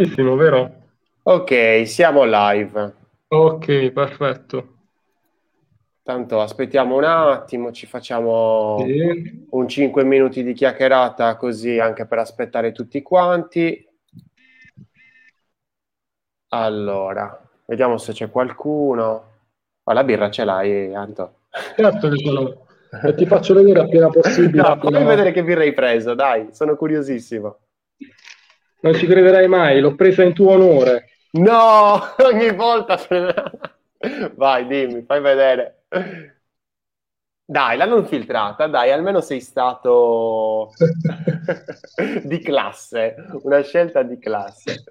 Benissimo, vero? Ok, siamo live. Ok, perfetto. Tanto aspettiamo un attimo, ci facciamo Sì. un 5 minuti di chiacchierata così anche per aspettare tutti quanti. Allora, vediamo se c'è qualcuno. Ma la birra ce l'hai, Anto? Certo che ce l'ho. E ti faccio vedere appena possibile. No, fammi vedere che birra hai preso, dai, sono curiosissimo. Non ci crederai mai, l'ho presa in tuo onore. No, ogni volta. Vai, dimmi, fai vedere. Dai, l'hanno filtrata, dai, almeno sei stato di classe, una scelta di classe.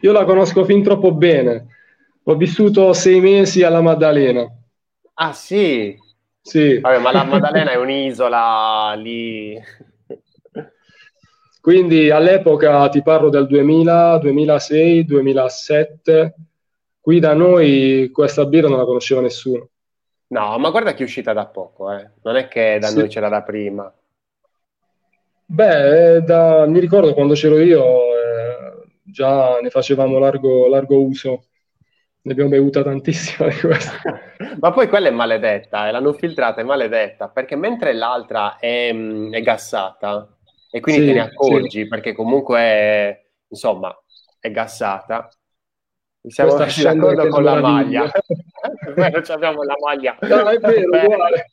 Io la conosco fin troppo bene. Ho vissuto sei mesi alla Maddalena. Ah sì, Sì, vabbè, ma la Maddalena è un'isola lì. Quindi all'epoca ti parlo del 2000, 2006, 2007. Qui da noi questa birra non la conosceva nessuno. No, ma guarda che è uscita da poco, eh. Non è che da Sì. noi c'era da prima. Beh, eh, da- mi ricordo quando c'ero io, eh, già ne facevamo largo, largo uso. Ne abbiamo bevuta tantissima di questa. Ma poi quella è maledetta, e l'hanno filtrata, è maledetta, perché mentre l'altra è, mh, è gassata, e quindi Sì, te ne accorgi, perché comunque è, insomma, è gassata, siamo messi scende d'accordo con la maglia. Non abbiamo la maglia. No, è vero, uguale.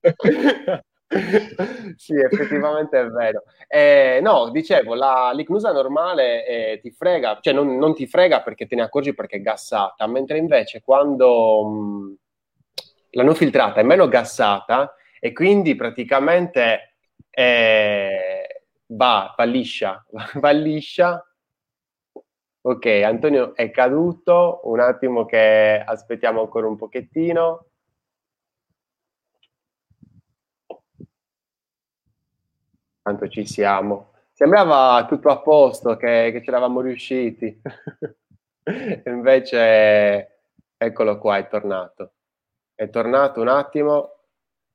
sì, effettivamente è vero. Eh, no, dicevo, la l'icnusa normale eh, ti frega, cioè non, non ti frega perché te ne accorgi perché è gassata, mentre invece quando mh, l'hanno filtrata è meno gassata e quindi praticamente eh, va, va liscia, va liscia. Ok, Antonio è caduto, un attimo che aspettiamo ancora un pochettino. Quanto ci siamo. Sembrava tutto a posto, che, che ce l'avamo riusciti. Invece, eccolo qua, è tornato. È tornato un attimo.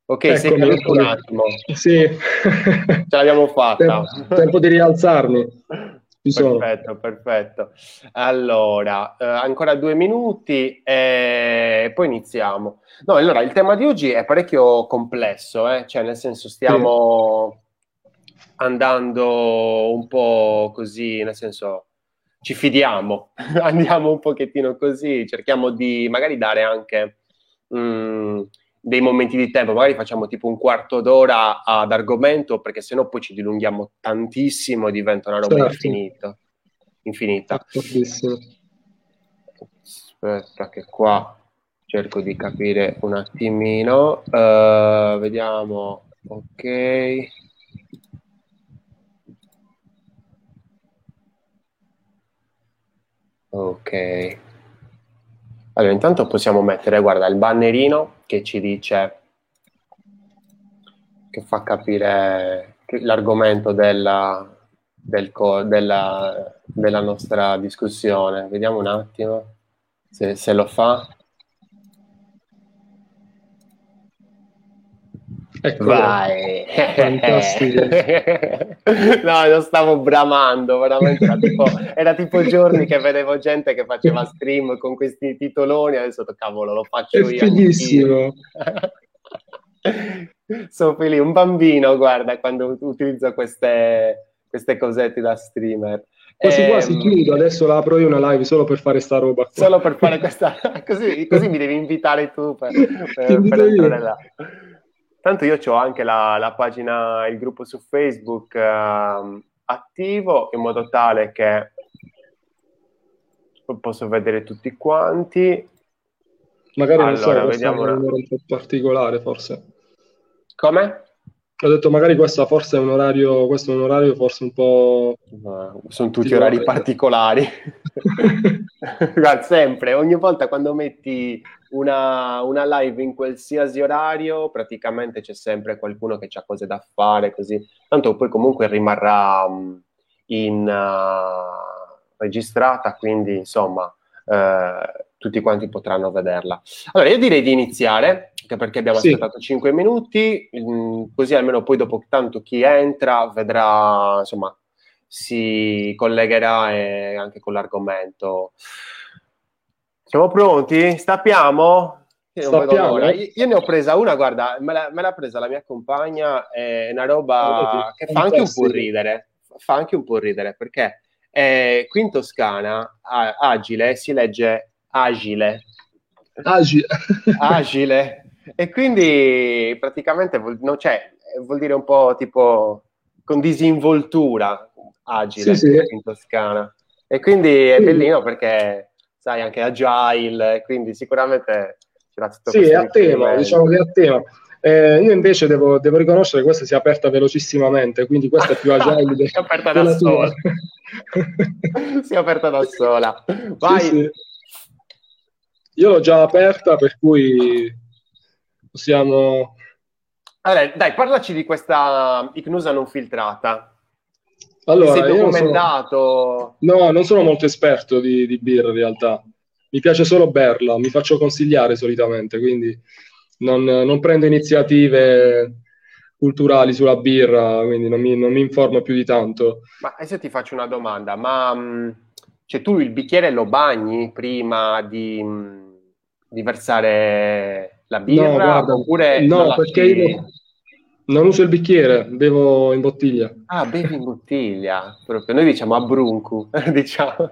Ok, sei Eccomi, caduto un attimo. Sì. Ce l'abbiamo fatta. Tempo, tempo di rialzarmi. Perfetto, perfetto. Allora, eh, ancora due minuti e poi iniziamo. No, allora, il tema di oggi è parecchio complesso, eh? Cioè, nel senso, stiamo andando un po' così, nel senso, ci fidiamo, andiamo un pochettino così, cerchiamo di magari dare anche mm, dei momenti di tempo, magari facciamo tipo un quarto d'ora ad argomento, perché sennò poi ci dilunghiamo tantissimo e diventa una roba Certo. infinita. infinita. D'accordissimo. Aspetta che qua cerco di capire un attimino. Eh, vediamo. Ok. Ok. Allora, intanto possiamo mettere, guarda, il bannerino che ci dice, che fa capire l'argomento della, del della, della nostra discussione. Vediamo un attimo se, se lo fa. Eccolo. Vai! Fantastico. no, lo stavo bramando, veramente era tipo, era tipo giorni che vedevo gente che faceva stream con questi titoloni, adesso cavolo, lo faccio È io. fighissimo. Sono felice, un bambino, guarda, quando utilizzo queste, queste cosette da streamer. Quasi quasi Ehm, chiudo, adesso la apro io una live solo per fare sta roba qua. Solo per fare questa, così, così mi devi invitare tu per, per, per entrare là. Tanto io ho anche la, la pagina, il gruppo su Facebook ehm, attivo in modo tale che posso vedere tutti quanti. Magari non so, Allora, questo è vediamo un una- orario un po' particolare forse. Come? Ho detto magari questa forse è un orario, questo è un orario forse un po'... No, sono tutti orari particolari. Guarda, sempre, ogni volta quando metti una, una live in qualsiasi orario, praticamente c'è sempre qualcuno che ha cose da fare, così. Tanto poi comunque rimarrà mh, in uh, registrata, quindi insomma eh, tutti quanti potranno vederla. Allora, io direi di iniziare, anche perché abbiamo Sì. aspettato 5 minuti, mh, così almeno poi dopo tanto chi entra vedrà, insomma, si collegherà eh, anche con l'argomento. Siamo pronti? Stappiamo? Stappiamo. Io, io, ne ho presa una, guarda, me, la, me l'ha presa la mia compagna, è una roba che fa anche un po' ridere, fa anche un po' ridere perché eh, qui in Toscana agile si legge agile. Agile. agile. E quindi praticamente vuol, non c'è, vuol dire un po' tipo con disinvoltura agile sì, sì. in Toscana. E quindi è bellino perché sai anche agile, quindi sicuramente c'era tutto Sì, è a tema, diciamo che è a tema. Eh, io invece devo, devo, riconoscere che questa si è aperta velocissimamente, quindi questa è più agile. si è aperta da sola. si è aperta da sola. Vai. Sì, sì. Io l'ho già aperta, per cui possiamo... Allora, dai, parlaci di questa icnusa non filtrata. Allora, sei documentato? Sono... No, non sono molto esperto di, di birra in realtà. Mi piace solo berla, mi faccio consigliare solitamente, quindi non, non prendo iniziative culturali sulla birra, quindi non mi, non mi, informo più di tanto. Ma adesso ti faccio una domanda, ma mm, cioè, tu il bicchiere lo bagni prima di, mm, di versare la birra? No, guarda, oppure no, perché io non uso il bicchiere, bevo in bottiglia. Ah, bevi in bottiglia, proprio. Noi diciamo a bruncu, diciamo.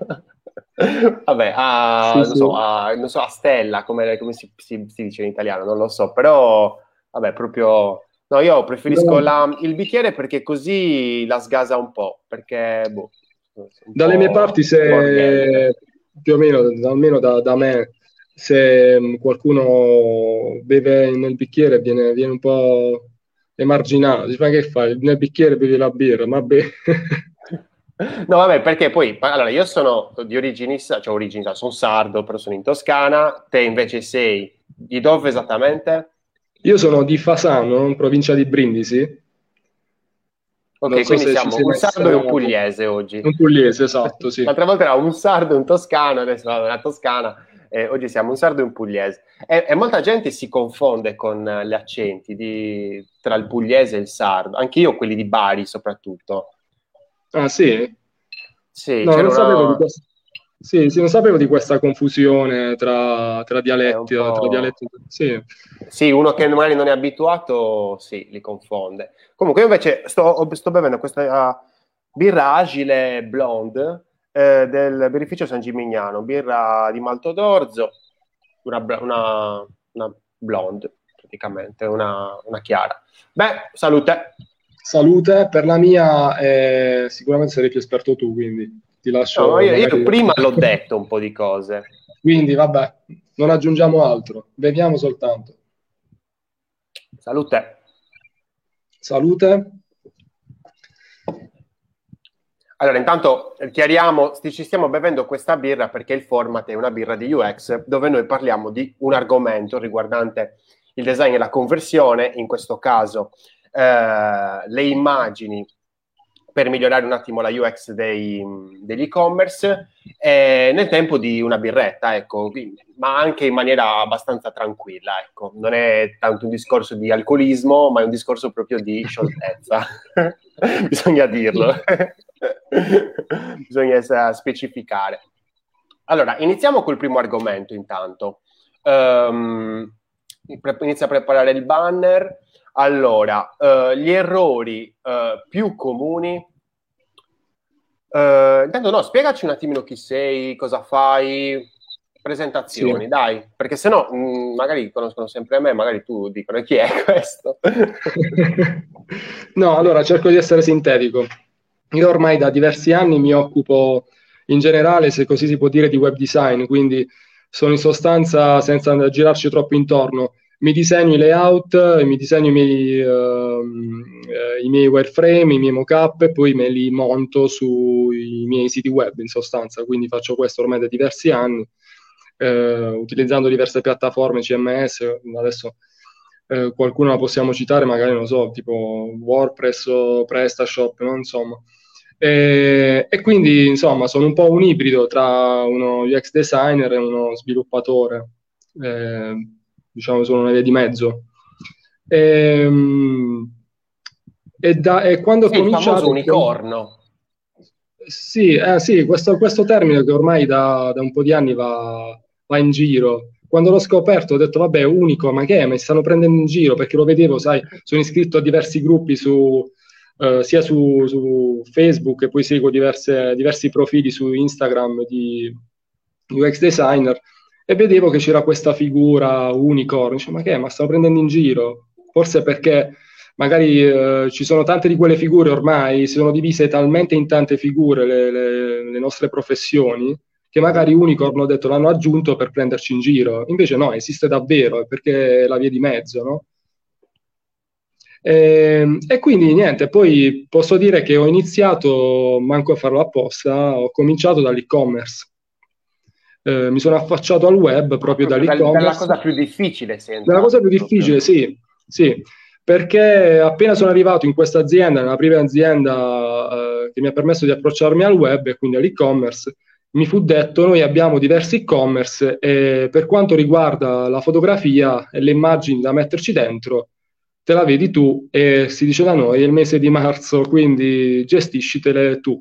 Vabbè, a, sì, non, sì. So, a, non, So, a, stella, come, come si, si, si, dice in italiano, non lo so, però, vabbè, proprio... No, io preferisco la, il bicchiere perché così la sgasa un po', perché, boh, Dalle po mie parti, se più o meno, almeno da, da me, se mm, qualcuno beve nel bicchiere viene, viene un po' emarginato, dice ma che fai? Nel bicchiere bevi la birra, ma beh... No, vabbè, perché poi, allora, io sono di origini, cioè origini, sono sardo, però sono in Toscana, te invece sei di dove esattamente? Io sono di Fasano, in provincia di Brindisi. Ok, so quindi siamo un sardo e un pugliese oggi. Un pugliese, esatto, sì. L'altra volta era un sardo e un toscano, adesso è una toscana, eh, oggi siamo un sardo e un pugliese. E, e, molta gente si confonde con gli accenti di, tra il pugliese e il sardo, anche io quelli di Bari soprattutto. Ah, sì? Sì, no, non sapevo di questo. Sì, sì, non sapevo di questa confusione tra, tra dialetti. Tra dialetti sì. sì. uno che magari non è abituato, sì, li confonde. Comunque, io invece sto, sto bevendo questa birra agile blonde eh, del birrificio San Gimignano, birra di malto d'orzo, una, una, una blonde praticamente, una, una chiara. Beh, salute! salute. Per la mia, eh, sicuramente sarei più esperto tu, quindi ti lascio. No, io, io prima l'ho detto un po' di cose. Quindi, vabbè, non aggiungiamo altro, beviamo soltanto. Salute. Salute. Allora, intanto chiariamo, ci stiamo bevendo questa birra perché il format è una birra di UX dove noi parliamo di un argomento riguardante il design e la conversione, in questo caso eh, le immagini per migliorare un attimo la UX dei, e-commerce eh, nel tempo di una birretta, ecco, ma anche in maniera abbastanza tranquilla, ecco. Non è tanto un discorso di alcolismo, ma è un discorso proprio di scioltezza. Bisogna dirlo. Bisogna specificare. Allora, iniziamo col primo argomento intanto. Um, inizia a preparare il banner. Allora, uh, gli errori uh, più comuni. Uh, intanto, no, spiegaci un attimino chi sei, cosa fai, presentazioni, sì. dai, perché se no mm, magari conoscono sempre me, magari tu dicono chi è questo. no, allora cerco di essere sintetico. Io ormai da diversi anni mi occupo in generale, se così si può dire, di web design, quindi sono in sostanza, senza girarci troppo intorno, mi disegno i layout, mi disegno i miei, uh, i miei wireframe, i miei mockup e poi me li monto sui miei siti web in sostanza, quindi faccio questo ormai da diversi anni, uh, utilizzando diverse piattaforme CMS, adesso uh, qualcuno la possiamo citare, magari non so, tipo WordPress o PrestaShop, no? insomma. E, e, quindi insomma sono un po' un ibrido tra uno UX designer e uno sviluppatore. Eh, diciamo sono una via di mezzo. E, ehm, e, da, e quando sì, ho cominciato... Unicorno. Sì, eh, sì questo, questo, termine che ormai da, da, un po' di anni va, va in giro. Quando l'ho scoperto ho detto, vabbè, unico, ma che è? Mi stanno prendendo in giro perché lo vedevo, sai, sono iscritto a diversi gruppi su, Uh, sia su, su, Facebook e poi seguo diverse, diversi profili su Instagram di UX designer e vedevo che c'era questa figura unicorn. Dicevo, ma che è? Ma stavo prendendo in giro? Forse perché magari uh, ci sono tante di quelle figure ormai, si sono divise talmente in tante figure le, le, le nostre professioni che magari Unicorn ho detto l'hanno aggiunto per prenderci in giro. Invece no, esiste davvero, perché è la via di mezzo, no? E, ehm, e, quindi niente, poi posso dire che ho iniziato, manco a farlo apposta, ho cominciato dall'e-commerce. Eh, mi sono affacciato al web proprio dall'e-commerce. È la cosa più difficile, sento. La cosa più difficile, sì, sì, perché appena sono arrivato in questa azienda, nella prima azienda eh, che mi ha permesso di approcciarmi al web e quindi all'e-commerce, mi fu detto noi abbiamo diversi e-commerce e per quanto riguarda la fotografia e le immagini da metterci dentro, te la vedi tu e si dice da noi è il mese di marzo, quindi gestiscitele tu.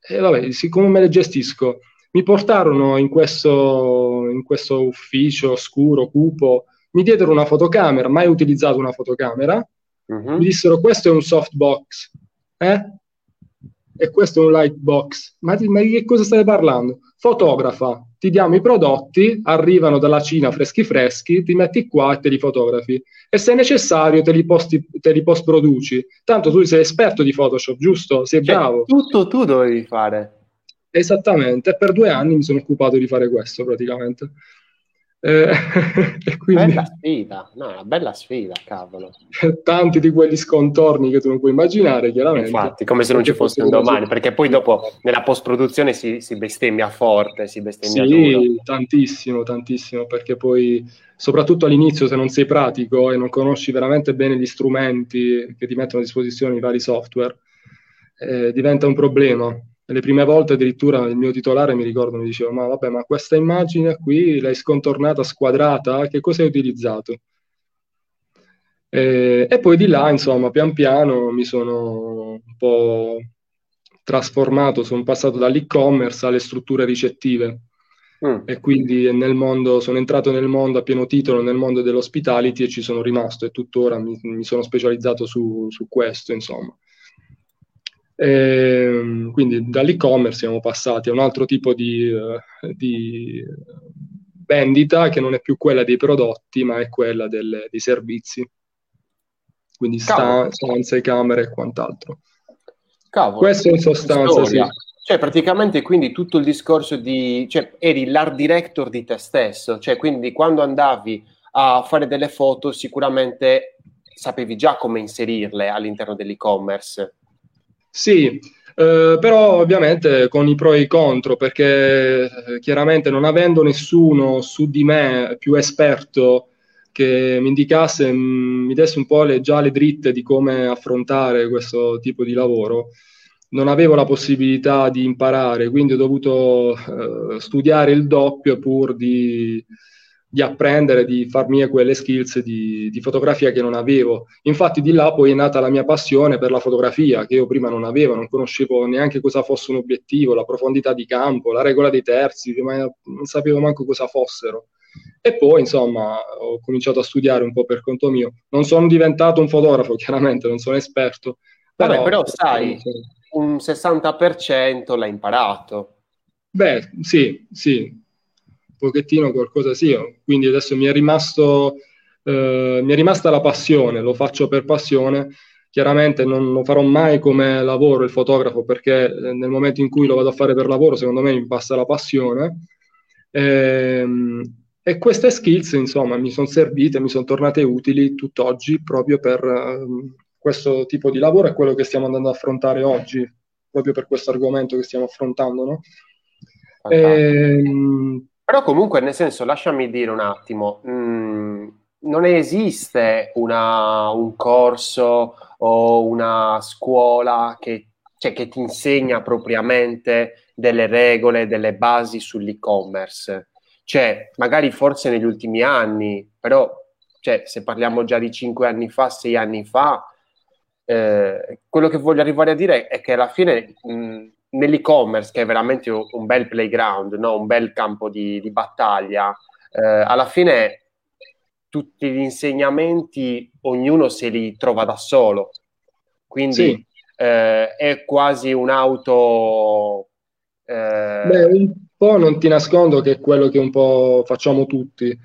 E vabbè, siccome me le gestisco, mi portarono in questo, in questo ufficio oscuro, cupo, mi diedero una fotocamera, mai utilizzato una fotocamera, uh-huh. mi dissero questo è un softbox, eh? E questo è un lightbox. Ma di, ma di che cosa stai parlando? Fotografa, ti diamo i prodotti, arrivano dalla Cina freschi freschi, ti metti qua e te li fotografi. E se è necessario te li, posti, te li post produci. Tanto tu sei esperto di Photoshop, giusto? Sei cioè, bravo. Tutto tu dovevi fare. Esattamente, per due anni mi sono occupato di fare questo praticamente. Eh, quindi, bella sfida, no, una bella sfida, cavolo. Tanti di quegli scontorni che tu non puoi immaginare, chiaramente. Infatti, come se non ci fosse un domani, perché poi dopo nella post-produzione si, si bestemmia forte, si bestemmia sì, duro. tantissimo, tantissimo, perché poi, soprattutto all'inizio, se non sei pratico e non conosci veramente bene gli strumenti che ti mettono a disposizione i vari software, eh, diventa un problema le prime volte addirittura il mio titolare mi ricordo mi diceva ma vabbè ma questa immagine qui l'hai scontornata squadrata? Che cosa hai utilizzato? E, e, poi di là insomma pian piano mi sono un po' trasformato sono passato dall'e-commerce alle strutture ricettive. Mm. e quindi nel mondo sono entrato nel mondo a pieno titolo nel mondo dell'hospitality e ci sono rimasto e tuttora mi, mi sono specializzato su, su questo insomma e, ehm, quindi dall'e-commerce siamo passati a un altro tipo di, uh, di, vendita che non è più quella dei prodotti, ma è quella del, dei servizi. Quindi sta, stanze, camere e quant'altro. Cavolo, Questo in sostanza, sì. Cioè, praticamente quindi tutto il discorso di... Cioè, eri l'art director di te stesso, cioè quindi quando andavi a fare delle foto sicuramente sapevi già come inserirle all'interno dell'e-commerce. Sì, eh, però ovviamente con i pro e i contro, perché eh, chiaramente non avendo nessuno su di me più esperto che mi indicasse, mm, mi desse un po' le, già le dritte di come affrontare questo tipo di lavoro, non avevo la possibilità di imparare, quindi ho dovuto eh, studiare il doppio pur di di apprendere, di far mie quelle skills di, di, fotografia che non avevo. Infatti di là poi è nata la mia passione per la fotografia, che io prima non avevo, non conoscevo neanche cosa fosse un obiettivo, la profondità di campo, la regola dei terzi, non sapevo manco cosa fossero. E poi, insomma, ho cominciato a studiare un po' per conto mio. Non sono diventato un fotografo, chiaramente, non sono esperto. Però, Vabbè, però sai, un 60% l'hai imparato. Beh, sì, sì, pochettino qualcosa sì, quindi adesso mi è, rimasto, eh, mi è rimasta la passione, lo faccio per passione, chiaramente non lo farò mai come lavoro il fotografo perché eh, nel momento in cui lo vado a fare per lavoro secondo me mi passa la passione e, ehm, e queste skills insomma mi sono servite, mi sono tornate utili tutt'oggi proprio per uh, questo tipo di lavoro e quello che stiamo andando ad affrontare oggi, proprio per questo argomento che stiamo affrontando. No? E, ehm, però comunque, nel senso, lasciami dire un attimo, mh, mm, non esiste una, un corso o una scuola che, cioè, che ti insegna propriamente delle regole, delle basi sull'e-commerce. Cioè, magari forse negli ultimi anni, però cioè, se parliamo già di cinque anni fa, sei anni fa, eh, quello che voglio arrivare a dire è che alla fine mh, mm, nell'e-commerce, che è veramente un, bel playground, no? un bel campo di, di battaglia, eh, alla fine tutti gli insegnamenti ognuno se li trova da solo. Quindi sì. eh, è quasi un'auto. Eh... Beh, un po' non ti nascondo che è quello che un po' facciamo tutti.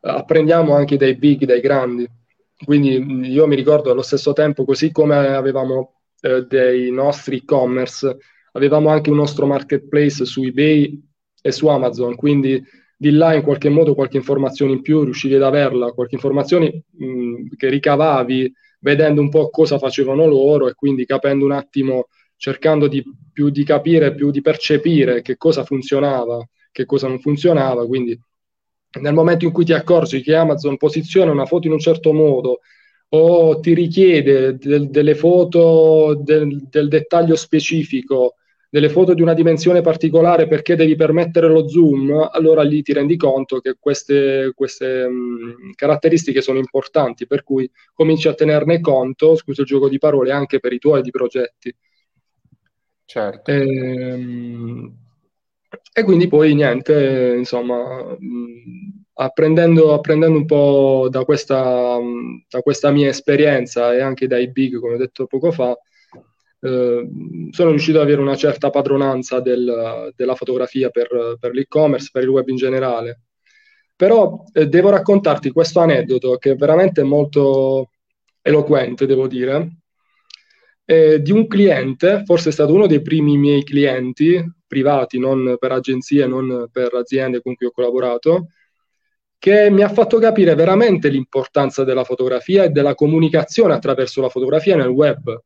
Apprendiamo anche dai big, dai grandi. Quindi io mi ricordo allo stesso tempo, così come avevamo eh, dei nostri e-commerce, avevamo anche un nostro marketplace su eBay e su Amazon. Quindi di là in qualche modo qualche informazione in più riuscivi ad averla, qualche informazione mh, che ricavavi vedendo un po' cosa facevano loro e quindi capendo un attimo, cercando di, più di capire, più di percepire che cosa funzionava, che cosa non funzionava, quindi nel momento in cui ti accorgi che Amazon posiziona una foto in un certo modo o ti richiede del, delle foto del, del dettaglio specifico delle foto di una dimensione particolare perché devi permettere lo zoom, allora lì ti rendi conto che queste, queste mh, caratteristiche sono importanti, per cui cominci a tenerne conto, scusa il gioco di parole, anche per i tuoi di progetti. Certo. E, ehm, e quindi poi niente, insomma, mh, apprendendo, apprendendo, un po' da questa, da questa mia esperienza e anche dai big, come ho detto poco fa, eh, sono riuscito ad avere una certa padronanza del, della fotografia per, per, l'e-commerce, per il web in generale. Però eh, devo raccontarti questo aneddoto che è veramente molto eloquente, devo dire, eh, di un cliente, forse è stato uno dei primi miei clienti privati, non per agenzie, non per aziende con cui ho collaborato, che mi ha fatto capire veramente l'importanza della fotografia e della comunicazione attraverso la fotografia nel web.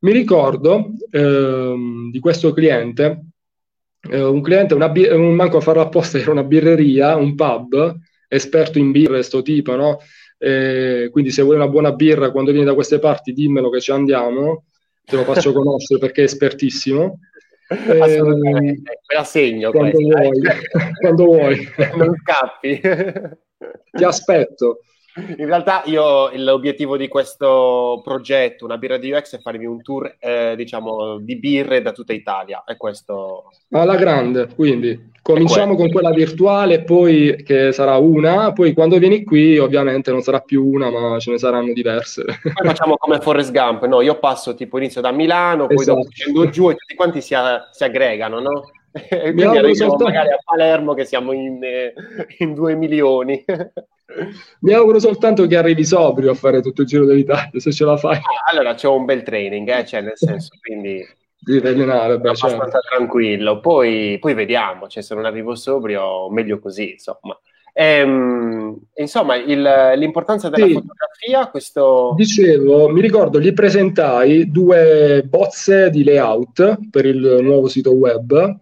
Mi ricordo ehm, di questo cliente, eh, un cliente, una bir- un manco a farlo apposta, era una birreria, un pub, esperto in birre, questo tipo, no? Eh, quindi se vuoi una buona birra quando vieni da queste parti, dimmelo che ci andiamo, te lo faccio conoscere perché è espertissimo. Assolutamente, me la segno quando questa, vuoi, quando vuoi. non scappi. Ti aspetto. In realtà io l'obiettivo di questo progetto, una birra di UX, è farvi un tour, eh, diciamo, di birre da tutta Italia. È questo. Alla grande, quindi cominciamo con quella virtuale, poi che sarà una, poi quando vieni qui ovviamente non sarà più una, ma ce ne saranno diverse. Poi facciamo come Forrest Gump, no? Io passo tipo inizio da Milano, poi esatto. dopo scendo giù e tutti quanti si, si aggregano, no? E quindi arriviamo soltanto... magari a Palermo che siamo in, eh, in due milioni. Mi auguro soltanto che arrivi sobrio a fare tutto il giro dell'Italia, se ce la fai. Ah, allora c'è un bel training, eh? cioè nel senso, quindi... Devi allenare, beh, abbastanza certo. tranquillo. Poi, poi vediamo, cioè, se non arrivo sobrio, meglio così, insomma. Ehm, insomma, il, l'importanza della sì. fotografia, questo... Dicevo, mi ricordo, gli presentai due bozze di layout per il nuovo sito web,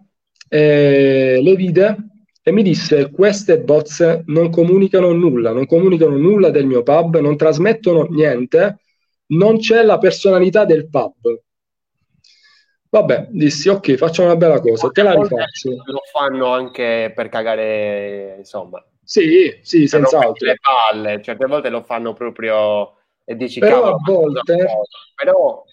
eh, le vide e mi disse queste bozze non comunicano nulla, non comunicano nulla del mio pub, non trasmettono niente, non c'è la personalità del pub. Vabbè, dissi ok, facciamo una bella cosa, te la rifaccio. Lo fanno anche per cagare, insomma. Sì, sì, senz'altro. Le palle, certe volte lo fanno proprio e dici però cavolo, a volte, però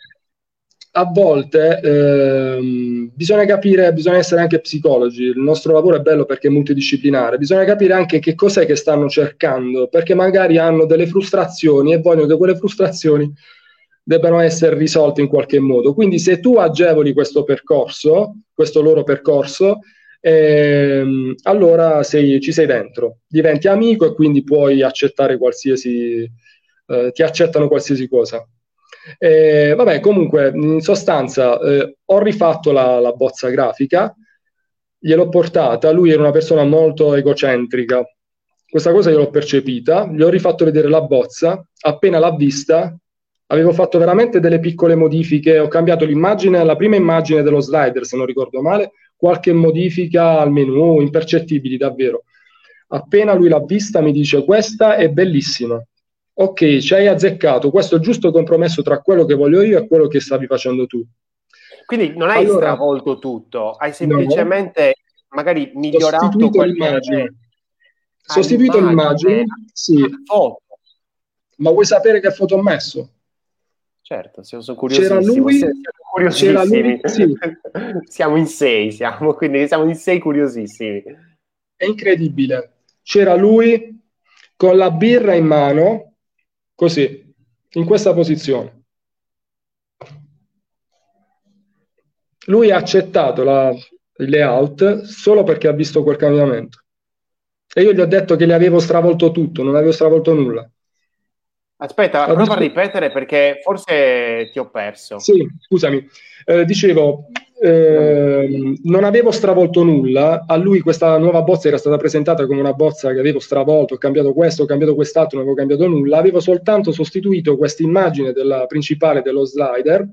a volte ehm, bisogna capire, bisogna essere anche psicologi, il nostro lavoro è bello perché è multidisciplinare, bisogna capire anche che cos'è che stanno cercando, perché magari hanno delle frustrazioni e vogliono che quelle frustrazioni debbano essere risolte in qualche modo. Quindi se tu agevoli questo percorso, questo loro percorso, ehm, allora sei, ci sei dentro, diventi amico e quindi puoi accettare qualsiasi, eh, ti accettano qualsiasi cosa. Eh, vabbè, comunque, in sostanza, eh, ho rifatto la, la, bozza grafica, gliel'ho portata, lui era una persona molto egocentrica, questa cosa gliel'ho percepita, gli ho rifatto vedere la bozza, appena l'ha vista, avevo fatto veramente delle piccole modifiche, ho cambiato l'immagine, la prima immagine dello slider, se non ricordo male, qualche modifica al menu, impercettibili davvero. Appena lui l'ha vista mi dice questa è bellissima, ok, ci hai azzeccato, questo è il giusto compromesso tra quello che voglio io e quello che stavi facendo tu. Quindi non hai allora, stravolto tutto, hai semplicemente no, magari migliorato l'immagine. Sostituito l'immagine, sì. Foto. Ma vuoi sapere che foto ho messo? Certo, se sono curiosissimo. C'era lui, curiosissimi. Lui, sì. siamo in sei, siamo, quindi siamo in sei curiosissimi. È incredibile. C'era lui con la birra in mano, così, in questa posizione. Lui ha accettato la, il layout solo perché ha visto quel cambiamento. E io gli ho detto che gli avevo stravolto tutto, non avevo stravolto nulla. Aspetta, prova a ripetere perché forse ti ho perso. Sì, scusami. Eh, dicevo, eh, non avevo stravolto nulla, a lui questa nuova bozza era stata presentata come una bozza che avevo stravolto, ho cambiato questo, ho cambiato quest'altro, non avevo cambiato nulla, avevo soltanto sostituito questa immagine della principale dello slider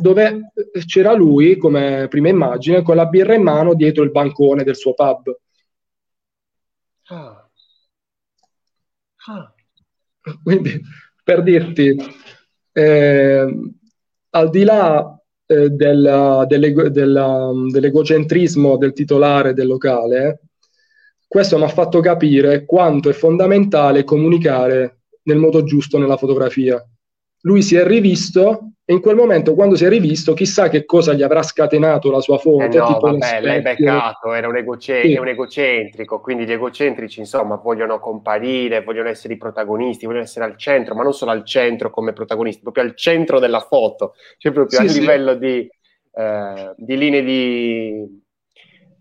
dove c'era lui come prima immagine con la birra in mano dietro il bancone del suo pub. Ah. Ah. Quindi, per dirti, eh, al di là eh, della, dell'ego, della, dell'egocentrismo del titolare del locale, questo mi ha fatto capire quanto è fondamentale comunicare nel modo giusto nella fotografia. Lui si è rivisto e in quel momento, quando si è rivisto, chissà che cosa gli avrà scatenato la sua foto. Eh no, vabbè, l'hai beccato, era un, egoce- sì. un, egocentrico, quindi gli egocentrici, insomma, vogliono comparire, vogliono essere i protagonisti, vogliono essere al centro, ma non solo al centro come protagonisti, proprio al centro della foto, cioè proprio sì, a sì. livello di, eh, di, linee di,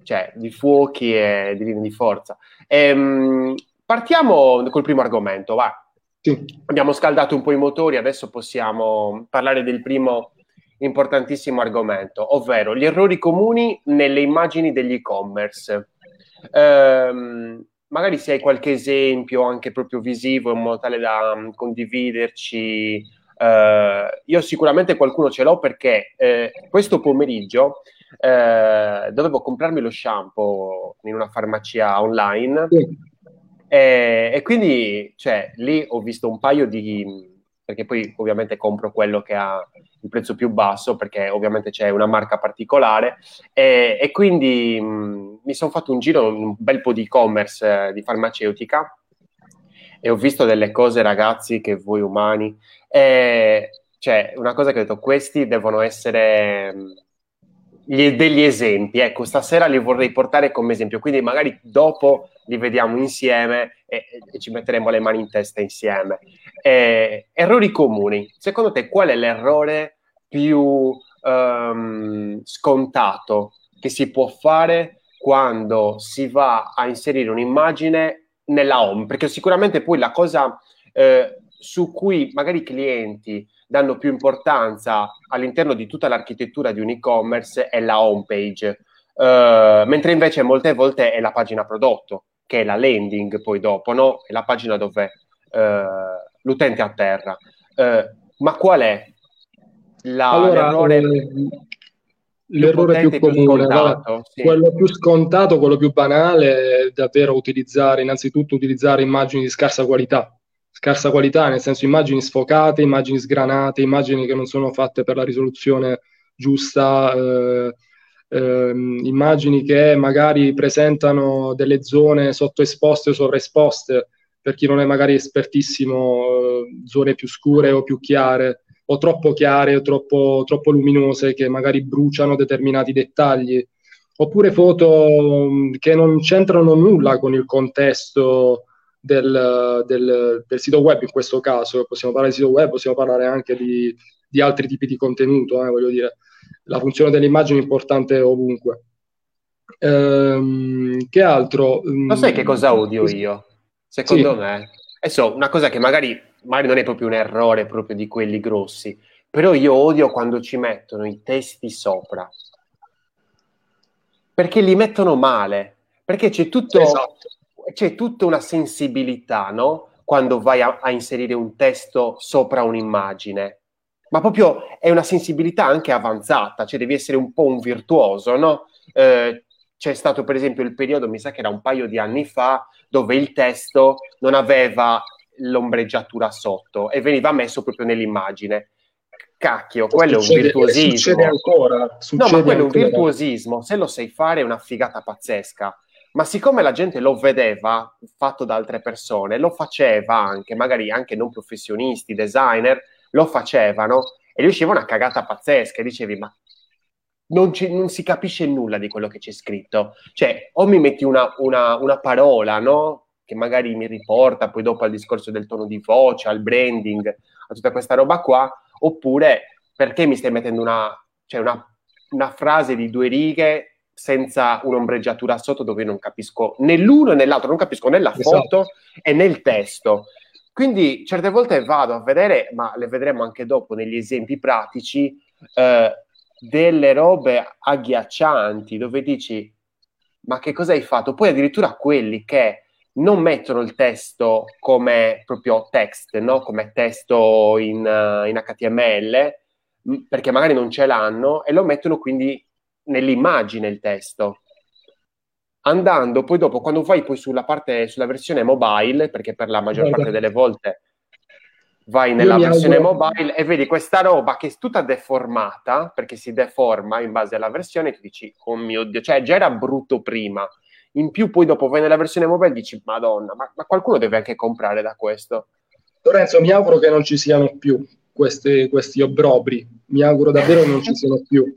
cioè, di fuochi e di linee di forza. Ehm, partiamo col primo argomento, va. Sì. Abbiamo scaldato un po' i motori, adesso possiamo parlare del primo importantissimo argomento, ovvero gli errori comuni nelle immagini degli e-commerce. Ehm, magari se hai qualche esempio anche proprio visivo in modo tale da um, condividerci. Eh, io sicuramente qualcuno ce l'ho perché eh, questo pomeriggio eh, dovevo comprarmi lo shampoo in una farmacia online. Sì e, e quindi, cioè, lì ho visto un paio di... perché poi ovviamente compro quello che ha il prezzo più basso, perché ovviamente c'è una marca particolare, e, e quindi mh, mi sono fatto un giro, un bel po' di e-commerce eh, di farmaceutica, e ho visto delle cose, ragazzi, che voi umani... E, cioè, una cosa che ho detto, questi devono essere gli, degli esempi. Ecco, stasera li vorrei portare come esempio, quindi magari dopo li vediamo insieme e, e ci metteremo le mani in testa insieme. Eh, errori comuni. Secondo te qual è l'errore più um, scontato che si può fare quando si va a inserire un'immagine nella home? Perché sicuramente poi la cosa eh, su cui magari i clienti danno più importanza all'interno di tutta l'architettura di un e-commerce è la home page, uh, mentre invece molte volte è la pagina prodotto, che è la landing poi dopo, no? È la pagina dove uh, l'utente atterra. Uh, ma qual è la, allora, l'errore? Eh, l'errore più comune, più scontato, sì. quello più scontato, quello più banale è davvero utilizzare, innanzitutto utilizzare immagini di scarsa qualità scarsa qualità, nel senso immagini sfocate, immagini sgranate, immagini che non sono fatte per la risoluzione giusta, eh, eh, immagini che magari presentano delle zone sottoesposte o sovraesposte, per chi non è magari espertissimo, eh, zone più scure o più chiare, o troppo chiare o troppo, troppo luminose che magari bruciano determinati dettagli, oppure foto mm, che non c'entrano nulla con il contesto del, del, del, sito web in questo caso, possiamo parlare di sito web, possiamo parlare anche di, di altri tipi di contenuto, eh, voglio dire, la funzione dell'immagine è importante ovunque. Ehm, che altro? Lo sai che cosa odio io? Secondo sì. me, adesso una cosa che magari, magari non è proprio un errore proprio di quelli grossi, però io odio quando ci mettono i testi sopra perché li mettono male perché c'è tutto esatto c'è tutta una sensibilità, no? Quando vai a, a inserire un testo sopra un'immagine, ma proprio è una sensibilità anche avanzata, cioè devi essere un po' un virtuoso, no? Eh, c'è stato per esempio il periodo, mi sa che era un paio di anni fa, dove il testo non aveva l'ombreggiatura sotto e veniva messo proprio nell'immagine. Cacchio, quello succede, è un virtuosismo. Succede ancora. Succede no, ma quello ancora. è un virtuosismo. Se lo sai fare è una figata pazzesca ma siccome la gente lo vedeva fatto da altre persone, lo faceva anche, magari anche non professionisti, designer, lo facevano e gli usciva una cagata pazzesca e dicevi ma non, non, si capisce nulla di quello che c'è scritto. Cioè, o mi metti una, una, una, parola, no? Che magari mi riporta poi dopo al discorso del tono di voce, al branding, a tutta questa roba qua, oppure perché mi stai mettendo una, cioè una frase di due righe senza un'ombreggiatura sotto dove non capisco né l'uno né l'altro, non capisco né la esatto. foto e né il testo. Quindi certe volte vado a vedere, ma le vedremo anche dopo negli esempi pratici, eh, delle robe agghiaccianti dove dici ma che cosa hai fatto? Poi addirittura quelli che non mettono il testo come proprio text, no? come testo in, uh, in HTML, perché magari non ce l'hanno, e lo mettono quindi nell'immagine il testo. Andando poi dopo, quando vai poi sulla parte, sulla versione mobile, perché per la maggior parte delle volte vai nella versione auguro... mobile e vedi questa roba che è tutta deformata, perché si deforma in base alla versione, e tu dici, oh mio Dio, cioè già era brutto prima. In più poi dopo vai nella versione mobile e dici, madonna, ma, ma qualcuno deve anche comprare da questo. Lorenzo, mi auguro che non ci siano più questi, questi obbrobri, mi auguro davvero che non ci siano più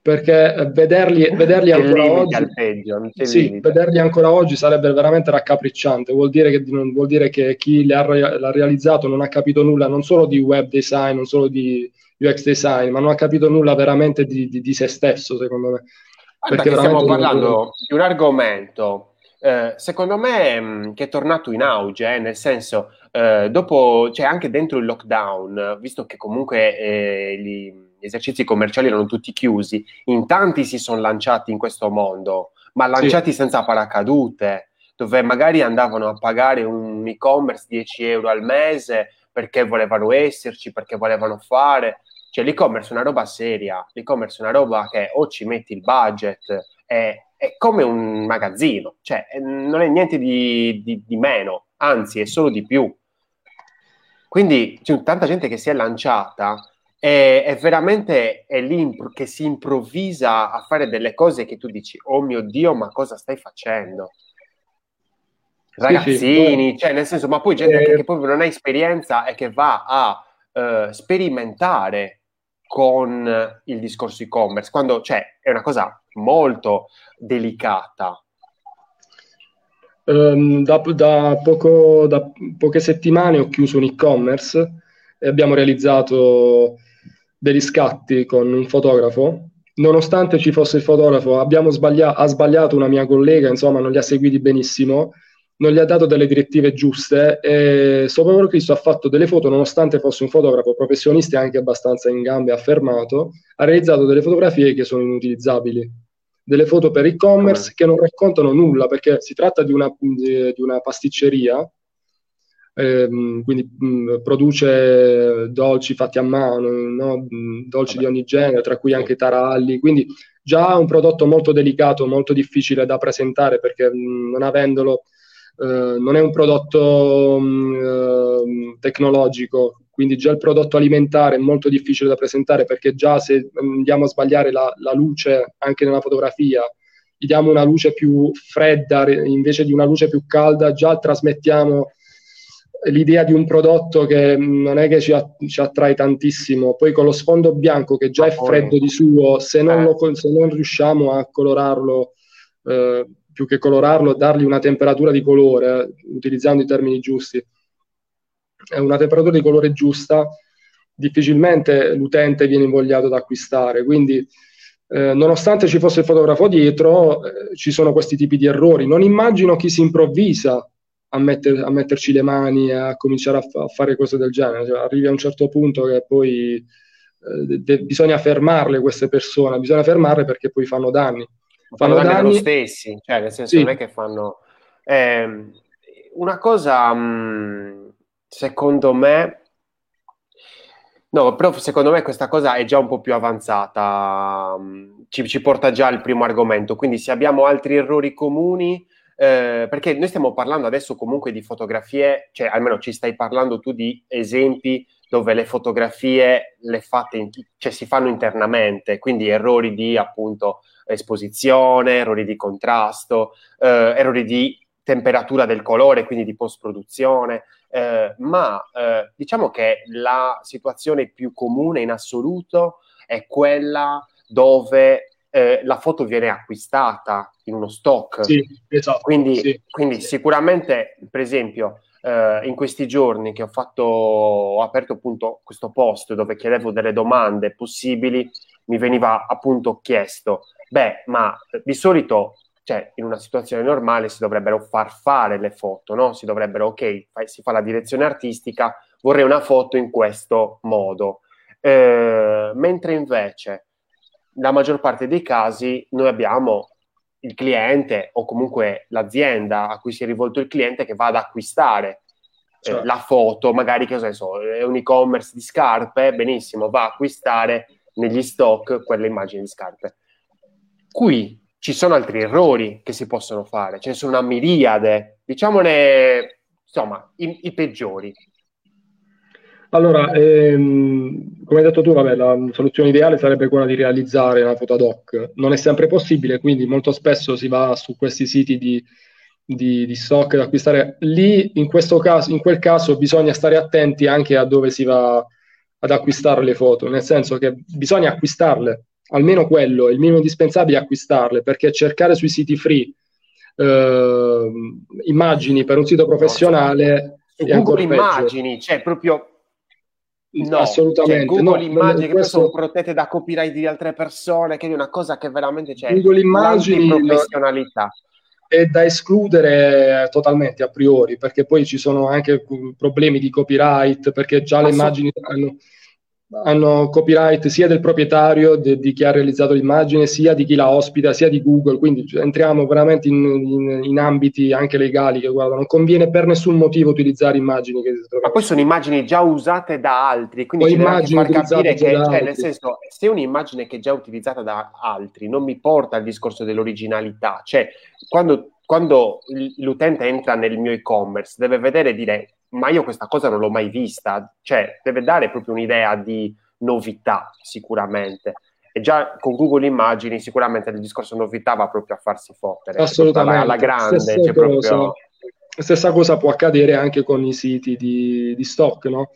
perché vederli, vederli ancora oggi peggio, sì, vederli ancora oggi sarebbe veramente raccapricciante. Vuol dire che, vuol dire che chi l'ha, l'ha, realizzato non ha capito nulla non solo di web design non solo di UX design ma non ha capito nulla veramente di, di, di se stesso secondo me. Perché stiamo parlando di un argomento eh, secondo me mh, mm, che è tornato in auge eh, nel senso eh, dopo cioè anche dentro il lockdown visto che comunque eh, gli esercizi commerciali erano tutti chiusi, in tanti si sono lanciati in questo mondo, ma lanciati sì. senza paracadute, dove magari andavano a pagare un e-commerce 10 euro al mese perché volevano esserci, perché volevano fare. Cioè l'e-commerce è una roba seria, l'e-commerce è una roba che o ci metti il budget, è, è come un magazzino, cioè non è niente di, di, di meno, anzi è solo di più. Quindi c'è tanta gente che si è lanciata è, è veramente è lì che si improvvisa a fare delle cose che tu dici, oh mio Dio, ma cosa stai facendo? Ragazzini, sì, sì. cioè nel senso, ma poi gente eh, che proprio non ha esperienza e che va a uh, sperimentare con il discorso e-commerce, quando cioè, è una cosa molto delicata. Um, da, da, poco, da poche settimane ho chiuso un e-commerce e abbiamo realizzato degli scatti con un fotografo. Nonostante ci fosse il fotografo, sbaglia- ha sbagliato una mia collega, insomma, non li ha seguiti benissimo, non gli ha dato delle direttive giuste e Sopra Cristo ha fatto delle foto, nonostante fosse un fotografo professionista e anche abbastanza in gambe affermato, ha realizzato delle fotografie che sono inutilizzabili. Delle foto per e-commerce che non raccontano nulla perché si tratta di una, di una pasticceria ehm, quindi mh, produce dolci fatti a mano, no? dolci Vabbè. di ogni genere, tra cui anche taralli, quindi già un prodotto molto delicato, molto difficile da presentare perché mh, non avendolo Uh, non è un prodotto uh, tecnologico, quindi già il prodotto alimentare è molto difficile da presentare perché già se andiamo a sbagliare la, la, luce anche nella fotografia, gli diamo una luce più fredda invece di una luce più calda, già trasmettiamo l'idea di un prodotto che non è che ci, attrae tantissimo, poi con lo sfondo bianco che già è freddo di suo, se non, lo, se non riusciamo a colorarlo, eh, più che colorarlo, dargli una temperatura di colore, eh, utilizzando i termini giusti, è una temperatura di colore giusta, difficilmente l'utente viene invogliato ad acquistare, quindi eh, nonostante ci fosse il fotografo dietro, eh, ci sono questi tipi di errori. Non immagino chi si improvvisa a, metter, a metterci le mani a cominciare a, a, fare cose del genere. Cioè, arrivi a un certo punto che poi eh, de- bisogna fermarle queste persone, bisogna fermarle perché poi fanno danni. Fanno, fanno danni, danni lo stessi, cioè nel senso sì. non è che fanno... Eh, una cosa, mh, mm, secondo me... No, però secondo me questa cosa è già un po' più avanzata, mm, ci, ci porta già al primo argomento, quindi se abbiamo altri errori comuni eh, perché noi stiamo parlando adesso comunque di fotografie, cioè almeno ci stai parlando tu di esempi dove le fotografie le fate in, cioè, si fanno internamente, quindi errori di appunto esposizione, errori di contrasto, eh, errori di temperatura del colore, quindi di post-produzione, eh, ma eh, diciamo che la situazione più comune in assoluto è quella dove eh, la foto viene acquistata in uno stock. Sì, esatto. Quindi, sì, quindi sì. sicuramente, per esempio, eh, in questi giorni che ho fatto, ho aperto appunto questo post dove chiedevo delle domande possibili, mi veniva appunto chiesto, beh, ma di solito cioè in una situazione normale si dovrebbero far fare le foto, no? Si dovrebbero, ok, si fa la direzione artistica, vorrei una foto in questo modo. Eh, mentre invece la maggior parte dei casi noi abbiamo il cliente o comunque l'azienda a cui si è rivolto il cliente che va ad acquistare eh, certo. la foto, magari che so, è un e-commerce di scarpe, benissimo, va a acquistare negli stock quelle immagini di scarpe. Qui ci sono altri errori che si possono fare, ce ne sono una miriade, diciamone insomma i, i peggiori. Allora, ehm, come hai detto tu, vabbè, la soluzione ideale sarebbe quella di realizzare una foto ad hoc. Non è sempre possibile, quindi molto spesso si va su questi siti di, di, di stock da acquistare. Lì, in, questo caso, in quel caso, bisogna stare attenti anche a dove si va ad acquistare le foto, nel senso che bisogna acquistarle, almeno quello, il minimo indispensabile è acquistarle, perché cercare sui siti free eh, immagini per un sito professionale... Su Google Immagini, cioè proprio No, assolutamente. Cioè, Google no, immagini che questo... sono protette da copyright di altre persone, che è una cosa che veramente c'è. Google immagini professionalità. È da escludere totalmente a priori, perché poi ci sono anche problemi di copyright, perché già le immagini hanno hanno copyright sia del proprietario de, di chi ha realizzato l'immagine, sia di chi la ospita, sia di Google, quindi entriamo veramente in, in, in ambiti anche legali che guarda, non conviene per nessun motivo utilizzare immagini che Ma poi sono immagini già usate da altri, quindi ci deve far capire che, cioè, nel senso, se un'immagine che è già utilizzata da altri non mi porta al discorso dell'originalità, cioè quando quando l'utente entra nel mio e-commerce deve vedere e dire ma io questa cosa non l'ho mai vista, cioè deve dare proprio un'idea di novità sicuramente. E già con Google Immagini sicuramente il discorso novità va proprio a farsi fottere. Assolutamente. Alla grande. Stessa, proprio... cosa, stessa cosa può accadere anche con i siti di, di stock, no?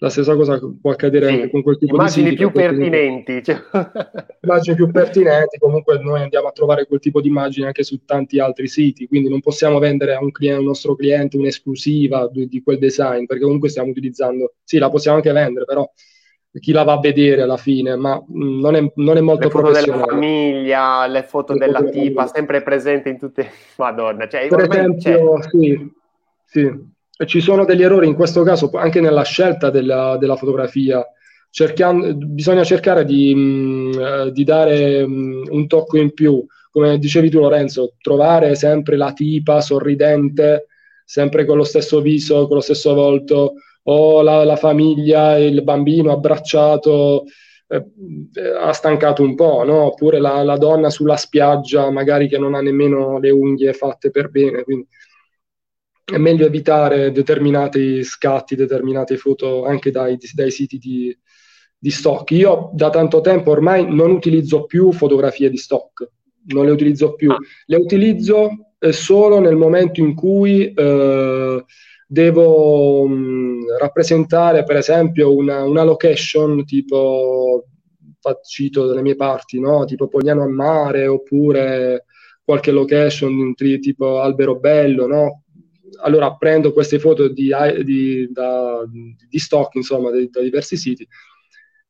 La stessa cosa può accadere sì, anche con quel tipo di siti. più pertinenti. Cioè. Immagini più pertinenti, comunque noi andiamo a trovare quel tipo di immagini anche su tanti altri siti, quindi non possiamo vendere a un, cliente, a un nostro cliente un'esclusiva di, di, quel design, perché comunque stiamo utilizzando, sì, la possiamo anche vendere, però chi la va a vedere alla fine, ma mm, non è, non è molto le foto della famiglia, le foto le della foto tipa, della sempre presente in tutte... Madonna, cioè, per esempio, sì, sì ci sono degli errori in questo caso anche nella scelta della, della fotografia. Cerchiamo, bisogna cercare di, mh, mm, eh, di dare mh, mm, un tocco in più, come dicevi tu Lorenzo, trovare sempre la tipa sorridente, sempre con lo stesso viso, con lo stesso volto, o la, la famiglia, il bambino abbracciato, eh, ha stancato un po', no? oppure la, la, donna sulla spiaggia, magari che non ha nemmeno le unghie fatte per bene. Quindi è meglio evitare determinati scatti, determinate foto anche dai, dai siti di, di, stock. Io da tanto tempo ormai non utilizzo più fotografie di stock, non le utilizzo più, ah. le utilizzo eh, solo nel momento in cui eh, devo mh, mm, rappresentare per esempio una, una location tipo, cito dalle mie parti, no? tipo Pogliano a Mare oppure qualche location tipo Albero Bello, no? Allora prendo queste foto di, di, da, di stock, insomma, da, da, diversi siti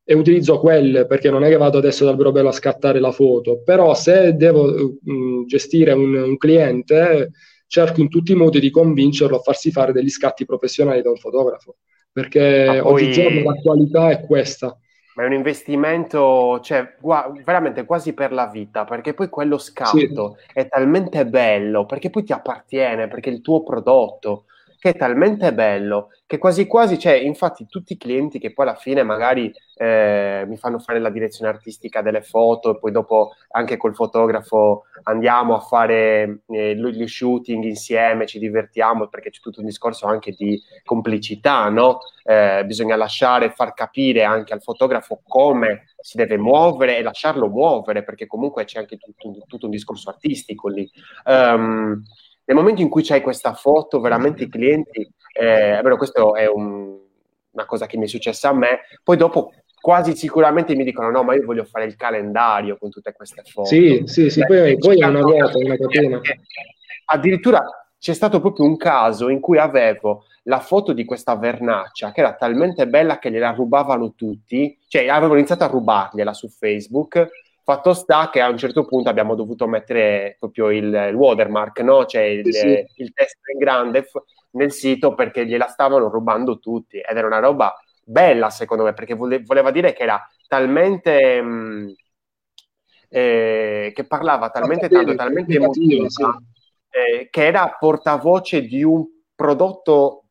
e utilizzo quelle perché non è che vado adesso dal Brobello a scattare la foto, però se devo mh, mm, gestire un, un, cliente cerco in tutti i modi di convincerlo a farsi fare degli scatti professionali da un fotografo, perché poi... oggigiorno la qualità è questa ma è un investimento, cioè, gu- veramente quasi per la vita, perché poi quello scatto sì. è talmente bello, perché poi ti appartiene, perché è il tuo prodotto, che è talmente bello che quasi quasi cioè, infatti tutti i clienti che poi alla fine magari eh, mi fanno fare la direzione artistica delle foto e poi dopo anche col fotografo andiamo a fare eh, gli shooting insieme, ci divertiamo perché c'è tutto un discorso anche di complicità, no? Eh, bisogna lasciare, far capire anche al fotografo come si deve muovere e lasciarlo muovere perché comunque c'è anche tutto, tutto un discorso artistico lì. Um, nel momento in cui c'hai questa foto, veramente i clienti, eh, è vero, questo è un, una cosa che mi è successa a me, poi dopo quasi sicuramente mi dicono no, ma io voglio fare il calendario con tutte queste foto. Sì, sì, sì, poi, poi è una ruota, una catena. Addirittura c'è stato proprio un caso in cui avevo la foto di questa vernaccia che era talmente bella che gliela rubavano tutti, cioè avevano iniziato a rubargliela su Facebook. Fatto sta che a un certo punto abbiamo dovuto mettere proprio il, il watermark, no? cioè il, sì, il testo in grande f- nel sito perché gliela stavano rubando tutti ed era una roba bella secondo me perché vole- voleva dire che era talmente... Mh, eh, che parlava talmente tanto, talmente emotiva, sì. eh, che era portavoce di un prodotto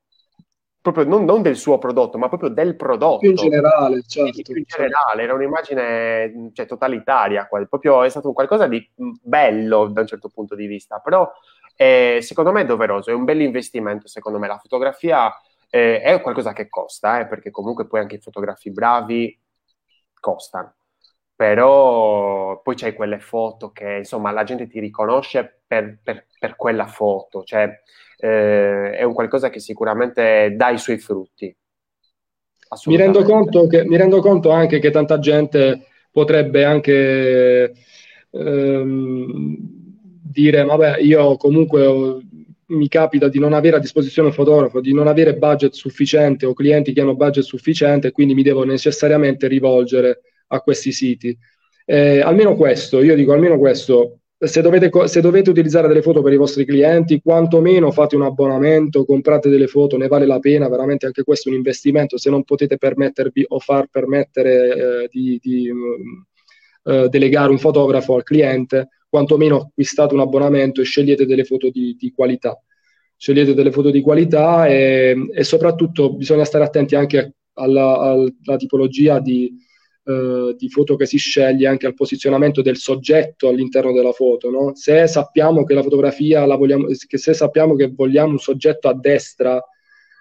proprio non, non, del suo prodotto, ma proprio del prodotto. Più in generale, certo. Più in generale, era un'immagine cioè, totalitaria, proprio è stato qualcosa di bello da un certo punto di vista, però eh, secondo me è doveroso, è un bel investimento, secondo me la fotografia eh, è qualcosa che costa, eh, perché comunque poi anche i fotografi bravi costano però poi c'hai quelle foto che insomma la gente ti riconosce per, per, per quella foto, cioè eh, è un qualcosa che sicuramente dà i suoi frutti. Mi rendo, che, mi rendo, conto anche che tanta gente potrebbe anche ehm, dire, vabbè, io comunque ho, mi capita di non avere a disposizione un fotografo, di non avere budget sufficiente o clienti che hanno budget sufficiente, quindi mi devo necessariamente rivolgere a questi siti. Eh, almeno questo, io dico almeno questo, se dovete, se dovete, utilizzare delle foto per i vostri clienti, quantomeno fate un abbonamento, comprate delle foto, ne vale la pena, veramente anche questo è un investimento, se non potete permettervi o far permettere eh, di, di uh, delegare un fotografo al cliente, quantomeno acquistate un abbonamento e scegliete delle foto di, di qualità. Scegliete delle foto di qualità e, e soprattutto bisogna stare attenti anche alla, alla tipologia di, eh, di foto che si sceglie anche al posizionamento del soggetto all'interno della foto. No? Se sappiamo che la fotografia la vogliamo, che se sappiamo che vogliamo un soggetto a destra,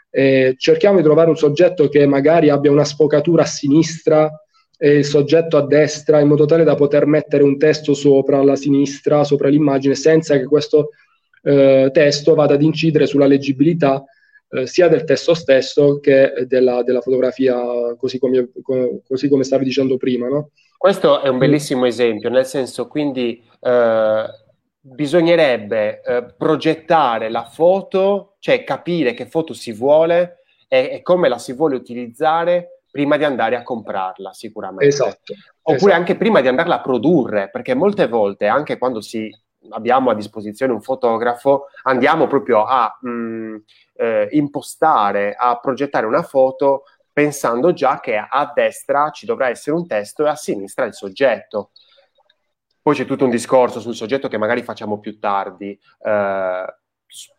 eh, cerchiamo di trovare un soggetto che magari abbia una sfocatura a sinistra e il soggetto a destra in modo tale da poter mettere un testo sopra la sinistra, sopra l'immagine, senza che questo eh, testo vada ad incidere sulla leggibilità eh, sia del testo stesso che della, della fotografia, così come, così come, stavi dicendo prima. No? Questo è un bellissimo esempio, nel senso quindi eh, bisognerebbe eh, progettare la foto, cioè capire che foto si vuole e, e, come la si vuole utilizzare prima di andare a comprarla sicuramente. Esatto. Oppure esatto. anche prima di andarla a produrre, perché molte volte, anche quando si abbiamo a disposizione un fotografo, andiamo proprio a mh, mm, eh, impostare, a progettare una foto pensando già che a destra ci dovrà essere un testo e a sinistra il soggetto. Poi c'è tutto un discorso sul soggetto che magari facciamo più tardi, eh,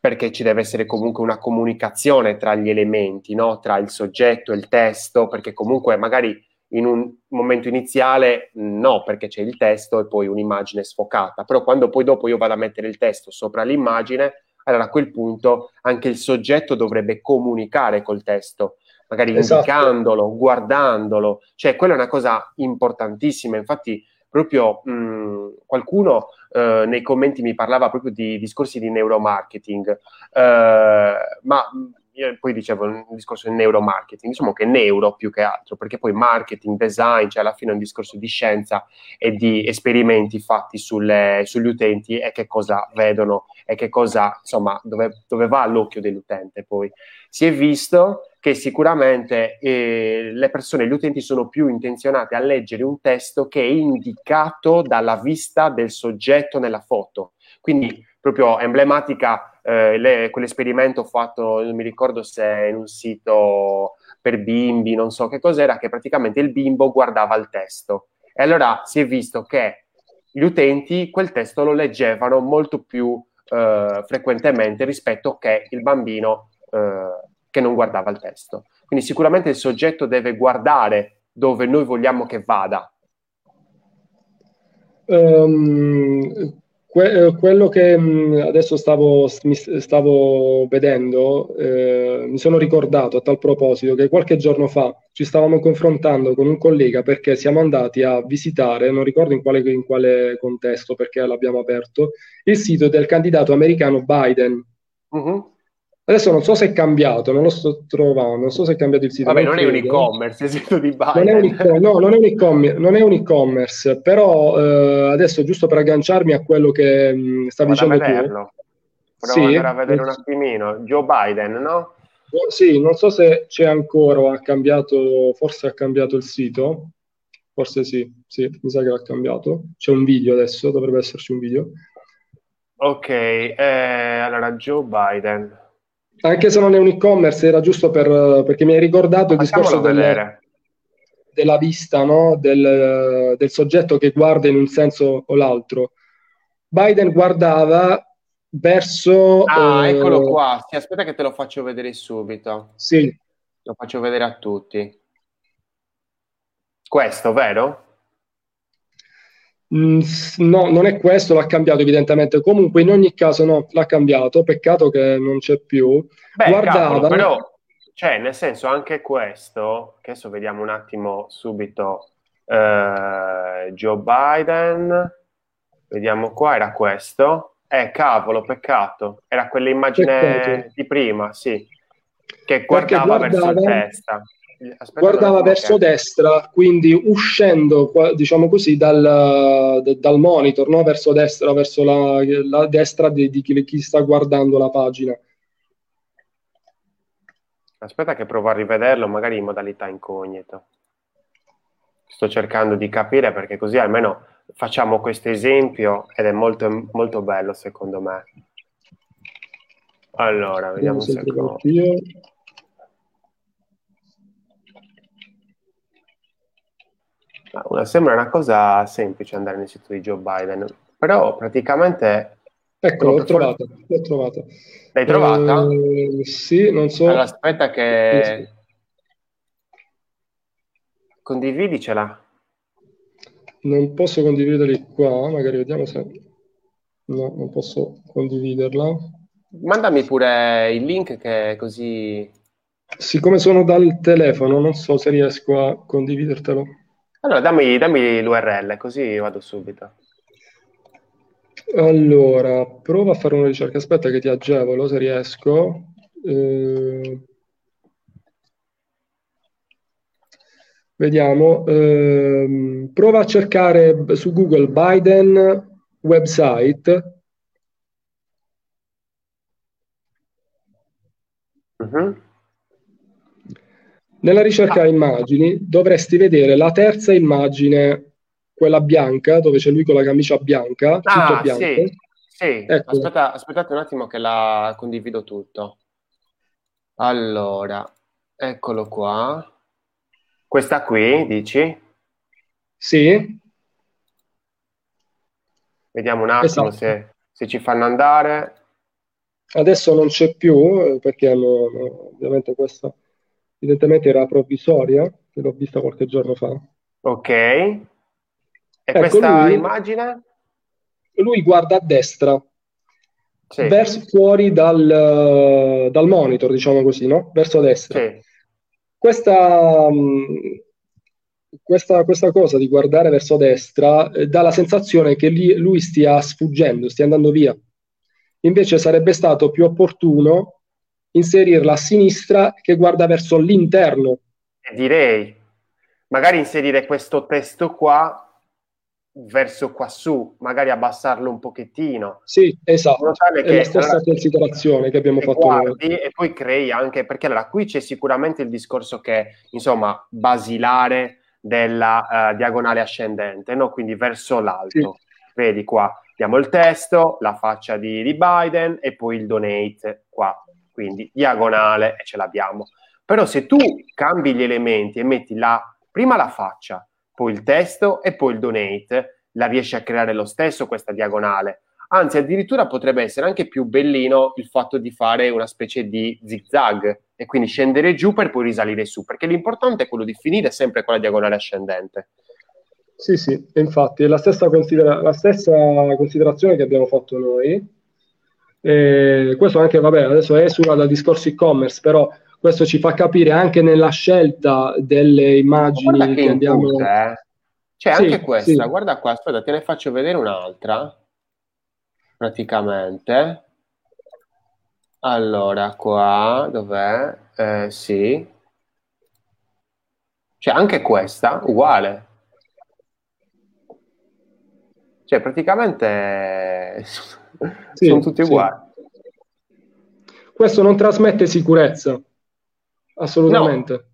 perché ci deve essere comunque una comunicazione tra gli elementi, no? tra il soggetto e il testo, perché comunque magari in un momento iniziale no, perché c'è il testo e poi un'immagine sfocata, però quando poi dopo io vado a mettere il testo sopra l'immagine, allora a quel punto anche il soggetto dovrebbe comunicare col testo, magari esatto. indicandolo, guardandolo, cioè quella è una cosa importantissima, infatti proprio mh, qualcuno eh, nei commenti mi parlava proprio di discorsi di neuromarketing, eh, ma io poi dicevo un discorso di neuromarketing, diciamo che neuro più che altro, perché poi marketing, design, cioè alla fine è un discorso di scienza e di esperimenti fatti sulle, sugli utenti e che cosa vedono e che cosa, insomma, dove, dove va l'occhio dell'utente poi. Si è visto che sicuramente eh, le persone, gli utenti sono più intenzionati a leggere un testo che è indicato dalla vista del soggetto nella foto. Quindi proprio emblematica eh, le, quell'esperimento fatto, non mi ricordo se in un sito per bimbi, non so che cos'era, che praticamente il bimbo guardava il testo. E allora si è visto che gli utenti quel testo lo leggevano molto più eh, frequentemente rispetto che il bambino eh, che non guardava il testo. Quindi sicuramente il soggetto deve guardare dove noi vogliamo che vada. Um, que- eh, quello che mh, adesso stavo, stavo vedendo, eh, mi sono ricordato a tal proposito che qualche giorno fa ci stavamo confrontando con un collega perché siamo andati a visitare, non ricordo in quale, in quale contesto perché l'abbiamo aperto, il sito del candidato americano Biden. Uh-huh. Adesso non so se è cambiato, non lo sto trovando, non so se è cambiato il sito. Vabbè, non, non è un e-commerce, il sito di Biden. Non è un e-commerce, no, non è un e-commerce, non è un e-commerce però eh, adesso giusto per agganciarmi a quello che mh, mm, stavi dicendo a vederlo. tu. Proviamo sì, a vedere un attimino. Joe Biden, no? Sì, non so se c'è ancora o ha cambiato, forse ha cambiato il sito. Forse sì, sì, mi sa che l'ha cambiato. C'è un video adesso, dovrebbe esserci un video. Ok, eh, allora Joe Biden anche se non è un e-commerce, era giusto per, perché mi hai ricordato il discorso del, della vista, no? del, del, soggetto che guarda in un senso o l'altro. Biden guardava verso... Ah, eh, eccolo qua. Sì, aspetta che te lo faccio vedere subito. Sì. Lo faccio vedere a tutti. Questo, vero? Mm, no, non è questo, l'ha cambiato evidentemente. Comunque, in ogni caso, no, l'ha cambiato. Peccato che non c'è più. Beh, Guardava, cavolo, però, cioè, nel senso, anche questo, che adesso vediamo un attimo subito. Eh, Joe Biden, vediamo qua, era questo. Eh, cavolo, peccato. Era quell'immagine peccato. di prima, sì, che guardava, guardava verso destra. Aspetta guardava verso che... destra, quindi uscendo, diciamo così, dal, dal monitor, no? verso destra, verso la, la destra di, di chi, chi, sta guardando la pagina. Aspetta che provo a rivederlo, magari in modalità incognito. Sto cercando di capire perché così almeno facciamo questo esempio ed è molto, molto bello secondo me. Allora, vediamo un secondo. Una, sembra una cosa semplice andare nel sito di Joe Biden, però praticamente... Ecco, l'ho trovata, l'ho trovata. L'hai trovata? Eh, sì, non so. Allora, aspetta che... Condividicela. Non posso condividerli qua, magari vediamo se... No, non posso condividerla. Mandami pure il link che così... Siccome sono dal telefono, non so se riesco a condividertelo. Allora, dammi, dammi l'URL, così vado subito. Allora, prova a fare una ricerca. Aspetta che ti agevolo se riesco. Eh, vediamo. Eh, prova a cercare su Google Biden website. Uh-huh. Nella ricerca ah. immagini dovresti vedere la terza immagine, quella bianca, dove c'è lui con la camicia bianca, ah, tutto bianco. Sì, sì. Ecco. Aspetta, aspettate un attimo che la condivido tutto. Allora, eccolo qua. Questa qui, dici? Sì. Vediamo un attimo esatto. se, se, ci fanno andare. Adesso non c'è più, eh, perché hanno, ovviamente questa evidentemente era provvisoria, che l'ho vista qualche giorno fa. Ok. E ecco, questa lui, immagine? Lui guarda a destra, sì. verso fuori dal, dal, monitor, diciamo così, no? Verso destra. Sì. Questa, questa, questa, cosa di guardare verso destra eh, dà la sensazione che li, lui stia sfuggendo, stia andando via. Invece sarebbe stato più opportuno inserirla a sinistra che guarda verso l'interno. Direi, magari inserire questo testo qua verso qua su, magari abbassarlo un pochettino. Sì, esatto, è che, la stessa allora, considerazione che abbiamo fatto guardi, E poi crei anche, perché allora qui c'è sicuramente il discorso che, insomma, basilare della uh, diagonale ascendente, no? quindi verso l'alto. Sì. Vedi qua, abbiamo il testo, la faccia di, di Biden e poi il donate qua quindi diagonale e ce l'abbiamo. Però se tu cambi gli elementi e metti la, prima la faccia, poi il testo e poi il donate, la riesci a creare lo stesso questa diagonale. Anzi, addirittura potrebbe essere anche più bellino il fatto di fare una specie di zigzag e quindi scendere giù per poi risalire su, perché l'importante è quello di finire sempre con la diagonale ascendente. Sì, sì, infatti è la stessa, considera- la stessa considerazione che abbiamo fatto noi. E questo anche, vabbè, adesso esula dal discorso e-commerce, però questo ci fa capire anche nella scelta delle immagini che, che andiamo... Input, eh? Cioè, sì, anche questa, sì. guarda qua, aspetta, te ne faccio vedere un'altra, praticamente. Allora, qua, dov'è? Eh, sì. Cioè, anche questa, uguale. Cioè, praticamente sì, sono tutti uguali. Questo non trasmette sicurezza, assolutamente. No.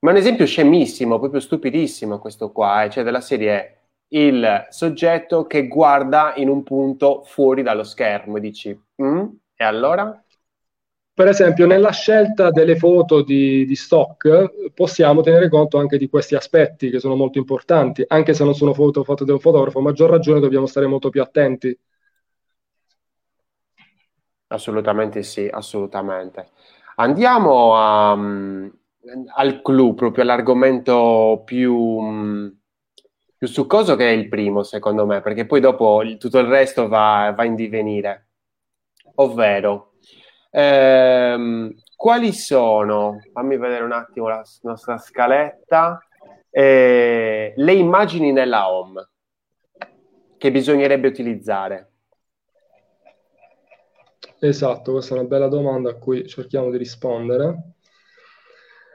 Ma un esempio scemissimo, proprio stupidissimo questo qua, eh? cioè della serie il soggetto che guarda in un punto fuori dallo schermo e dici, mm? e allora? Per esempio, nella scelta delle foto di, di, stock possiamo tenere conto anche di questi aspetti che sono molto importanti, anche se non sono foto fatte da un fotografo, a maggior ragione dobbiamo stare molto più attenti. Assolutamente sì, assolutamente. Andiamo a, al clou, proprio all'argomento più, più succoso che è il primo, secondo me, perché poi dopo tutto il resto va, va in divenire. Ovvero, Ehm, quali sono, fammi vedere un attimo la nostra scaletta, eh, le immagini nella home che bisognerebbe utilizzare? Esatto, questa è una bella domanda a cui cerchiamo di rispondere.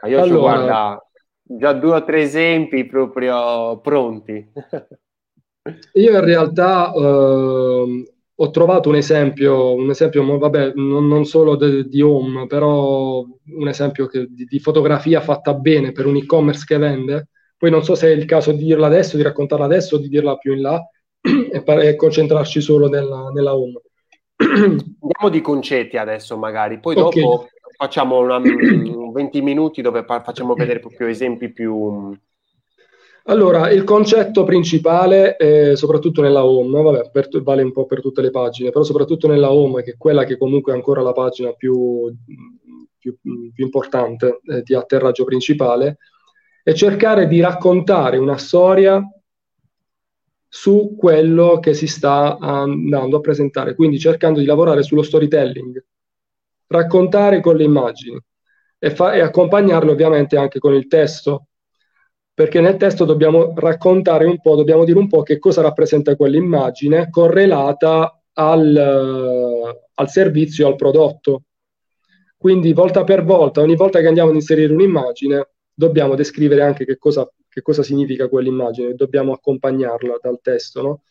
Ma io allora, guarda, già due o tre esempi proprio pronti. io in realtà eh, ho trovato un esempio, un esempio vabbè, non, non solo de, di home, però un esempio che, di, di, fotografia fatta bene per un e-commerce che vende. Poi non so se è il caso di dirla adesso, di raccontarla adesso o di dirla più in là e, e concentrarci solo nella, nella, home. Andiamo di concetti adesso magari, poi okay. dopo facciamo una, 20 minuti dove facciamo vedere proprio esempi più allora, il concetto principale, eh, soprattutto nella home, vabbè, per, vale un po' per tutte le pagine, però soprattutto nella home, che è quella che comunque è ancora la pagina più, più, più importante eh, di atterraggio principale, è cercare di raccontare una storia su quello che si sta andando a presentare, quindi cercando di lavorare sullo storytelling, raccontare con le immagini e, fa- e accompagnarle ovviamente anche con il testo perché nel testo dobbiamo raccontare un po', dobbiamo dire un po' che cosa rappresenta quell'immagine correlata al, al servizio, al prodotto. Quindi volta per volta, ogni volta che andiamo ad inserire un'immagine, dobbiamo descrivere anche che cosa, che cosa significa quell'immagine, dobbiamo accompagnarla dal testo. No?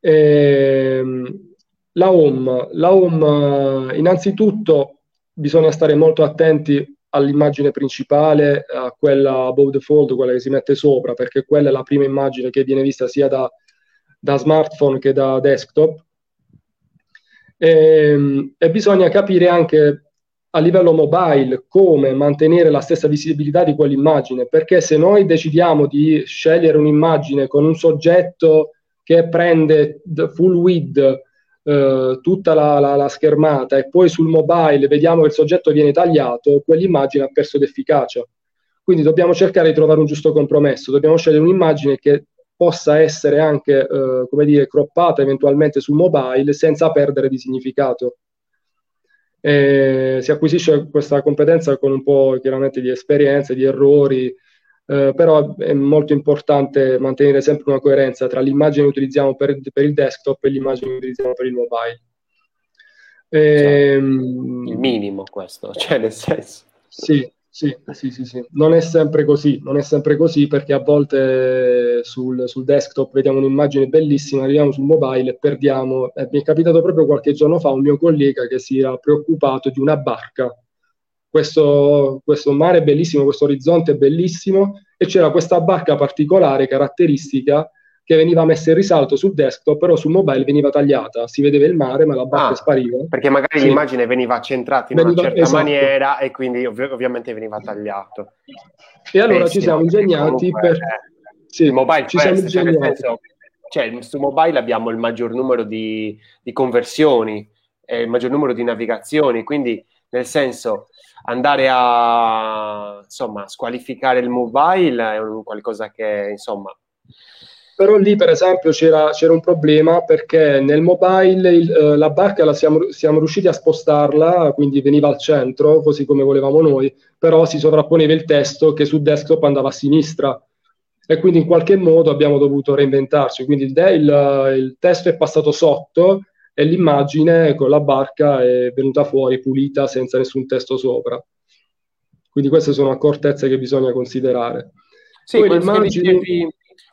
E, ehm, la home, la home, innanzitutto bisogna stare molto attenti all'immagine principale, a quella above the fold, quella che si mette sopra, perché quella è la prima immagine che viene vista sia da, da smartphone che da desktop. E, ehm, e bisogna capire anche a livello mobile come mantenere la stessa visibilità di quell'immagine, perché se noi decidiamo di scegliere un'immagine con un soggetto che prende full width eh, tutta la, la, la, schermata e poi sul mobile vediamo che il soggetto viene tagliato, quell'immagine ha perso d'efficacia. Quindi dobbiamo cercare di trovare un giusto compromesso, dobbiamo scegliere un'immagine che possa essere anche, eh, come dire, croppata eventualmente sul mobile senza perdere di significato. E si acquisisce questa competenza con un po' chiaramente di esperienze, di errori, eh, però è molto importante mantenere sempre una coerenza tra l'immagine che utilizziamo per, per il desktop e l'immagine che utilizziamo per il mobile. Ehm, il minimo questo, cioè nel senso. Sì, sì, sì, sì, sì, Non è sempre così, non è sempre così perché a volte sul, sul desktop vediamo un'immagine bellissima, arriviamo sul mobile e perdiamo. Eh, mi è capitato proprio qualche giorno fa un mio collega che si era preoccupato di una barca questo, questo mare è bellissimo, questo orizzonte è bellissimo e c'era questa barca particolare, caratteristica, che veniva messa in risalto sul desktop, però sul mobile veniva tagliata, si vedeva il mare, ma la barca ah, spariva. Perché magari sì. l'immagine veniva centrata in veniva, una certa esatto. maniera e quindi ov- ovviamente veniva tagliato. E allora Pessimo, ci siamo ingegnati per... Eh, sì, il mobile ci siamo cioè, ingegnati. Senso, cioè, su mobile abbiamo il maggior numero di, di conversioni, eh, il maggior numero di navigazioni, quindi nel senso andare a insomma, squalificare il mobile è un qualcosa che insomma però lì per esempio c'era, c'era, un problema perché nel mobile il, eh, la barca la siamo, siamo, riusciti a spostarla, quindi veniva al centro, così come volevamo noi, però si sovrapponeva il testo che su desktop andava a sinistra e quindi in qualche modo abbiamo dovuto reinventarci. Quindi il, il, il testo è passato sotto e l'immagine con la barca è venuta fuori pulita senza nessun testo sopra. Quindi queste sono accortezze che bisogna considerare. Sì, Poi l'immagine...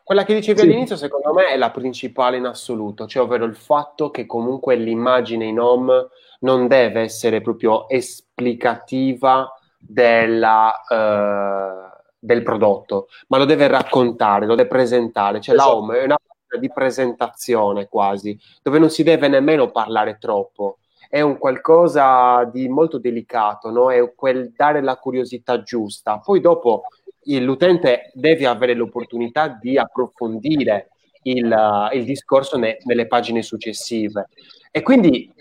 Quella che dicevi sì. all'inizio, secondo me, è la principale in assoluto, cioè ovvero il fatto che comunque l'immagine in home non deve essere proprio esplicativa della, uh, del prodotto, ma lo deve raccontare, lo deve presentare. Cioè esatto. la home è una di presentazione quasi, dove non si deve nemmeno parlare troppo. È un qualcosa di molto delicato, no? È quel dare la curiosità giusta. Poi dopo l'utente deve avere l'opportunità di approfondire il, il discorso ne, nelle pagine successive. E quindi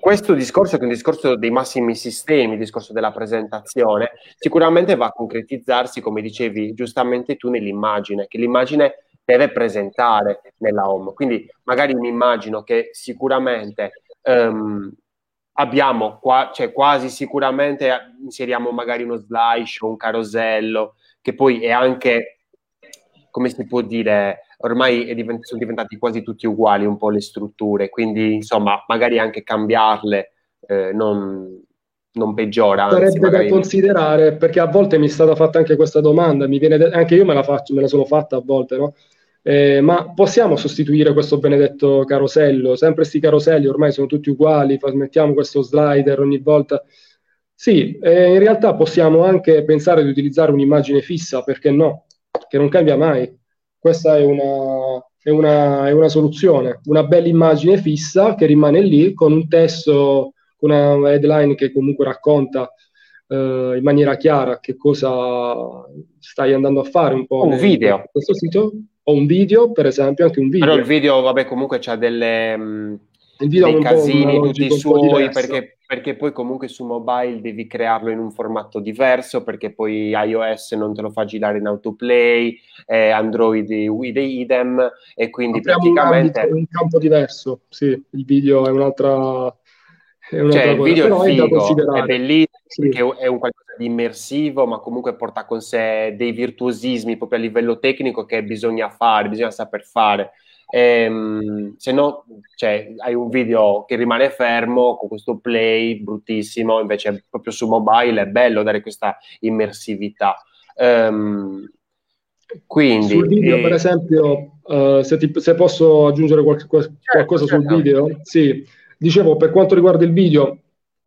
questo discorso, che è un discorso dei massimi sistemi, il discorso della presentazione, sicuramente va a concretizzarsi, come dicevi giustamente tu, nell'immagine, che l'immagine deve presentare nella home. Quindi magari un'immagine che sicuramente um, abbiamo, qua, cioè quasi sicuramente inseriamo magari uno slideshow, un carosello, che poi è anche, come si può dire, ormai divent- sono diventati quasi tutti uguali un po' le strutture, quindi insomma magari anche cambiarle eh, non, non peggiora. Anzi, Sarebbe magari... da considerare, perché a volte mi è stata fatta anche questa domanda, de- anche io me la, faccio, me la sono fatta a volte, no? Eh, ma possiamo sostituire questo benedetto carosello? Sempre questi caroselli ormai sono tutti uguali, mettiamo questo slider ogni volta. Sì, eh, in realtà possiamo anche pensare di utilizzare un'immagine fissa, perché no? Che non cambia mai. Questa è una, è una, è una soluzione, una bella immagine fissa che rimane lì con un testo, con una headline che comunque racconta eh, in maniera chiara che cosa stai andando a fare un po'. Un video. Questo sito? O un video, per esempio, anche un video. Però il video, vabbè, comunque c'ha delle... Mh dei casini tutti suoi perché, perché, poi comunque su mobile devi crearlo in un formato diverso perché poi iOS non te lo fa girare in autoplay eh, Android with idem e quindi Apriamo praticamente un, ambito, un campo diverso. Sì il video è un'altra è un'altra cioè, il video è figo, è, è bellissimo sì. perché è un qualcosa di immersivo ma comunque porta con sé dei virtuosismi proprio a livello tecnico che bisogna fare, bisogna saper fare Ehm, se no, cioè, hai un video che rimane fermo con questo play bruttissimo, invece proprio su mobile è bello dare questa immersività. Ehm, quindi, sul video, eh, per esempio, uh, se, ti, se, posso aggiungere qualche, certo, qualcosa certo. sul video, sì, dicevo per quanto riguarda il video,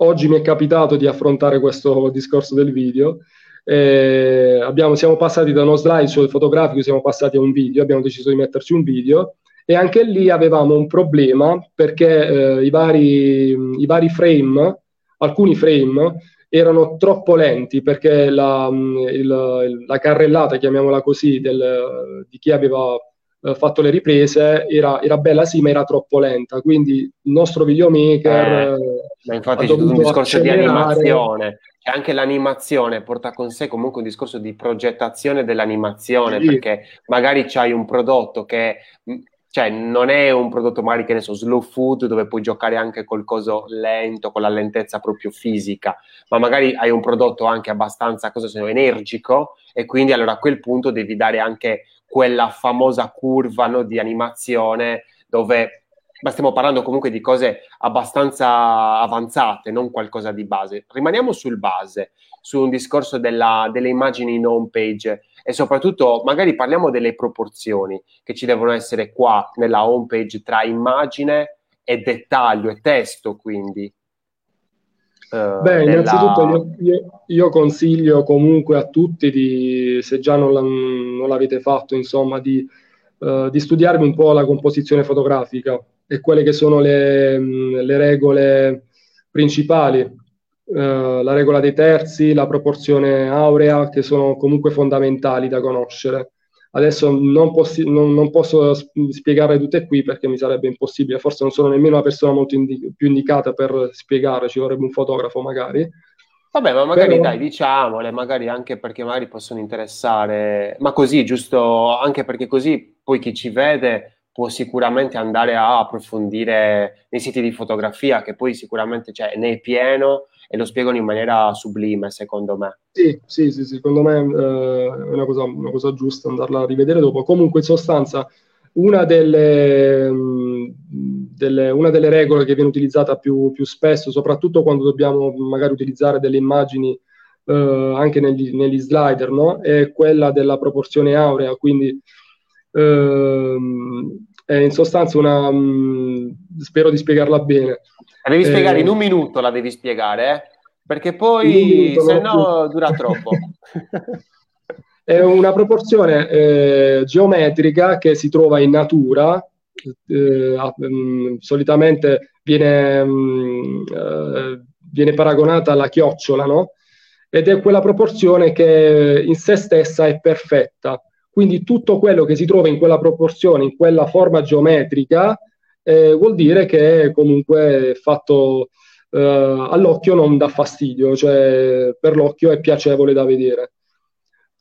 oggi mi è capitato di affrontare questo discorso del video. Eh, abbiamo, siamo passati da uno slide fotografico, siamo passati a un video, abbiamo deciso di metterci un video e anche lì avevamo un problema perché eh, i, vari, i, vari, frame, alcuni frame, erano troppo lenti perché la, il, la carrellata, chiamiamola così, del, di chi aveva eh, fatto le riprese era, era, bella sì ma era troppo lenta quindi il nostro videomaker eh, ma infatti c'è un discorso accelerare. di animazione e anche l'animazione porta con sé comunque un discorso di progettazione dell'animazione sì. perché magari c'hai un prodotto che cioè non è un prodotto magari che ne so, slow food dove puoi giocare anche col coso lento, con la lentezza proprio fisica, ma magari hai un prodotto anche abbastanza, cosa se no, energico e quindi allora a quel punto devi dare anche quella famosa curva no, di animazione dove ma stiamo parlando comunque di cose abbastanza avanzate, non qualcosa di base. Rimaniamo sul base, su un discorso della, delle immagini in home page e soprattutto magari parliamo delle proporzioni che ci devono essere qua nella home page tra immagine e dettaglio e testo quindi. Uh, Beh, della... innanzitutto io, io, io, consiglio comunque a tutti, di, se già non, non l'avete fatto, insomma, di, uh, di, studiarvi un po' la composizione fotografica e quelle che sono le, le regole principali eh, la regola dei terzi, la proporzione aurea, che sono comunque fondamentali da conoscere. Adesso non, possi- non, non posso spiegarle tutte qui perché mi sarebbe impossibile, forse non sono nemmeno una persona molto indi- più indicata per spiegare, ci vorrebbe un fotografo magari, Vabbè, ma magari Però... dai, diciamole, magari anche perché magari possono interessare, ma così, giusto, anche perché così poi chi ci vede può sicuramente andare a approfondire nei siti di fotografia, che poi sicuramente cioè, ne è pieno e lo spiegano in maniera sublime, secondo me. Sì, sì, sì, secondo me eh, è una cosa, una cosa giusta andarla a rivedere dopo. Comunque, in sostanza, una delle, mm, delle, una delle regole che viene utilizzata più, più, spesso, soprattutto quando dobbiamo magari utilizzare delle immagini eh, anche negli, negli, slider, no? è quella della proporzione aurea, quindi ehm, è in sostanza una... Mh, mm, spero di spiegarla bene. La devi spiegare eh, in un minuto, la devi spiegare, eh? perché poi se no dura troppo. È una proporzione eh, geometrica che si trova in natura, eh, um, solitamente viene, um, uh, viene, paragonata alla chiocciola, no? Ed è quella proporzione che in se stessa è perfetta. Quindi tutto quello che si trova in quella proporzione, in quella forma geometrica, eh, vuol dire che è comunque fatto eh, all'occhio non dà fastidio, cioè per l'occhio è piacevole da vedere.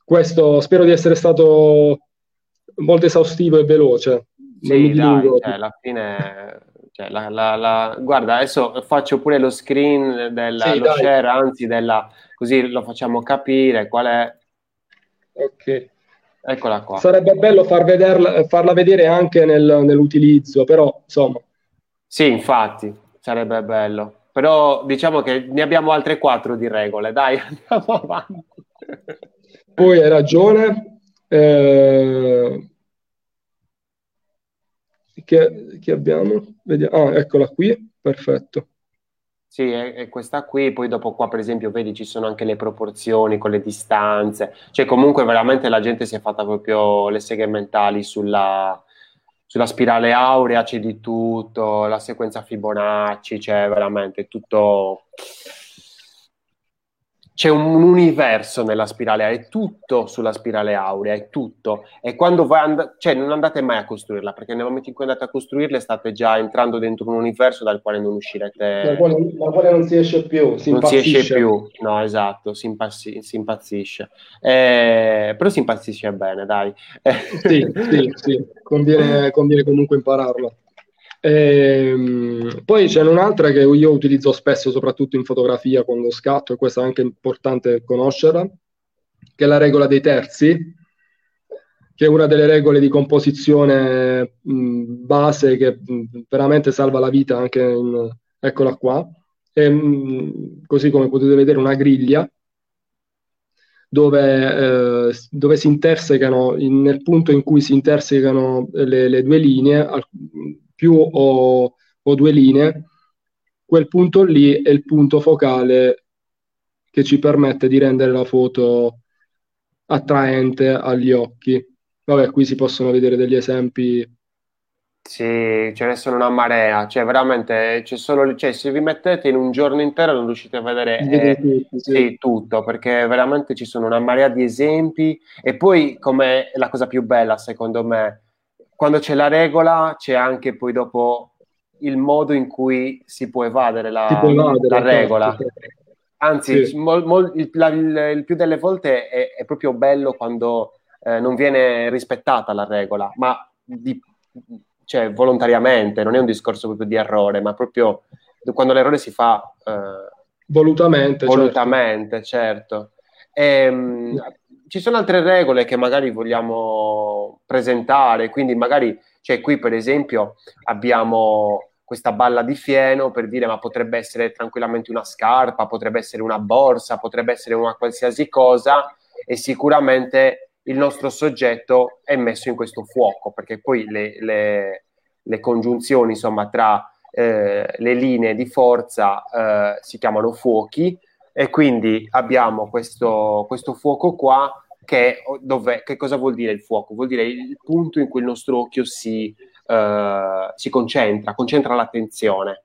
Questo spero di essere stato molto esaustivo e veloce. Sì, dai, cioè, alla fine, cioè, la, la, la... guarda, adesso faccio pure lo screen del sì, share, anzi, della... così lo facciamo capire qual è. Ok. Eccola qua. Sarebbe bello far vederla, farla vedere anche nel, nell'utilizzo, però insomma. Sì, infatti, sarebbe bello. Però diciamo che ne abbiamo altre quattro di regole, dai, andiamo avanti. Poi hai ragione. Eh, che, che, abbiamo? Vediamo. Ah, eccola qui, perfetto. Sì, è, è, questa qui, poi dopo qua per esempio vedi ci sono anche le proporzioni con le distanze, cioè comunque veramente la gente si è fatta proprio le seghe mentali sulla, sulla spirale aurea, c'è di tutto, la sequenza Fibonacci, c'è veramente tutto c'è un universo nella spirale aurea, è tutto sulla spirale aurea, è tutto. E quando voi and- cioè non andate mai a costruirla, perché nel momento in cui andate a costruirla state già entrando dentro un universo dal quale non uscirete. Da quale, da quale non si esce più, si Non si esce più, no, esatto, si, impassi- si impazzisce. Eh, però si impazzisce bene, dai. sì, sì, sì, conviene, conviene comunque impararla. Ehm, poi c'è un'altra che io utilizzo spesso, soprattutto in fotografia quando scatto, e questa è anche importante conoscerla, che è la regola dei terzi, che è una delle regole di composizione mh, base che mh, veramente salva la vita anche in, eccola qua. E, mh, così come potete vedere una griglia dove, eh, dove si intersecano, in, nel punto in cui si intersecano le, le due linee, al, più o, o due linee, quel punto lì è il punto focale che ci permette di rendere la foto attraente agli occhi. Vabbè, qui si possono vedere degli esempi. Sì, ce ne sono una marea, cioè veramente c'è solo, cioè, se vi mettete in un giorno intero non riuscite a vedere eh, tutto, sì. Sì, tutto, perché veramente ci sono una marea di esempi e poi come la cosa più bella secondo me quando c'è la regola c'è anche poi dopo il modo in cui si può evadere la, può evadere, la regola. Certo. Anzi, sì. mol, mol, il, la, il, il, più delle volte è, è proprio bello quando eh, non viene rispettata la regola, ma di, cioè, volontariamente, non è un discorso proprio di errore, ma proprio quando l'errore si fa eh, volutamente. Volutamente, certo. certo. Ehm, e, ci sono altre regole che magari vogliamo presentare, quindi magari, cioè qui per esempio abbiamo questa balla di fieno per dire ma potrebbe essere tranquillamente una scarpa, potrebbe essere una borsa, potrebbe essere una qualsiasi cosa e sicuramente il nostro soggetto è messo in questo fuoco perché poi le, le, le congiunzioni insomma tra eh, le linee di forza eh, si chiamano fuochi e quindi abbiamo questo, questo fuoco qua che, che, cosa vuol dire il fuoco? Vuol dire il punto in cui il nostro occhio si, uh, si concentra, concentra l'attenzione.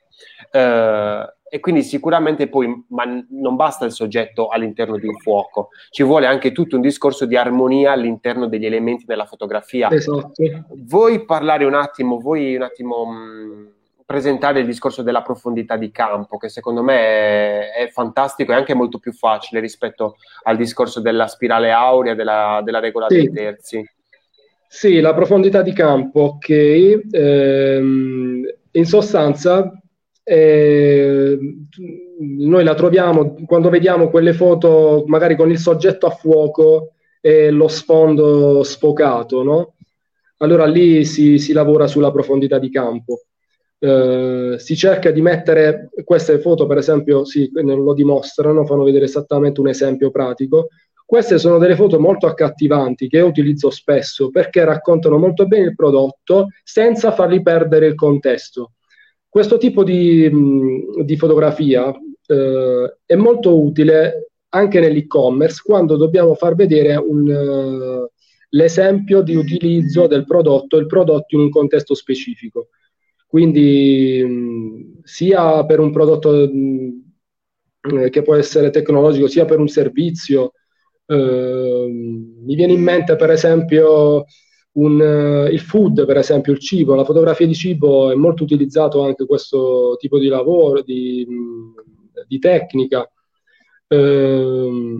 Uh, e quindi sicuramente poi ma non basta il soggetto all'interno di un fuoco, ci vuole anche tutto un discorso di armonia all'interno degli elementi della fotografia. Esatto. Vuoi parlare un attimo, vuoi un attimo mh, mm, presentare il discorso della profondità di campo, che secondo me è, è, fantastico e anche molto più facile rispetto al discorso della spirale aurea, della, della regola sì. dei terzi. Sì, la profondità di campo che ehm, in sostanza eh, noi la troviamo quando vediamo quelle foto magari con il soggetto a fuoco e lo sfondo sfocato, no? Allora lì si, si lavora sulla profondità di campo. Eh, si cerca di mettere queste foto, per esempio, sì, lo dimostrano, fanno vedere esattamente un esempio pratico. Queste sono delle foto molto accattivanti che io utilizzo spesso perché raccontano molto bene il prodotto senza fargli perdere il contesto. Questo tipo di, di fotografia eh, è molto utile anche nell'e-commerce quando dobbiamo far vedere un, uh, l'esempio di utilizzo del prodotto, il prodotto in un contesto specifico. Quindi mh, sia per un prodotto mh, eh, che può essere tecnologico, sia per un servizio. Eh, mi viene in mente per esempio un, uh, il food, per esempio il cibo, la fotografia di cibo è molto utilizzato anche questo tipo di lavoro, di, di tecnica. Eh,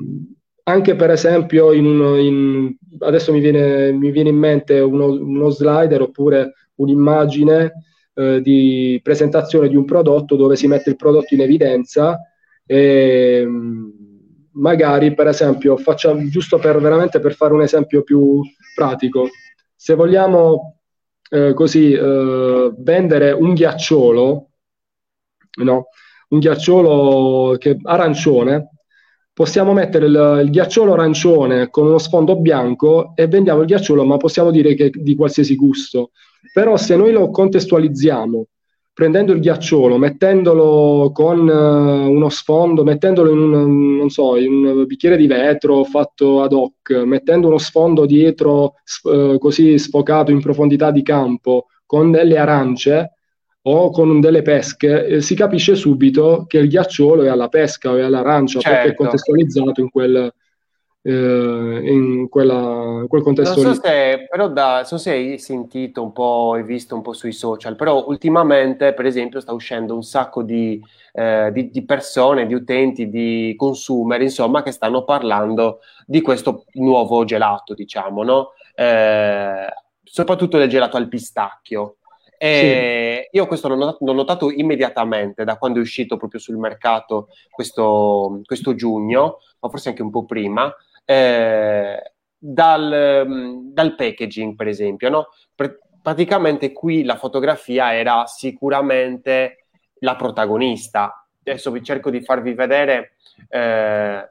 anche per esempio in, in, adesso mi viene, mi viene, in mente uno, uno slider oppure un'immagine eh, di presentazione di un prodotto dove si mette il prodotto in evidenza e mm, magari per esempio facciamo giusto per veramente per fare un esempio più pratico se vogliamo eh, così eh, vendere un ghiacciolo no? un ghiacciolo che, arancione possiamo mettere il, il, ghiacciolo arancione con uno sfondo bianco e vendiamo il ghiacciolo, ma possiamo dire che di qualsiasi gusto. Però se noi lo contestualizziamo, prendendo il ghiacciolo, mettendolo con uh, uno sfondo, mettendolo in un, so, in un, bicchiere di vetro fatto ad hoc, mettendo uno sfondo dietro uh, così sfocato in profondità di campo con delle arance, o con delle pesche, eh, si capisce subito che il ghiacciolo è alla pesca o è all'arancia certo. perché è certo. contestualizzato in quel, in, quella, in quel contesto. Non so se, però da, so se hai sentito un po', hai visto un po' sui social, però ultimamente, per esempio, sta uscendo un sacco di, eh, di, di persone, di utenti, di consumer, insomma, che stanno parlando di questo nuovo gelato, diciamo, no? Eh, soprattutto del gelato al pistacchio. E sì. Io questo l'ho notato, l'ho notato, immediatamente da quando è uscito proprio sul mercato questo, questo giugno, ma forse anche un po' prima, eh, dal, dal, packaging, per esempio. No? Pr- praticamente qui la fotografia era sicuramente la protagonista. Adesso vi cerco di farvi vedere. Eh,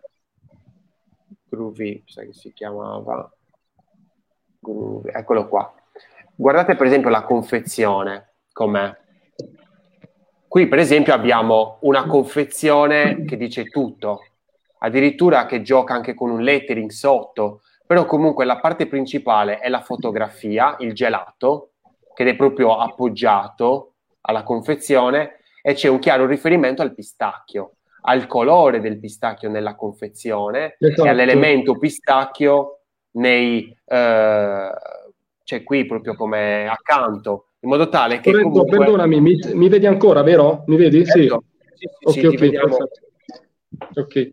Groovy, sai che si chiamava? Groovy, eccolo qua Guardate per esempio la confezione com'è. Qui per esempio abbiamo una confezione che dice tutto, addirittura che gioca anche con un lettering sotto, però comunque la parte principale è la fotografia, il gelato, che è proprio appoggiato alla confezione e c'è un chiaro riferimento al pistacchio, al colore del pistacchio nella confezione esatto. e all'elemento pistacchio nei, eh, c'è qui proprio come accanto, in modo tale che... Corretto, comunque... Perdonami, mi, mi, vedi ancora, vero? Mi vedi? Certo. Sì. sì, sì, ok, ok. Ok.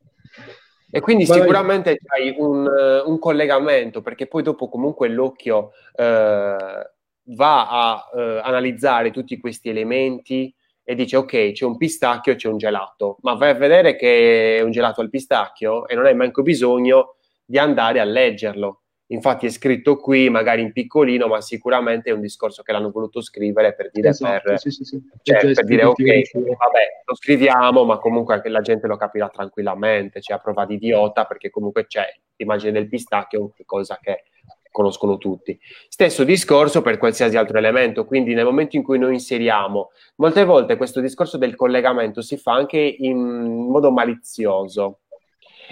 E quindi sicuramente hai un, un, collegamento, perché poi dopo comunque l'occhio eh, va a eh, analizzare tutti questi elementi e dice ok, c'è un pistacchio, c'è un gelato, ma vai a vedere che è un gelato al pistacchio e non hai manco bisogno di andare a leggerlo Infatti è scritto qui, magari in piccolino, ma sicuramente è un discorso che l'hanno voluto scrivere per dire, esatto, per, sì, sì, sì. Cioè, per dire ok, vabbè, lo scriviamo, ma comunque anche la gente lo capirà tranquillamente, cioè a prova di idiota, perché comunque c'è l'immagine del pistacchio, cosa che conoscono tutti. Stesso discorso per qualsiasi altro elemento, quindi nel momento in cui noi inseriamo, molte volte questo discorso del collegamento si fa anche in modo malizioso.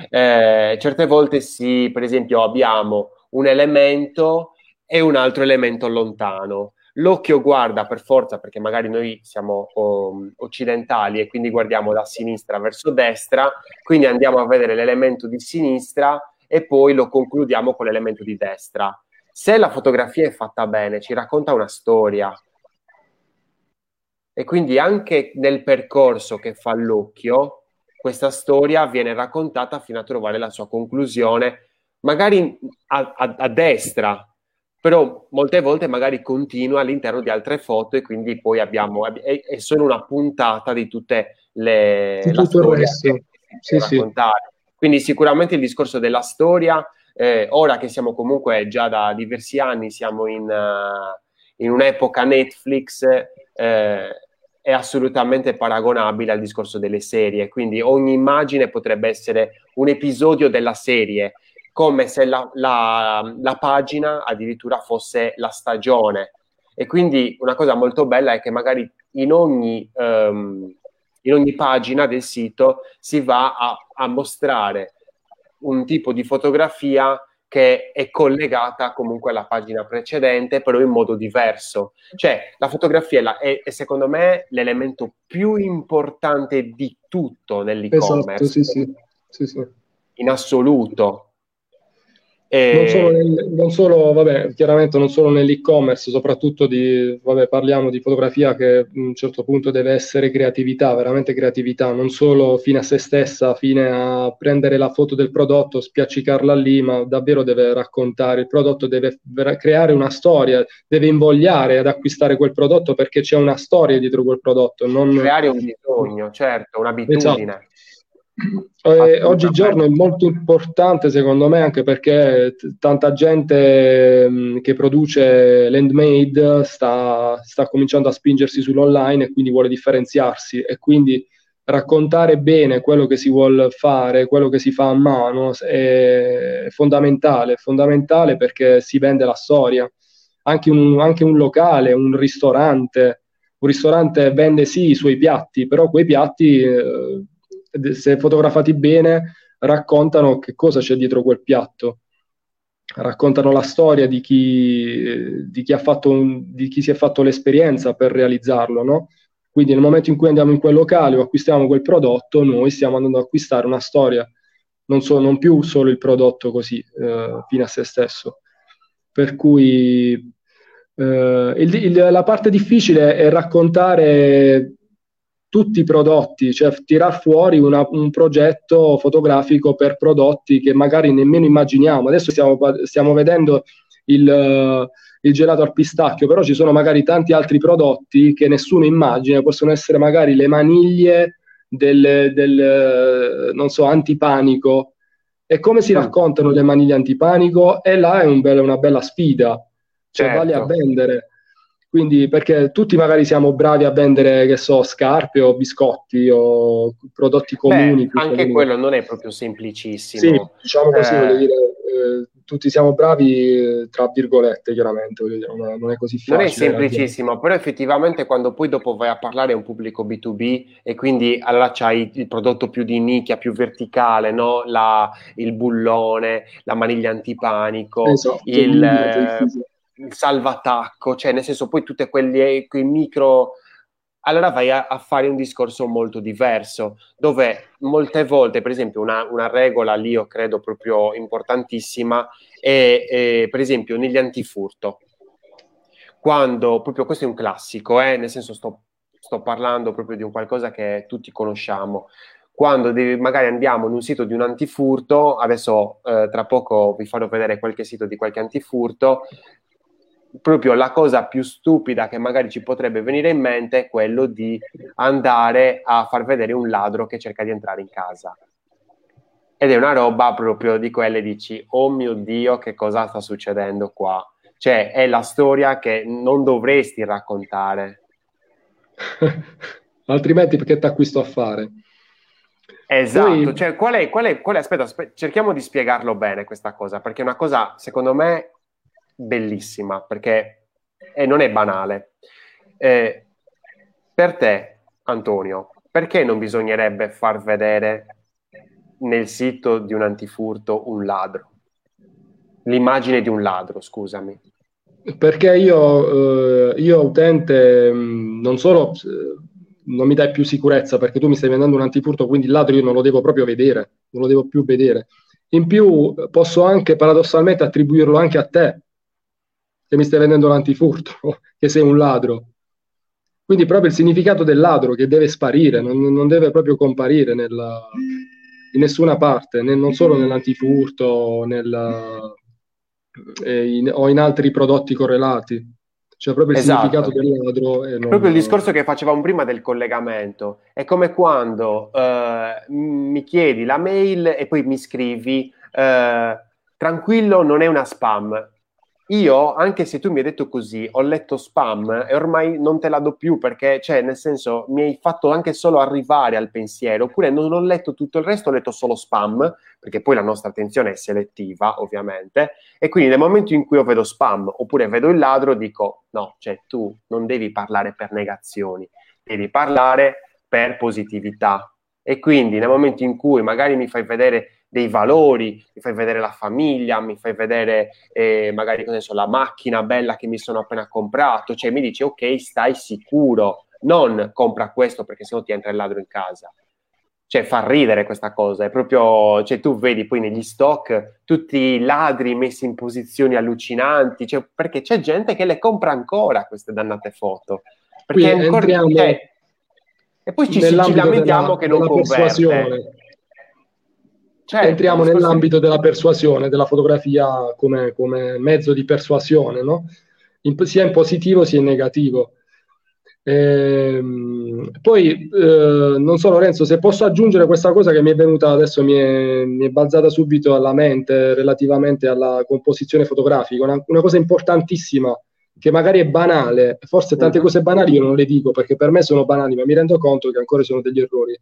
Eh, certe volte si, per esempio, abbiamo un elemento e un altro elemento lontano. L'occhio guarda per forza, perché magari noi siamo um, occidentali e quindi guardiamo da sinistra verso destra, quindi andiamo a vedere l'elemento di sinistra e poi lo concludiamo con l'elemento di destra. Se la fotografia è fatta bene, ci racconta una storia, E quindi anche nel percorso che fa l'occhio, questa storia viene raccontata fino a trovare la sua conclusione, magari a, a, a destra, però molte volte magari continua all'interno di altre foto e quindi poi abbiamo, è, è solo una puntata di tutte le di tutto il resto. Sì, sì. Quindi sicuramente il discorso della storia, eh, ora che siamo comunque già da diversi anni, siamo in, uh, in un'epoca Netflix, eh, è assolutamente paragonabile al discorso delle serie, quindi ogni immagine potrebbe essere un episodio della serie come se la, la, la pagina addirittura fosse la stagione. E quindi una cosa molto bella è che magari in ogni, um, in ogni pagina del sito si va a, a, mostrare un tipo di fotografia che è collegata comunque alla pagina precedente, però in modo diverso. Cioè, la fotografia è, la, è, secondo me l'elemento più importante di tutto nell'e-commerce. Esatto, sì. Sì, sì. In assoluto e... Non, solo nel, non solo, vabbè, chiaramente non solo nell'e-commerce, soprattutto di, vabbè, parliamo di fotografia che a un certo punto deve essere creatività, veramente creatività, non solo fine a se stessa, fine a prendere la foto del prodotto, spiaccicarla lì, ma davvero deve raccontare il prodotto, deve creare una storia, deve invogliare ad acquistare quel prodotto perché c'è una storia dietro quel prodotto. Non... Creare un bisogno, certo, un'abitudine. Esatto. Eh, oggigiorno è molto importante secondo me anche perché t- tanta gente mh, mm, che produce landmade sta, sta cominciando a spingersi sull'online e quindi vuole differenziarsi e quindi raccontare bene quello che si vuole fare, quello che si fa a mano è fondamentale, fondamentale perché si vende la storia. Anche un, anche un locale, un ristorante, un ristorante vende sì i suoi piatti, però quei piatti eh, se fotografati bene, raccontano che cosa c'è dietro quel piatto. Raccontano la storia di chi, di chi, un, di chi si è fatto l'esperienza per realizzarlo, no? Quindi nel momento in cui andiamo in quel locale o acquistiamo quel prodotto, noi stiamo andando ad acquistare una storia, non, so, non più solo il prodotto così, eh, fino a se stesso. Per cui eh, il, il, la parte difficile è raccontare tutti i prodotti, cioè tirar fuori una, un progetto fotografico per prodotti che magari nemmeno immaginiamo. Adesso stiamo, stiamo vedendo il, il, gelato al pistacchio, però ci sono magari tanti altri prodotti che nessuno immagina, possono essere magari le maniglie del, del non so, antipanico. E come si mm. raccontano le maniglie antipanico? E là è un be- una bella sfida, cioè certo. vale a vendere. Quindi, perché tutti magari siamo bravi a vendere, che so, scarpe o biscotti o prodotti comuni. Beh, anche comuni. quello non è proprio semplicissimo. Sì, diciamo così, eh... dire, eh, tutti siamo bravi, tra virgolette, chiaramente, dire, non è così facile. Non è semplicissimo, però effettivamente quando poi dopo vai a parlare a un pubblico B2B e quindi allora c'hai il prodotto più di nicchia, più verticale, no? La, il bullone, la maniglia antipanico, esatto, il... il il salvatacco, cioè nel senso poi tutti quei micro... Allora vai a, a, fare un discorso molto diverso, dove molte volte, per esempio, una, una regola lì io credo proprio importantissima è, è, per esempio, negli antifurto. Quando, proprio questo è un classico, eh, nel senso sto, sto parlando proprio di un qualcosa che tutti conosciamo, quando devi, magari andiamo in un sito di un antifurto, adesso eh, tra poco vi farò vedere qualche sito di qualche antifurto, proprio la cosa più stupida che magari ci potrebbe venire in mente è quello di andare a far vedere un ladro che cerca di entrare in casa. Ed è una roba proprio di quelle dici, oh mio Dio, che cosa sta succedendo qua? Cioè, è la storia che non dovresti raccontare. Altrimenti perché ti acquisto a fare? Esatto, Poi... cioè, qual è, qual è, qual è, aspetta, aspetta, cerchiamo di spiegarlo bene questa cosa, perché è una cosa, secondo me, bellissima perché e non è banale. Eh, per te, Antonio, perché non bisognerebbe far vedere nel sito di un antifurto un ladro? L'immagine di un ladro, scusami. Perché io, eh, io utente, mm, non solo eh, non mi dai più sicurezza perché tu mi stai vendendo un antifurto, quindi il ladro io non lo devo proprio vedere, non lo devo più vedere. In più posso anche paradossalmente attribuirlo anche a te, che mi stai vendendo l'antifurto, che sei un ladro. Quindi proprio il significato del ladro che deve sparire, non, non deve proprio comparire nella, in nessuna parte, né, non solo nell'antifurto nel, eh, in, o in altri prodotti correlati. Cioè proprio il esatto. significato del ladro. Non... Proprio il discorso che facevamo prima del collegamento. È come quando eh, mi chiedi la mail e poi mi scrivi eh, tranquillo, non è una spam. Io, anche se tu mi hai detto così, ho letto spam e ormai non te la do più perché, cioè, nel senso, mi hai fatto anche solo arrivare al pensiero, oppure non ho letto tutto il resto, ho letto solo spam, perché poi la nostra attenzione è selettiva, ovviamente, e quindi nel momento in cui io vedo spam oppure vedo il ladro, dico, no, cioè, tu non devi parlare per negazioni, devi parlare per positività. E quindi nel momento in cui magari mi fai vedere dei valori, mi fai vedere la famiglia, mi fai vedere eh, magari so, la macchina bella che mi sono appena comprato, cioè mi dici ok, stai sicuro, non compra questo perché sennò ti entra il ladro in casa. Cioè fa ridere questa cosa, è proprio, cioè tu vedi poi negli stock tutti i ladri messi in posizioni allucinanti, cioè, perché c'è gente che le compra ancora queste dannate foto. Perché Qui ancora, entriamo... Cioè, e poi ci, ci lamentiamo della, che non converte. Certo, entriamo nell'ambito della persuasione, della fotografia come, come mezzo di persuasione, no? in, sia in positivo sia in negativo. Ehm, poi, eh, non so Lorenzo, se posso aggiungere questa cosa che mi è venuta adesso, mi è, mi è balzata subito alla mente relativamente alla composizione fotografica, una, una, cosa importantissima che magari è banale, forse tante mm. cose banali io non le dico perché per me sono banali, ma mi rendo conto che ancora sono degli errori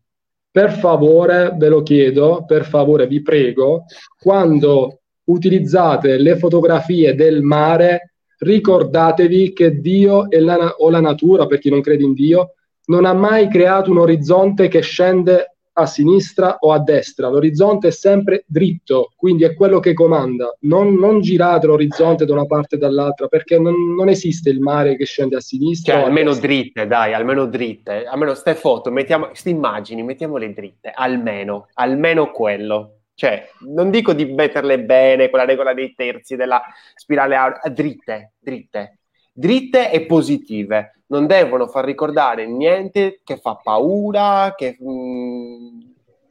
per favore, ve lo chiedo, per favore, vi prego, quando utilizzate le fotografie del mare, ricordatevi che Dio la, o la natura, per chi non crede in Dio, non ha mai creato un orizzonte che scende a sinistra o a destra, l'orizzonte è sempre dritto, quindi è quello che comanda. Non, non girate l'orizzonte da una parte e dall'altra perché non, non, esiste il mare che scende a sinistra. Cioè, almeno destra. dritte, dai, almeno dritte. Almeno ste foto, mettiamo, queste immagini, mettiamole dritte, almeno, almeno quello. Cioè, non dico di metterle bene con la regola dei terzi della spirale aurea, dritte, dritte dritte e positive, non devono far ricordare niente che fa paura, che, mh, mm,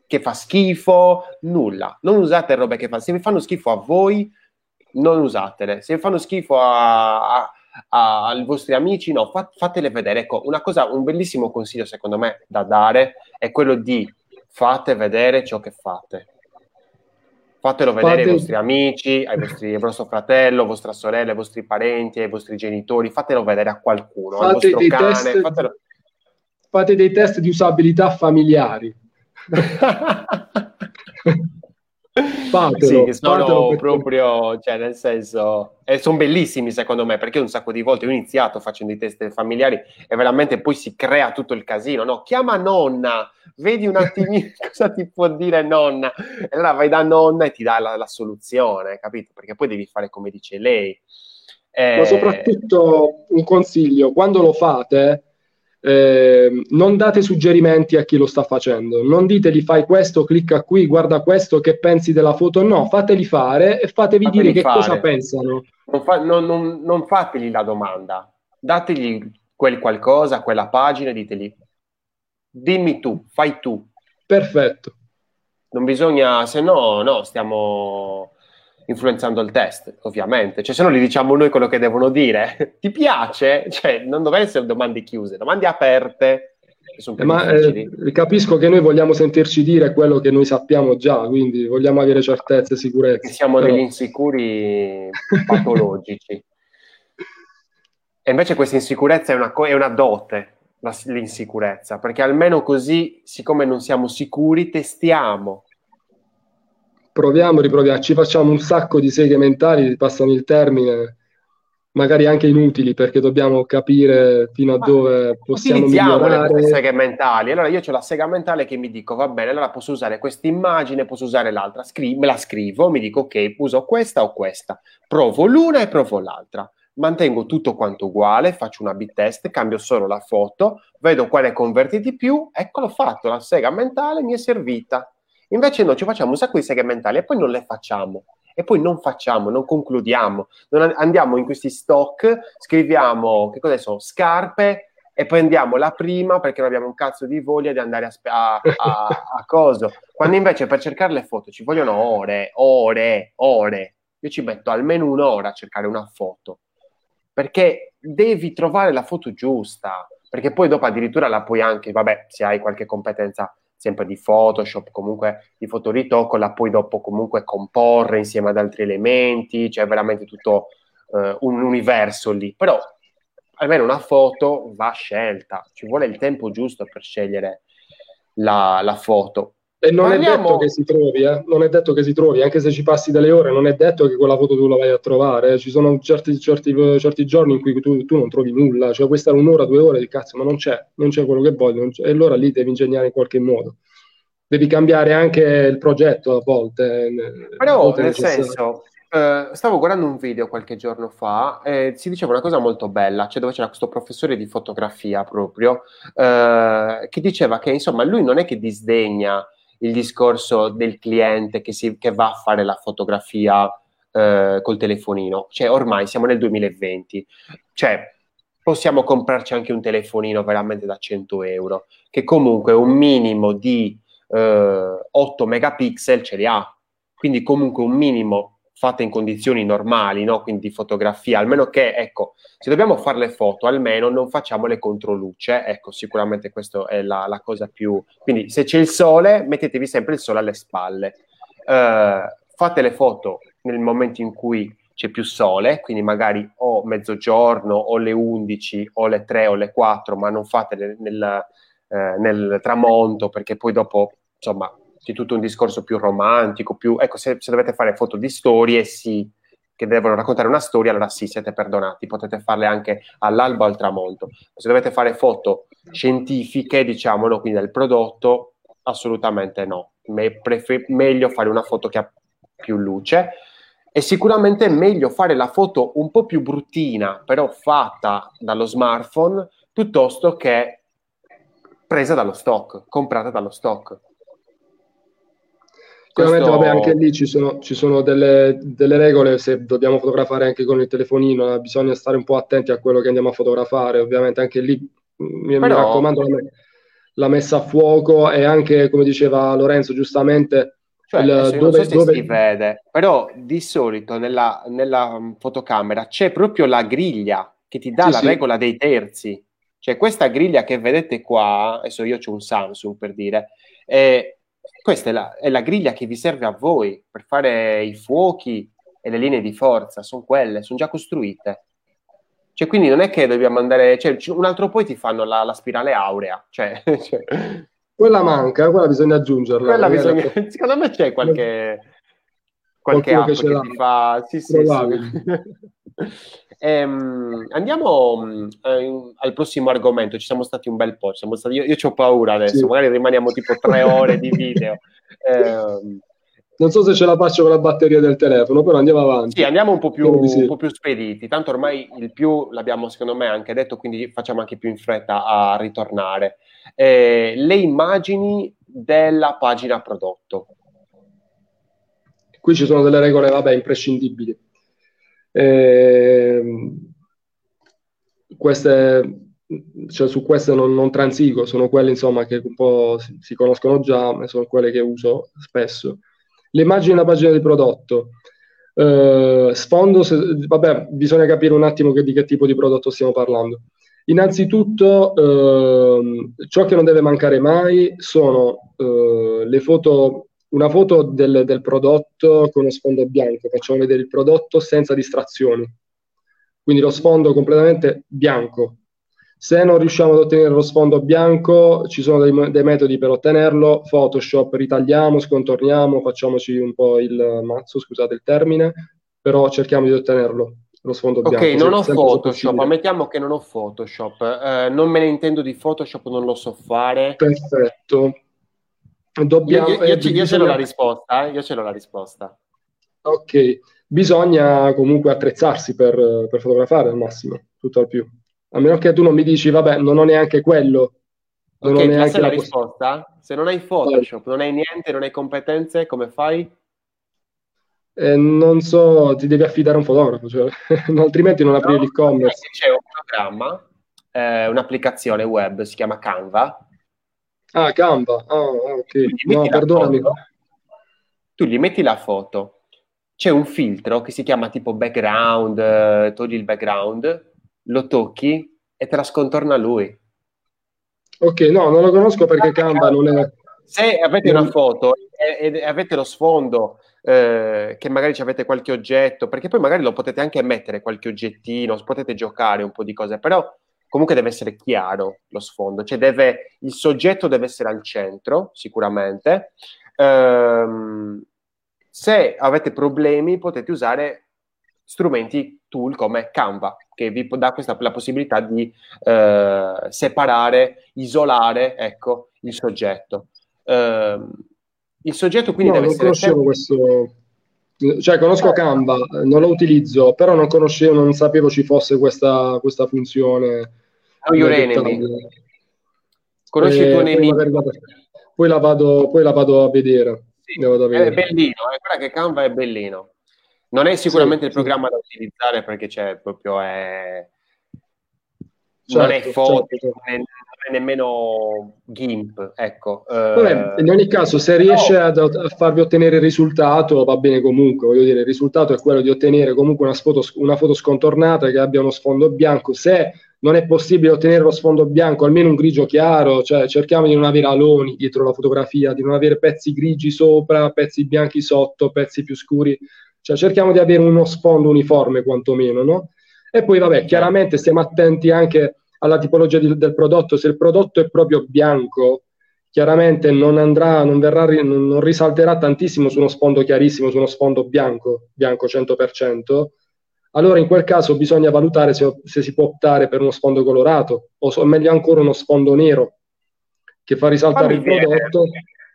che fa schifo, nulla. Non usate robe che fanno, se vi fanno schifo a voi, non usatele. Se vi fanno schifo a, a, a, ai vostri amici, no, fat, fatele vedere. Ecco, una cosa, un bellissimo consiglio secondo me da dare è quello di fate vedere ciò che fate Fatelo vedere Fate... ai vostri amici, ai vostri, al vostro fratello, vostra sorella, ai vostri parenti, ai vostri genitori, fatelo vedere a qualcuno, Fate al vostro cane. Test... Fatelo... Fate dei test di usabilità familiari. Fatelo, sì, sono proprio, cioè nel senso, e sono bellissimi secondo me, perché un sacco di volte ho iniziato facendo i test familiari e veramente poi si crea tutto il casino, no? Chiama nonna, vedi un attimino cosa ti può dire nonna, e allora vai da nonna e ti dà la, la soluzione, capito? Perché poi devi fare come dice lei. Eh... Ma soprattutto un consiglio, quando lo fate, eh, non date suggerimenti a chi lo sta facendo, non ditegli fai questo, clicca qui, guarda questo, che pensi della foto, no, fateli fare e fatevi fateli dire che fare. cosa pensano. Non, fa, non, non, non, fategli la domanda, dategli quel qualcosa, quella pagina ditegli dimmi tu, fai tu. Perfetto. Non bisogna, se no, no, stiamo influenzando il test, ovviamente. Cioè, se no gli diciamo noi quello che devono dire. Ti piace? Cioè, non devono essere domande chiuse, domande aperte. Ma eh, capisco che noi vogliamo sentirci dire quello che noi sappiamo già, quindi vogliamo avere certezze e sicurezze. siamo però... degli insicuri patologici. e invece questa insicurezza è una, co- è una dote, la, l'insicurezza, perché almeno così, siccome non siamo sicuri, testiamo proviamo, riproviamo, ci facciamo un sacco di seghe mentali, passano il termine, magari anche inutili perché dobbiamo capire fino a dove possiamo migliorare. le seghe mentali. Allora io ho la sega mentale che mi dico, va bene, allora posso usare questa immagine, posso usare l'altra, Scri- me la scrivo, mi dico, ok, uso questa o questa, provo l'una e provo l'altra. Mantengo tutto quanto uguale, faccio una bit test, cambio solo la foto, vedo quale converte di più, eccolo fatto, la sega mentale mi è servita Invece noi ci facciamo un sacco di seghe mentali e poi non le facciamo. E poi non facciamo, non concludiamo. Non andiamo in questi stock, scriviamo, che cosa so, scarpe, e poi andiamo la prima perché non abbiamo un cazzo di voglia di andare a, a, a, a coso. Quando invece per cercare le foto ci vogliono ore, ore, ore. Io ci metto almeno un'ora a cercare una foto perché devi trovare la foto giusta, perché poi dopo addirittura la puoi anche, vabbè, se hai qualche competenza sempre di Photoshop, comunque di fotoritocco, la puoi dopo comunque comporre insieme ad altri elementi, c'è veramente tutto uh, un universo lì, però almeno una foto va scelta, ci vuole il tempo giusto per scegliere la, la foto. E non Parliamo... è detto che si trovi, eh? non è detto che si trovi, anche se ci passi delle ore, non è detto che quella foto tu la vai a trovare. Ci sono certi, certi, certi, giorni in cui tu, tu, non trovi nulla, cioè questa è un'ora, due ore di cazzo, ma non c'è, non c'è quello che voglio, e allora lì devi ingegnare in qualche modo. Devi cambiare anche il progetto a volte. Eh, Però, a volte nel senso, Uh, stavo guardando un video qualche giorno fa e si diceva una cosa molto bella, cioè dove c'era questo professore di fotografia proprio, uh, che diceva che insomma lui non è che disdegna il discorso del cliente che, si, che va a fare la fotografia uh, col telefonino, cioè ormai siamo nel 2020, cioè possiamo comprarci anche un telefonino veramente da 100 euro, che comunque un minimo di 8 megapixel ce li ha, quindi comunque un minimo fatte in condizioni normali, no? quindi fotografia, almeno che, ecco, se dobbiamo fare le foto, almeno non facciamo le controluce, ecco, sicuramente questa è la, la, cosa più... Quindi se c'è il sole, mettetevi sempre il sole alle spalle. Uh, fate le foto nel momento in cui c'è più sole, quindi magari o mezzogiorno, o le 11, o le 3, o le 4, ma non fate nel, nel, eh, nel tramonto, perché poi dopo, insomma, di tutto un discorso più romantico, più... Ecco, se, se dovete fare foto di storie, sì, che devono raccontare una storia, allora sì, siete perdonati, potete farle anche all'alba o al tramonto. Se dovete fare foto scientifiche, diciamo, no, quindi del prodotto, assolutamente no. Me, prefer- meglio fare una foto che ha più luce. E sicuramente è meglio fare la foto un po' più bruttina, però fatta dallo smartphone, piuttosto che presa dallo stock, comprata dallo stock. Sicuramente, Questo... vabbè, anche lì ci sono, ci sono delle, delle, regole, se dobbiamo fotografare anche con il telefonino, bisogna stare un po' attenti a quello che andiamo a fotografare, ovviamente anche lì mi, Però... mi raccomando la, la, messa a fuoco e anche, come diceva Lorenzo giustamente, cioè, il, dove, so dove... si vede, però di solito nella, nella, fotocamera c'è proprio la griglia che ti dà sì, la sì. regola dei terzi. Cioè questa griglia che vedete qua, adesso io ho un Samsung per dire, è, questa è la, è la griglia che vi serve a voi per fare i fuochi e le linee di forza, sono quelle, sono già costruite. Cioè, quindi non è che dobbiamo andare, cioè, un altro poi ti fanno la, la spirale aurea, cioè, cioè, Quella manca, quella bisogna aggiungerla. Quella bisogna... Secondo me c'è qualche, qualche app che, che ti fa... Sì, sì, sì. Ehm, andiamo eh, al prossimo argomento. Ci siamo stati un bel po'. Stati... Io, io ho paura adesso, sì. magari rimaniamo tipo tre ore di video. Eh, non so se ce la faccio con la batteria del telefono, però andiamo avanti. Sì, andiamo un po' più, sì. un po più spediti. Tanto ormai il più l'abbiamo, secondo me, anche detto, quindi facciamo anche più in fretta a ritornare. Eh, le immagini della pagina prodotto. Qui ci sono delle regole, vabbè, imprescindibili. Eh, queste, cioè su queste non, non, transigo, sono quelle insomma che un po' si, si conoscono già, ma sono quelle che uso spesso. Le immagini della pagina di prodotto. Eh, sfondo, se, vabbè, bisogna capire un attimo che, di che tipo di prodotto stiamo parlando. Innanzitutto, eh, ciò che non deve mancare mai sono eh, le foto una foto del, del, prodotto con lo sfondo bianco, facciamo vedere il prodotto senza distrazioni, quindi lo sfondo completamente bianco. Se non riusciamo ad ottenere lo sfondo bianco, ci sono dei, dei metodi per ottenerlo, Photoshop, ritagliamo, scontorniamo, facciamoci un po' il mazzo, scusate il termine, però cerchiamo di ottenerlo lo sfondo bianco. Ok, non ho Photoshop, ammettiamo che non ho Photoshop, eh, non me ne intendo di Photoshop, non lo so fare. Perfetto, Dobbiamo, io, io, io, io ce l'ho la risposta, eh? io ce l'ho la risposta. Ok, bisogna comunque attrezzarsi per, per, fotografare al massimo, tutto al più. A meno che tu non mi dici, vabbè, non ho neanche quello. Non ok, ho neanche la, la risposta? Se non hai Photoshop, non hai niente, non hai competenze, come fai? Eh, non so, ti devi affidare a un fotografo, cioè, altrimenti non apri no, l'e-commerce. C'è un programma eh, un'applicazione web, si chiama Canva. Ah, Canva, ah, ok. No, perdonami. Foto, tu gli metti la foto, c'è un filtro che si chiama tipo background, eh, togli il background, lo tocchi e te la scontorna lui. Ok, no, non lo conosco perché Canva non è... Se avete una foto e, e avete lo sfondo eh, che magari avete qualche oggetto, perché poi magari lo potete anche mettere qualche oggettino, potete giocare un po' di cose, però comunque deve essere chiaro lo sfondo, cioè deve, il soggetto deve essere al centro, sicuramente. Ehm, se avete problemi potete usare strumenti, tool come Canva, che vi dà questa, la possibilità di eh, separare, isolare ecco, il soggetto. Eh, il soggetto quindi no, deve non essere... Conoscevo questo... Cioè, conosco Canva, non lo utilizzo, però non conoscevo, non sapevo ci fosse questa, questa funzione. Know your enemy. Conosci il tuo nemico. Poi la, vado, poi la vado a vedere. Sì, vado a vedere. È bellino, eh, guarda che Canva è bellino. Non è sicuramente sì, il programma sì. da utilizzare perché c'è proprio è... Certo, non è foto, certo. Nemmeno GIMP, ecco. Vabbè, in ogni caso, se riesce no. ad, a farvi ottenere il risultato, va bene comunque. Voglio dire, il risultato è quello di ottenere comunque una foto, una foto scontornata che abbia uno sfondo bianco. Se non è possibile ottenere lo sfondo bianco, almeno un grigio chiaro, cioè cerchiamo di non avere aloni dietro la fotografia, di non avere pezzi grigi sopra, pezzi bianchi sotto, pezzi più scuri cioè cerchiamo di avere uno sfondo uniforme quantomeno, no? E poi vabbè, chiaramente stiamo attenti anche alla tipologia di, del prodotto, se il prodotto è proprio bianco, chiaramente non andrà, non, verrà, non risalterà tantissimo su uno sfondo chiarissimo, su uno sfondo bianco, bianco 100%, allora in quel caso bisogna valutare se, se si può optare per uno sfondo colorato o meglio ancora uno sfondo nero che fa risaltare Fammi il prodotto.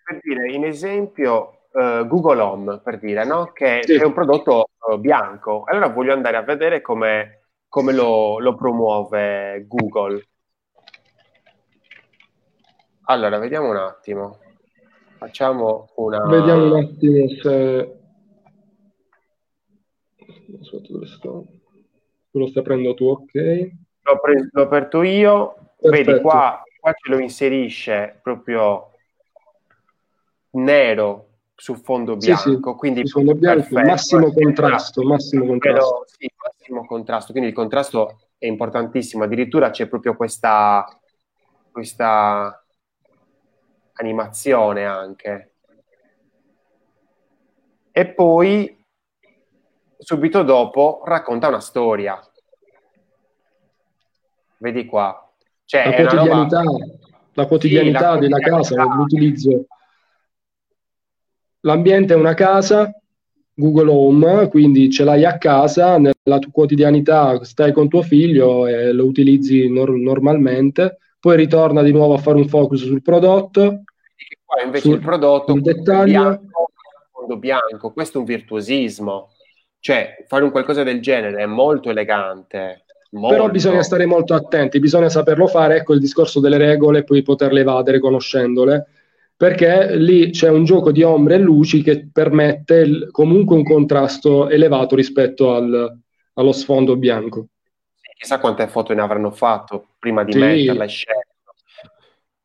Per dire, in esempio, uh, Google Home, per dire, no? che sì. è un prodotto uh, bianco. Allora voglio andare a vedere come, come lo, lo, promuove Google. Allora, vediamo un attimo. Facciamo una... Vediamo un attimo se... Aspetta, dove sto? Lo stai prendendo tu, ok? L'ho, pre- l'ho aperto io. Perfetto. Vedi, qua, qua ce lo inserisce proprio nero su fondo bianco, sì, quindi su fondo bianco, massimo contrasto, massimo contrasto. sì, massimo contrasto, quindi il contrasto è importantissimo, addirittura c'è proprio questa, questa animazione anche. E poi subito dopo racconta una storia. Vedi qua. Cioè, la, quotidianità, roba... la quotidianità, sì, della casa, l'utilizzo l'ambiente è una casa, Google Home, quindi ce l'hai a casa, nella tua quotidianità stai con tuo figlio e lo utilizzi nor- normalmente, poi ritorna di nuovo a fare un focus sul prodotto. E qua invece sul, il prodotto bianco, fondo bianco, questo è un virtuosismo. Cioè, fare un qualcosa del genere è molto elegante. Molto. Però bisogna stare molto attenti, bisogna saperlo fare, ecco il discorso delle regole e poi poterle evadere conoscendole perché lì c'è un gioco di ombre e luci che permette il, comunque un contrasto elevato rispetto al, allo sfondo bianco. chissà quante foto ne avranno fatto prima di sì. metterla e scegliere.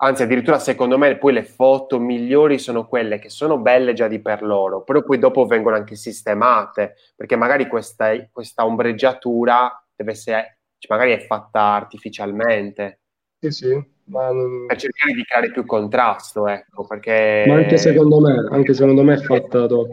Anzi, addirittura secondo me poi le foto migliori sono quelle che sono belle già di per loro, però poi dopo vengono anche sistemate, perché magari questa, questa ombreggiatura deve essere, magari è fatta artificialmente. Sì, sì non... per cercare di creare più contrasto, ecco, perché... Ma anche secondo me, anche secondo me è fatta dopo.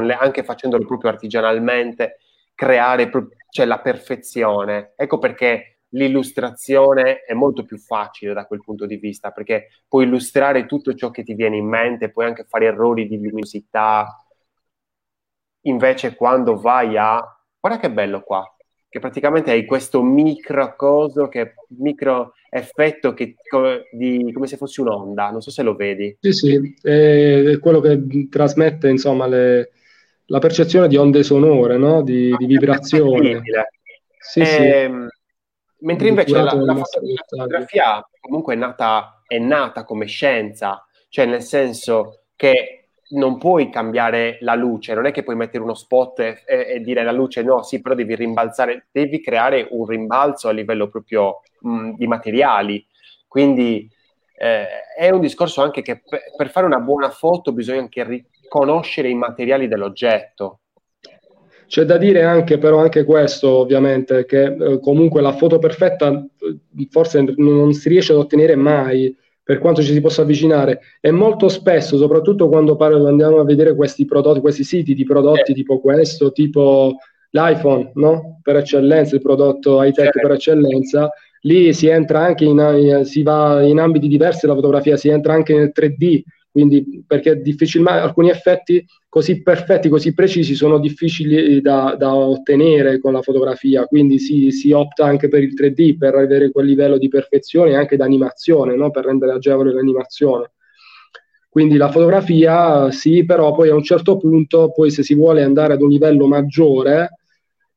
Le, anche facendolo proprio artigianalmente, creare pro- cioè, la perfezione. Ecco perché l'illustrazione è molto più facile da quel punto di vista, perché puoi illustrare tutto ciò che ti viene in mente, puoi anche fare errori di luminosità. Invece quando vai a... Guarda che bello qua, che praticamente hai questo micro coso, che, micro effetto che, di, come se fosse un'onda, non so se lo vedi. Sì, sì, è quello che trasmette insomma le, la percezione di onde sonore, no? di, di vibrazione. Sì, e, sì. Ehm, mentre invece la, la, la fotografia comunque è nata, è nata come scienza, cioè nel senso che non puoi cambiare la luce, non è che puoi mettere uno spot e, e, dire la luce no, sì, però devi rimbalzare, devi creare un rimbalzo a livello proprio mh, di materiali. Quindi eh, è un discorso anche che per, per fare una buona foto bisogna anche riconoscere i materiali dell'oggetto. C'è da dire anche, però, anche questo, ovviamente, che eh, comunque la foto perfetta eh, forse non si riesce ad ottenere mai per quanto ci si possa avvicinare e molto spesso, soprattutto quando parlo, andiamo a vedere questi prodotti, questi siti di prodotti eh. tipo questo, tipo l'iPhone, no? Per eccellenza, il prodotto high tech certo. per eccellenza, lì si entra anche in, si va in ambiti diversi della fotografia, si entra anche nel 3D, quindi perché difficilmente alcuni effetti così perfetti, così precisi sono difficili da, da ottenere con la fotografia, quindi si, si, opta anche per il 3D per avere quel livello di perfezione e anche d'animazione, no? per rendere agevole l'animazione. Quindi la fotografia sì, però poi a un certo punto, poi se si vuole andare ad un livello maggiore,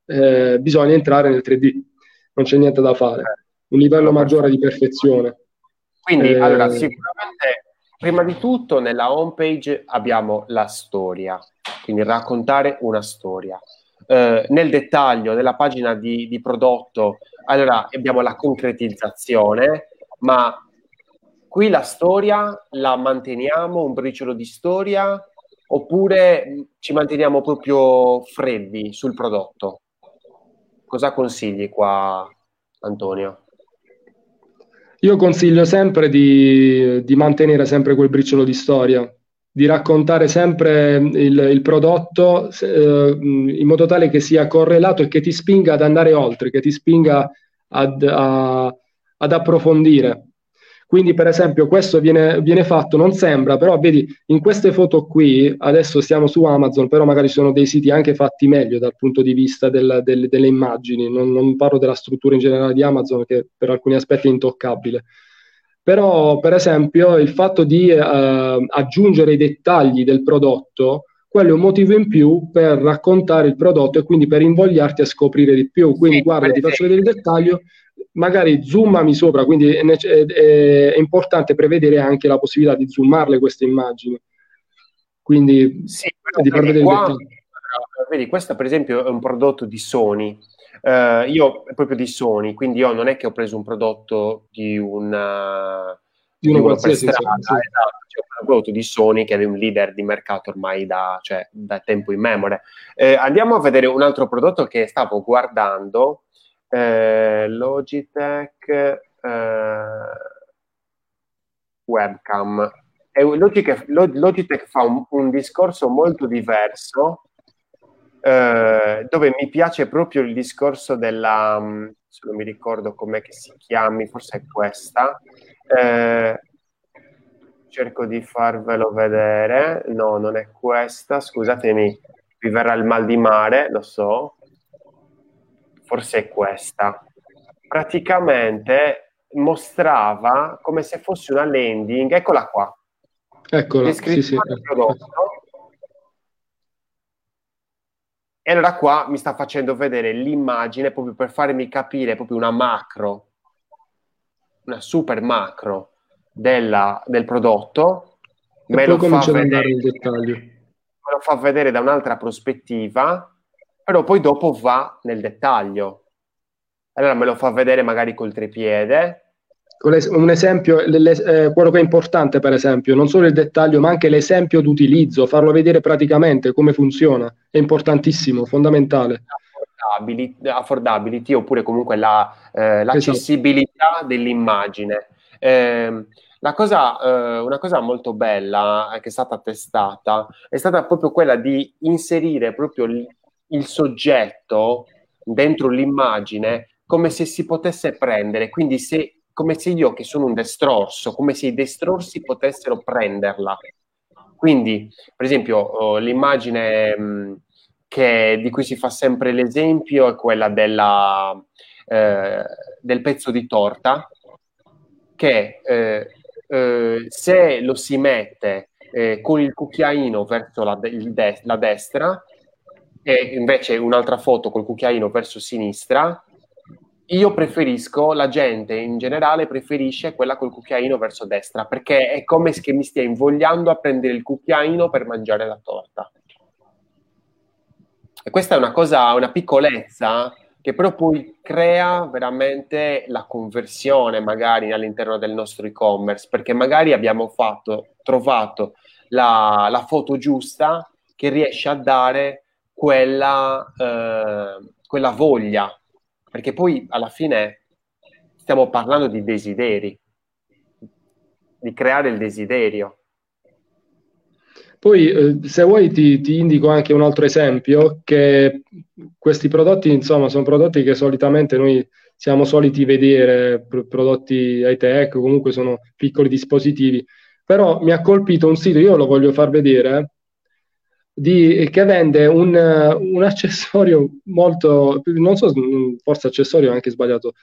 eh, bisogna entrare nel 3D, non c'è niente da fare, un livello maggiore di perfezione. Quindi, eh, allora, sicuramente Prima di tutto nella homepage abbiamo la storia, quindi raccontare una storia. Eh, nel dettaglio della pagina di, di prodotto, allora abbiamo la concretizzazione, ma qui la storia la manteniamo, un briciolo di storia, oppure ci manteniamo proprio freddi sul prodotto? Cosa consigli qua, Antonio? Io consiglio sempre di, di, mantenere sempre quel briciolo di storia, di raccontare sempre il, il prodotto eh, in modo tale che sia correlato e che ti spinga ad andare oltre, che ti spinga ad, a, ad approfondire. Quindi, per esempio, questo viene, viene, fatto, non sembra, però vedi, in queste foto qui, adesso stiamo su Amazon, però magari sono dei siti anche fatti meglio dal punto di vista del, del, delle immagini. Non, non, parlo della struttura in generale di Amazon, che per alcuni aspetti è intoccabile. Però, per esempio, il fatto di eh, aggiungere i dettagli del prodotto, quello è un motivo in più per raccontare il prodotto e quindi per invogliarti a scoprire di più. Quindi, sì, guarda, ti faccio vedere il dettaglio magari zoomami sopra, quindi è, è, è, importante prevedere anche la possibilità di zoomarle queste immagini. Quindi sì, di far vedere qua, vedi, questo per esempio è un prodotto di Sony. Uh, io proprio di Sony, quindi io non è che ho preso un prodotto di una di uno qualsiasi strada, sì. esatto, cioè un prodotto di Sony che è un leader di mercato ormai da, cioè, da tempo immemore. Eh, andiamo a vedere un altro prodotto che stavo guardando eh, Logitech eh, webcam. E Logitech, Logitech fa un, un, discorso molto diverso eh, dove mi piace proprio il discorso della, mm, se non mi ricordo com'è che si chiami, forse è questa. Eh, cerco di farvelo vedere. No, non è questa. Scusatemi, vi verrà il mal di mare, lo so forse è questa, praticamente mostrava come se fosse una landing, eccola qua, eccola, sì, sì. prodotto. E allora qua mi sta facendo vedere l'immagine proprio per farmi capire proprio una macro, una super macro della, del prodotto. E me lo fa vedere. Me lo fa vedere da un'altra prospettiva però poi dopo va nel dettaglio. Allora me lo fa vedere magari col trepiede. Un esempio, eh, quello che è importante per esempio, non solo il dettaglio, ma anche l'esempio d'utilizzo, farlo vedere praticamente come funziona, è importantissimo, fondamentale. Affordability, affordability oppure comunque la, eh, l'accessibilità esatto. dell'immagine. Eh, la cosa, eh, una cosa molto bella che è stata testata è stata proprio quella di inserire proprio il soggetto dentro l'immagine come se si potesse prendere, quindi se, come se io che sono un destrorso, come se i destrorsi potessero prenderla. Quindi, per esempio, oh, l'immagine mm, che, di cui si fa sempre l'esempio è quella della, eh, del pezzo di torta, che eh, eh, se lo si mette eh, con il cucchiaino verso la, de- la destra, e invece un'altra foto col cucchiaino verso sinistra, io preferisco, la gente in generale preferisce quella col cucchiaino verso destra, perché è come se mi stia invogliando a prendere il cucchiaino per mangiare la torta. E questa è una cosa, una piccolezza che però poi crea veramente la conversione magari all'interno del nostro e-commerce, perché magari abbiamo fatto, trovato la, la foto giusta che riesce a dare quella, eh, quella voglia, perché poi alla fine stiamo parlando di desideri, di creare il desiderio. Poi, eh, se vuoi, ti, ti, indico anche un altro esempio, che questi prodotti, insomma, sono prodotti che solitamente noi siamo soliti vedere, prodotti high tech, comunque sono piccoli dispositivi, però mi ha colpito un sito, io lo voglio far vedere, di, che vende un, un, accessorio molto, non so, forse accessorio è anche sbagliato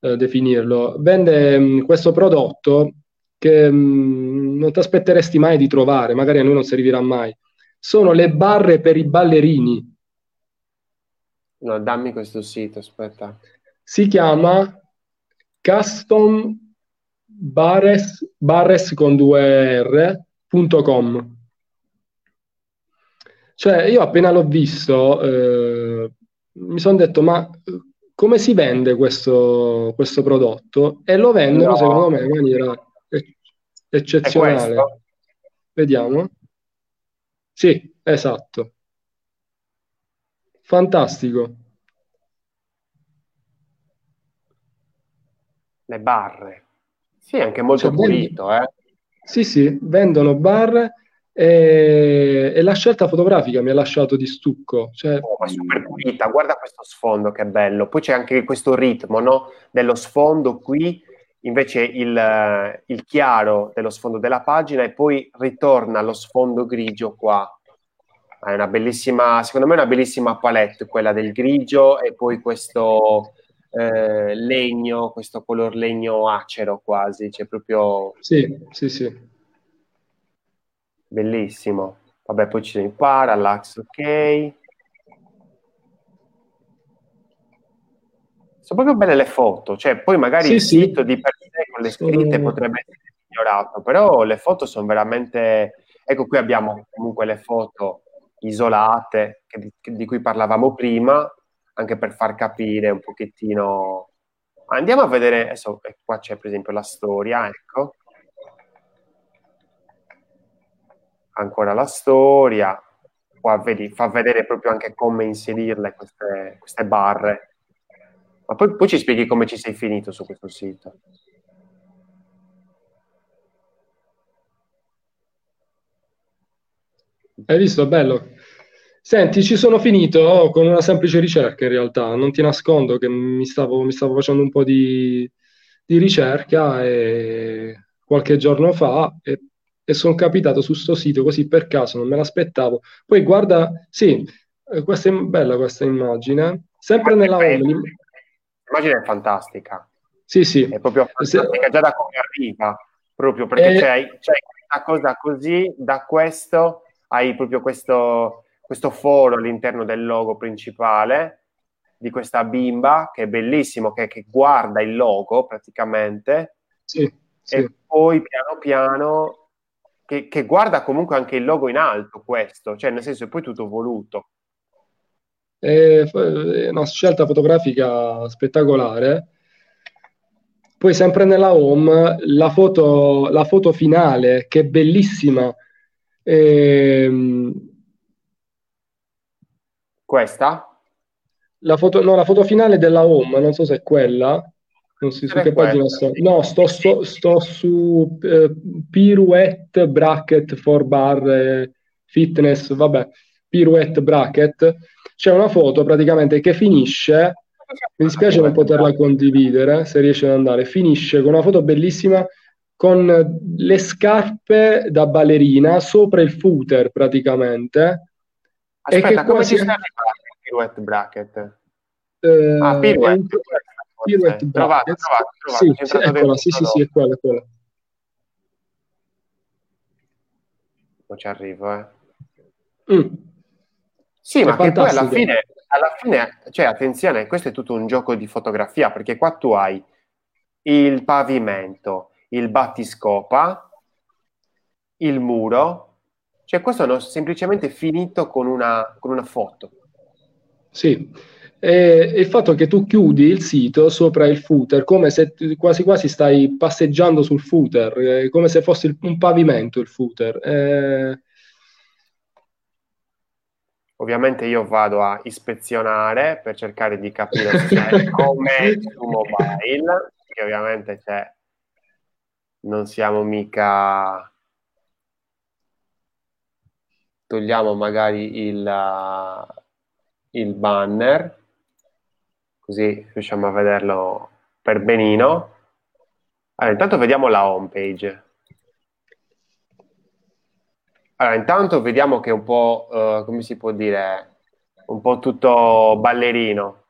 eh, definirlo, vende mh, questo prodotto che mh, non ti aspetteresti mai di trovare, magari a noi non servirà mai. Sono le barre per i ballerini. No, dammi questo sito, aspetta. Si chiama Custom Barres, barres con due R.com. Cioè, io appena l'ho visto, eh, mi sono detto, ma come si vende questo, questo prodotto? E lo vendono, no. secondo me, in maniera eccezionale. Vediamo. Sì, esatto. Fantastico. Le barre. Sì, anche molto cioè, pulito, eh. Sì, sì, vendono barre e, e, la scelta fotografica mi ha lasciato di stucco. Cioè... Oh, è super pulita, guarda questo sfondo che bello. Poi c'è anche questo ritmo no? dello sfondo qui invece il, il, chiaro dello sfondo della pagina e poi ritorna lo sfondo grigio qua. È una bellissima, secondo me è una bellissima palette quella del grigio e poi questo eh, legno, questo color legno acero quasi, c'è proprio... Sì, sì, sì. Bellissimo. Vabbè, poi ci sono i parallax, ok. sono proprio belle le foto, cioè poi magari sì, il sì. sito di per sé con le scritte sono... potrebbe essere migliorato, però le foto sono veramente... Ecco, qui abbiamo comunque le foto isolate che, di cui parlavamo prima, anche per far capire un pochettino... Andiamo a vedere, adesso qua c'è per esempio la storia, ecco. Ancora la storia, qua vedi, fa vedere proprio anche come inserirle queste, queste barre ma poi, poi ci spieghi come ci sei finito su questo sito. Hai visto? Bello. Senti, ci sono finito con una semplice ricerca in realtà, non ti nascondo che mi stavo, mi stavo facendo un po' di, di ricerca e qualche giorno fa e, e sono capitato su questo sito così per caso, non me l'aspettavo. Poi guarda, sì, eh, questa è bella questa immagine, sempre nella home, l'immagine è fantastica. Sì, sì. È proprio fantastica già da come arriva, proprio perché e... c'è, c'è una cosa così, da questo hai proprio questo, questo foro all'interno del logo principale di questa bimba che è bellissimo, che, che guarda il logo praticamente. Sì, sì. E poi piano piano che, che, guarda comunque anche il logo in alto questo, cioè nel senso è poi tutto voluto. È una scelta fotografica spettacolare. Poi sempre nella home, la foto, la foto finale, che è bellissima. Ehm... Questa? La foto, no, la foto finale della home, non so se è quella. Non so su che pagina sto. No, sto, sto, sto su eh, Pirouette Bracket for Bar eh, Fitness, vabbè, Pirouette Bracket c'è una foto praticamente che finisce, mi dispiace non poterla condividere, se riesce ad andare, finisce con una foto bellissima con le scarpe da ballerina sopra il footer praticamente. Aspetta, e che come quasi... si chiama il pirouette bracket? Eh, ah, pirouette. Pirouette bracket. Trovato, trovato, trovato. Sì, sì, eccola, sì, sì, sì, è quella, è quella. Non ci arrivo, eh. Mm. Sì, è ma che poi alla fine, alla fine, cioè, attenzione, questo è tutto un gioco di fotografia, perché qua tu hai il pavimento, il battiscopa, il muro, cioè questo hanno semplicemente finito con una, con una foto. Sì, e il fatto che tu chiudi il sito sopra il footer, come se quasi quasi stai passeggiando sul footer, eh, come se fosse un pavimento il footer. Eh... Ovviamente io vado a ispezionare per cercare di capire se come su mobile, che ovviamente c'è, non siamo mica togliamo magari il, il banner così riusciamo a vederlo per benino. Allora, intanto vediamo la home page. Allora, intanto vediamo che è un po', uh, come si può dire, un po' tutto ballerino.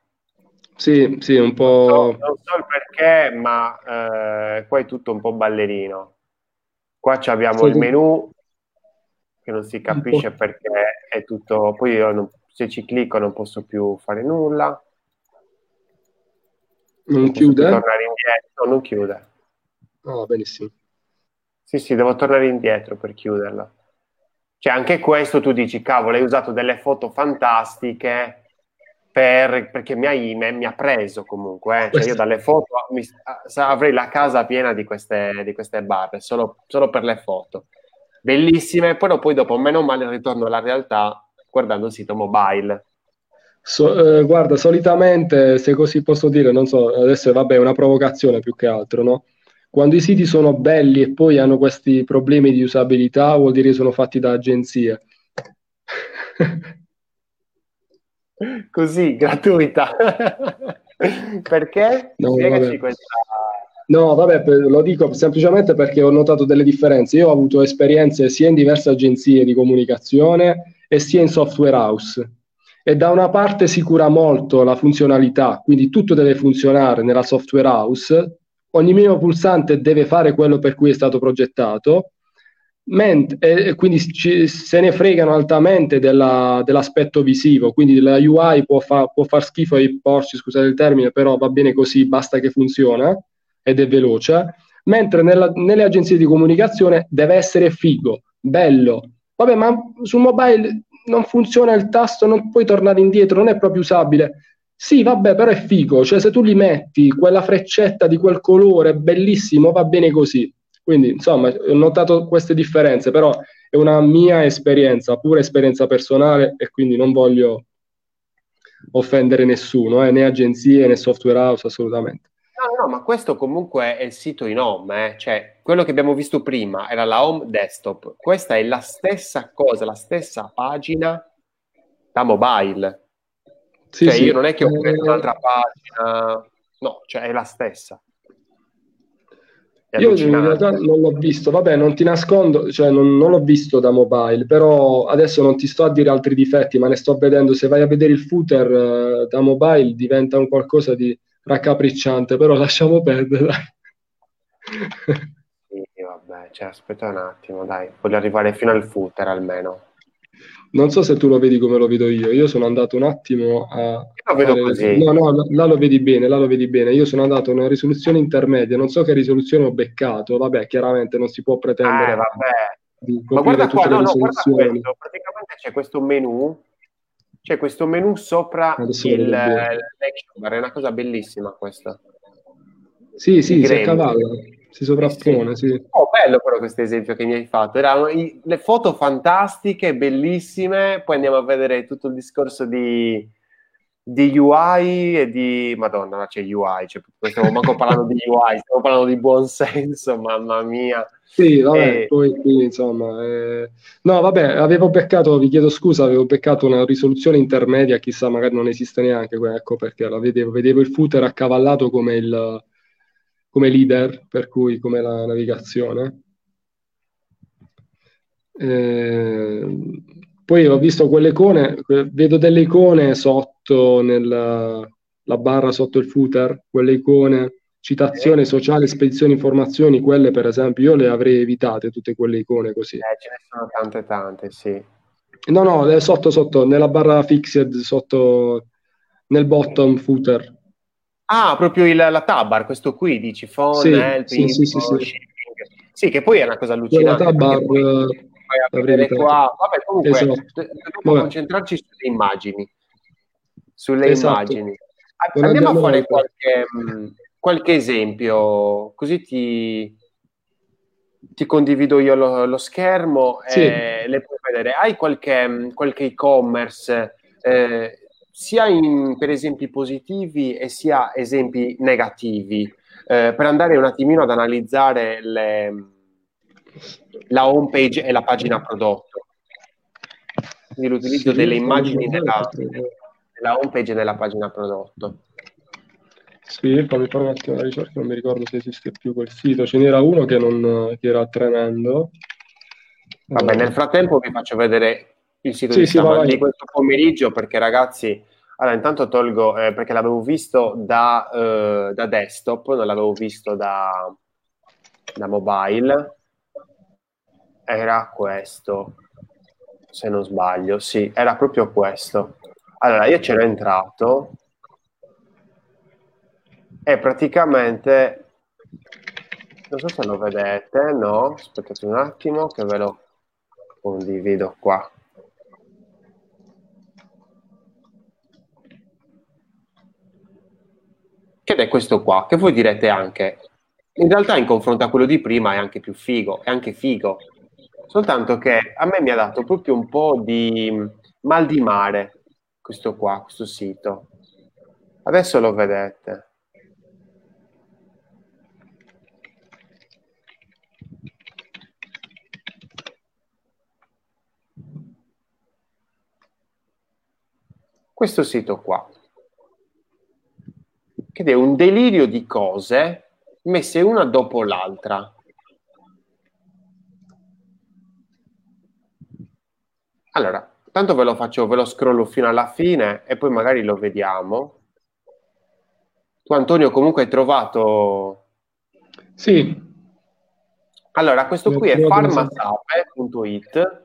Sì, sì, un po'... Non so, non so il perché, ma uh, qua è tutto un po' ballerino. Qua abbiamo sì. il menu, che non si capisce perché è tutto... Poi io non, se ci clicco non posso più fare nulla. Non chiude? Tornare indietro, non chiude. Oh, benissimo. Sì, sì, devo tornare indietro per chiuderla. Cioè, anche questo tu dici, cavolo, hai usato delle foto fantastiche per, perché mi, hai, mi, mi, ha preso comunque. Eh. Cioè, io dalle foto mi, avrei la casa piena di queste, di queste barre, solo, solo, per le foto. Bellissime, però poi dopo, meno male, ritorno alla realtà guardando il sito mobile. So, eh, guarda, solitamente, se così posso dire, non so, adesso vabbè, è una provocazione più che altro, no? Quando i siti sono belli e poi hanno questi problemi di usabilità, vuol dire che sono fatti da agenzie. Così, gratuita. Perché? No, Spiegaci questa... No, vabbè, lo dico semplicemente perché ho notato delle differenze. Io ho avuto esperienze sia in diverse agenzie di comunicazione e sia in software house e da una parte si cura molto la funzionalità, quindi tutto deve funzionare nella software house, ogni minimo pulsante deve fare quello per cui è stato progettato, ment- e quindi ci, se ne fregano altamente della, dell'aspetto visivo, quindi la UI può, fa, può, far schifo ai porci, scusate il termine, però va bene così, basta che funziona ed è veloce, mentre nella, nelle agenzie di comunicazione deve essere figo, bello. Vabbè, ma sul mobile non funziona il tasto, non puoi tornare indietro, non è proprio usabile. Sì, vabbè, però è figo, cioè se tu li metti quella freccetta di quel colore, bellissimo, va bene così. Quindi, insomma, ho notato queste differenze, però è una mia esperienza, pura esperienza personale e quindi non voglio offendere nessuno, eh, né agenzie né software house, assolutamente. No, no, ma questo comunque è il sito in home, eh? cioè quello che abbiamo visto prima era la home desktop, questa è la stessa cosa, la stessa pagina da mobile. Sì, cioè sì. io non è che ho preso eh... un'altra pagina, no, cioè è la stessa. È io in realtà non l'ho visto, vabbè, non ti nascondo, cioè non, non, l'ho visto da mobile, però adesso non ti sto a dire altri difetti, ma ne sto vedendo. Se vai a vedere il footer uh, da mobile diventa un qualcosa di raccapricciante, però lasciamo perdere. sì, vabbè, cioè, aspetta un attimo, dai, voglio arrivare fino al footer almeno. Non so se tu lo vedi come lo vedo io, io sono andato un attimo a... Lo vedo fare... così. No, no, là lo vedi bene, là lo vedi bene. Io sono andato a una risoluzione intermedia, non so che risoluzione ho beccato, vabbè, chiaramente non si può pretendere... Eh, vabbè. Ma guarda qua, no, no, guarda questo, praticamente c'è questo menu c'è questo menu sopra il, l'action bar, è una cosa bellissima questa. Sì, sì, si accavalla, si sovrappone, sì. sì. Oh, bello però questo esempio che mi hai fatto. Erano le foto fantastiche, bellissime, poi andiamo a vedere tutto il discorso di, di UI e di... Madonna, c'è UI, cioè, stiamo manco parlando di UI, stiamo parlando di buon senso, mamma mia. Sì, vabbè, e... poi qui insomma... Eh... No, vabbè, avevo beccato, vi chiedo scusa, avevo beccato una risoluzione intermedia, chissà, magari non esiste neanche, ecco perché la vedevo, vedevo il footer accavallato come, il, come leader, per cui come la navigazione. Eh... Poi ho visto quelle icone, vedo delle icone sotto nella barra sotto il footer, quelle icone citazione sociale, spedizione informazioni, quelle per esempio io le avrei evitate tutte quelle icone così. Eh, ce ne sono tante tante, sì. No, no, sotto sotto, nella barra fixed, sotto nel bottom footer. Ah, proprio il, la tab questo qui, dici phone, sì, help, sì, sì, sì, sì. sì, che poi è una cosa allucinante. La tab qua, vabbè, comunque esatto. dobbiamo concentrarci sulle immagini. Sulle esatto. immagini. Andiamo a fare qualche, mm, qualche, esempio, così ti, ti condivido io lo, lo schermo sì. e le puoi vedere. Hai qualche, mm, qualche e-commerce eh, sia in, per esempi positivi e sia esempi negativi eh, per andare un attimino ad analizzare le, la home page e la pagina prodotto. Quindi l'utilizzo sì, delle immagini nella, nella home page e nella pagina prodotto. Sì, fammi fare un attimo la ricerca, non mi ricordo se esiste più quel sito. Ce n'era uno che, non, che era tremendo. Vabbè, nel frattempo vi faccio vedere il sito sì, di, sì, di questo pomeriggio perché ragazzi, allora intanto tolgo eh, perché l'avevo visto da, eh, da, desktop, non l'avevo visto da, da mobile. Era questo, se non sbaglio, sì, era proprio questo. Allora, io c'ero entrato e praticamente non so se lo vedete no? Aspettate un attimo che ve lo condivido qua. Ed è questo qua che voi direte anche. In realtà in confronto a quello di prima è anche più figo è anche figo soltanto che a me mi ha dato proprio un po' di mal di mare questo qua questo sito adesso lo vedete questo sito qua, che è un delirio di cose messe una dopo l'altra. Allora, tanto ve lo faccio, ve lo scrollo fino alla fine e poi magari lo vediamo. Tu Antonio comunque hai trovato... Sì. Allora, questo qui è farmasape.it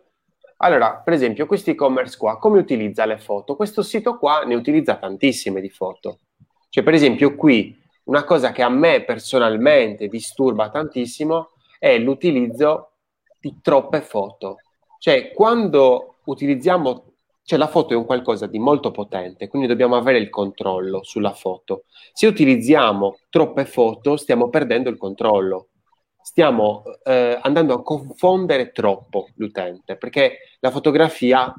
allora, per esempio, questo e-commerce qua, come utilizza le foto? Questo sito qua ne utilizza tantissime di foto. Cioè, per esempio, qui una cosa che a me personalmente disturba tantissimo è l'utilizzo di troppe foto. Cioè, quando utilizziamo, cioè la foto è un qualcosa di molto potente, quindi dobbiamo avere il controllo sulla foto. Se utilizziamo troppe foto, stiamo perdendo il controllo stiamo eh, andando a confondere troppo l'utente perché la fotografia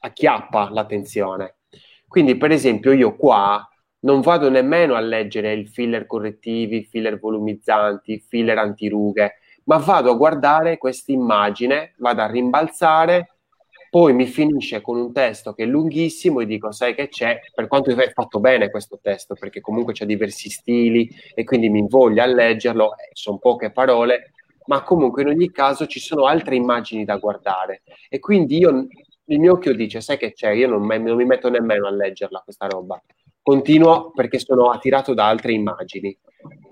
acchiappa l'attenzione. Quindi, per esempio, io qua non vado nemmeno a leggere il filler correttivi, filler volumizzanti, filler antirughe, ma vado a guardare questa immagine, vado a rimbalzare poi mi finisce con un testo che è lunghissimo e dico, sai che c'è, per quanto è fatto bene questo testo, perché comunque c'è diversi stili e quindi mi invoglia a leggerlo, eh, sono poche parole, ma comunque in ogni caso ci sono altre immagini da guardare. E quindi io, il mio occhio dice, sai che c'è, io non, me, non mi metto nemmeno a leggerla questa roba, continuo perché sono attirato da altre immagini.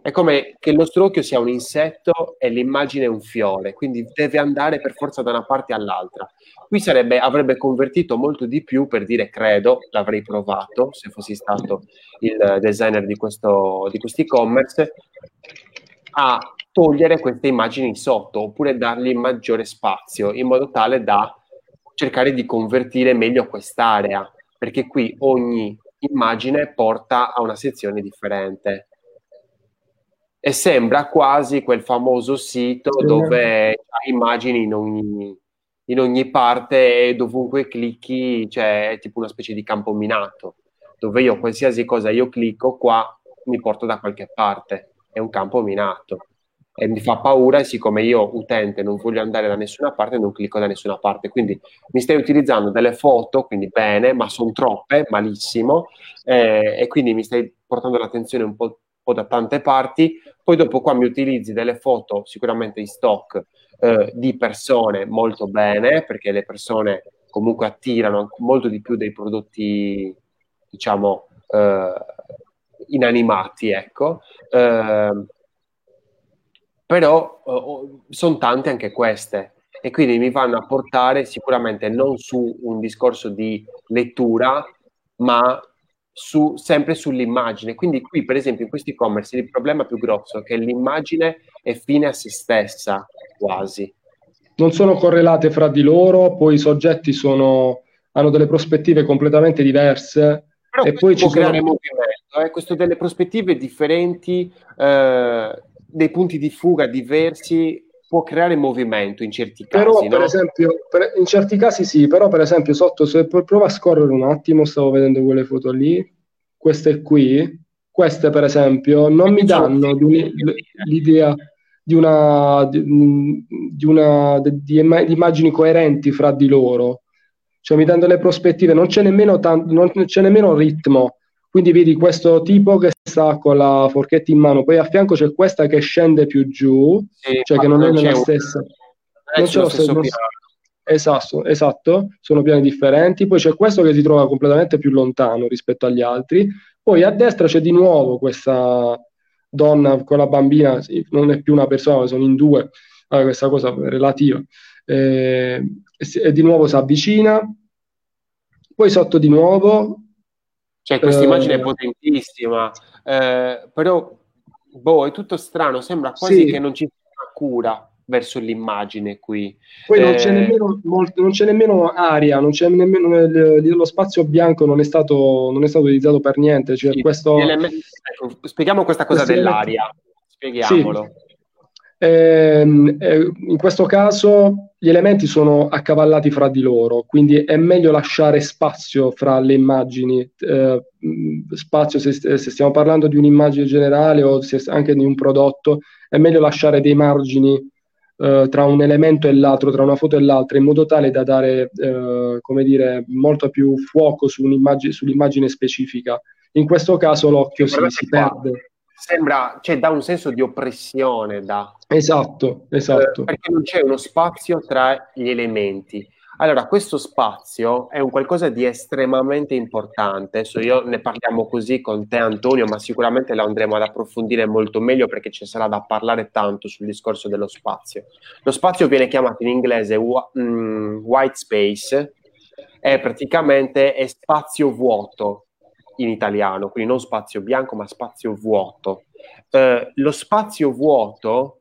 È come che il nostro occhio sia un insetto e l'immagine un fiore, quindi deve andare per forza da una parte all'altra. Qui sarebbe, avrebbe convertito molto di più per dire credo, l'avrei provato se fossi stato il designer di questo di e-commerce, a togliere queste immagini sotto oppure dargli maggiore spazio in modo tale da cercare di convertire meglio quest'area, perché qui ogni immagine porta a una sezione differente. E sembra quasi quel famoso sito dove hai immagini in ogni, in ogni parte e dovunque clicchi c'è cioè, tipo una specie di campo minato, dove io qualsiasi cosa io clicco qua mi porto da qualche parte, è un campo minato. E mi fa paura e siccome io utente non voglio andare da nessuna parte non clicco da nessuna parte. Quindi mi stai utilizzando delle foto quindi bene ma sono troppe malissimo eh, e quindi mi stai portando l'attenzione un po', po', da tante parti poi dopo qua mi utilizzi delle foto sicuramente in stock eh, di persone molto bene perché le persone comunque attirano molto di più dei prodotti diciamo eh, inanimati ecco. Eh, però sono tante anche queste e quindi mi vanno a portare sicuramente non su un discorso di lettura, ma su, sempre sull'immagine. Quindi qui, per esempio, in questi e-commerce il problema più grosso è che l'immagine è fine a se stessa, quasi. Non sono correlate fra di loro, poi i soggetti sono, hanno delle prospettive completamente diverse. Però e poi ci sono movimento, eh? questo delle prospettive differenti, eh, dei punti di fuga diversi, può creare movimento in certi casi. Però, no? per esempio, per, in certi casi sì, però per esempio sotto, se prova a scorrere un attimo, stavo vedendo quelle foto lì, queste qui, queste per esempio, non mi danno l'idea di una, di, una di, di, immagini coerenti fra di loro. Cioè mi danno le prospettive, non c'è nemmeno, tanto, non c'è nemmeno ritmo. Quindi vedi questo tipo che sta con la forchetta in mano, poi a fianco c'è questa che scende più giù, sì, cioè che non, è nella stessa. Non c'è lo stesso piano. Esatto, esatto, sono piani differenti. Poi c'è questo che si trova completamente più lontano rispetto agli altri. Poi a destra c'è di nuovo questa donna con la bambina, non è più una persona, sono in due, allora, questa cosa relativa. Eh, e di nuovo si avvicina, poi sotto di nuovo. Cioè, questa eh, immagine è potentissima, eh, però boh, è tutto strano, sembra quasi sì. che non ci sia cura verso l'immagine qui. Poi non, c'è eh, nemmeno, molto, non, c'è nemmeno, aria, non c'è nemmeno lo spazio bianco non è stato, non è stato utilizzato per niente. Cioè sì, questo... ecco, spieghiamo questa cosa dell'aria, spieghiamolo. Sì. Eh, eh, in questo caso gli elementi sono accavallati fra di loro, quindi è meglio lasciare spazio fra le immagini, eh, spazio se, se, stiamo parlando di un'immagine generale o anche di un prodotto, è meglio lasciare dei margini eh, tra un elemento e l'altro, tra una foto e l'altra, in modo tale da dare, eh, come dire, molto più fuoco su sull'immagine specifica. In questo caso l'occhio si, si perde. Sembra, cioè, dà un senso di oppressione. Da, esatto, esatto. Eh, perché non c'è uno spazio tra gli elementi. Allora, questo spazio è un qualcosa di estremamente importante. Adesso io ne parliamo così con te, Antonio, ma sicuramente lo andremo ad approfondire molto meglio perché ci sarà da parlare tanto sul discorso dello spazio. Lo spazio viene chiamato in inglese mm, white space, è praticamente è spazio vuoto in italiano, quindi non spazio bianco, ma spazio vuoto. Eh, lo spazio vuoto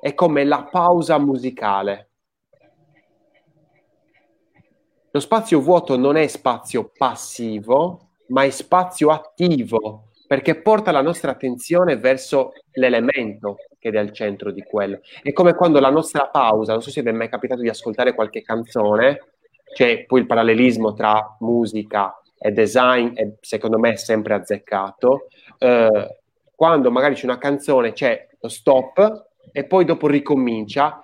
è come la pausa musicale lo spazio vuoto non è spazio passivo, ma è spazio attivo, perché porta la nostra attenzione verso l'elemento che è al centro di quello. È come quando la nostra pausa, non so se vi è mai capitato di ascoltare qualche canzone, c'è poi il parallelismo tra musica e design, e secondo me è sempre azzeccato. Eh, quando magari c'è una canzone, c'è lo stop e poi dopo ricomincia,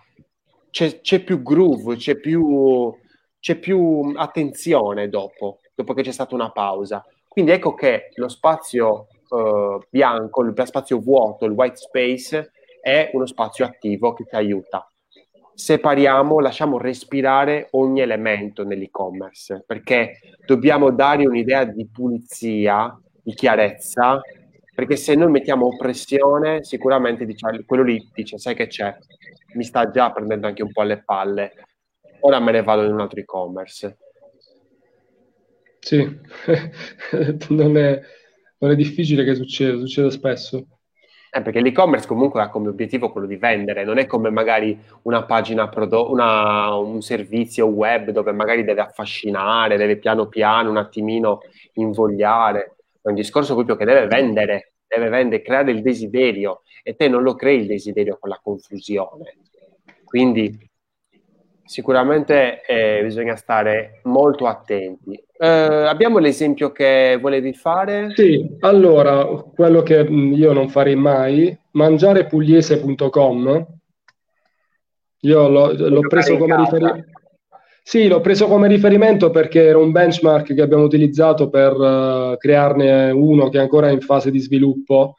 c'è, c'è più groove, c'è più c'è più attenzione dopo, dopo che c'è stata una pausa. Quindi ecco che lo spazio eh, bianco, il spazio vuoto, il white space, è uno spazio attivo che ti aiuta. Separiamo, lasciamo respirare ogni elemento nell'e-commerce, perché dobbiamo dare un'idea di pulizia, di chiarezza, perché se noi mettiamo oppressione, sicuramente diciamo, quello lì dice, sai che c'è, mi sta già prendendo anche un po' alle palle ora me ne vado in un altro e-commerce. Sì, non, è, non, è, difficile che succeda, succeda spesso. Eh, perché l'e-commerce comunque ha come obiettivo quello di vendere, non è come magari una pagina, prodo- una, un servizio web dove magari deve affascinare, deve piano piano un attimino invogliare. È un discorso proprio che deve vendere, deve vendere, creare il desiderio e te non lo crei il desiderio con la confusione. Quindi sicuramente eh, bisogna stare molto attenti. Eh, abbiamo l'esempio che volevi fare? Sì, allora, quello che mm, io non farei mai, mangiarepugliese.com, io l'ho, l'ho preso come riferimento. Sì, l'ho preso come riferimento perché era un benchmark che abbiamo utilizzato per uh, crearne uno che è ancora in fase di sviluppo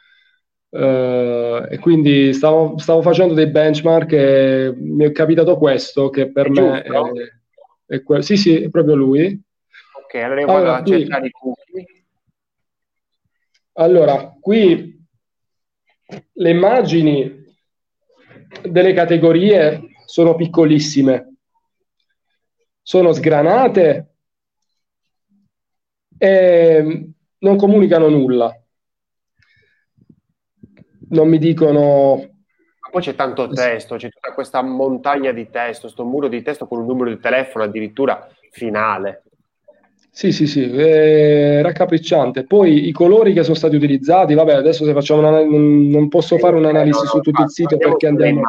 Uh, e quindi stavo, stavo, facendo dei benchmark e mi è capitato questo che per è me è, è que- sì sì è proprio lui. Ok allora io vado allora, a cercare i cookie allora qui le immagini delle categorie sono piccolissime. Sono sgranate e non comunicano nulla. Non mi dicono... Ma poi c'è tanto testo, c'è tutta questa montagna di testo, questo muro di testo con un numero di telefono addirittura finale. Sì, sì, sì, è raccapricciante. Poi i colori che sono stati utilizzati, vabbè, adesso se facciamo un'analisi, non posso fare un'analisi no, no, su tutto il sito perché andiamo,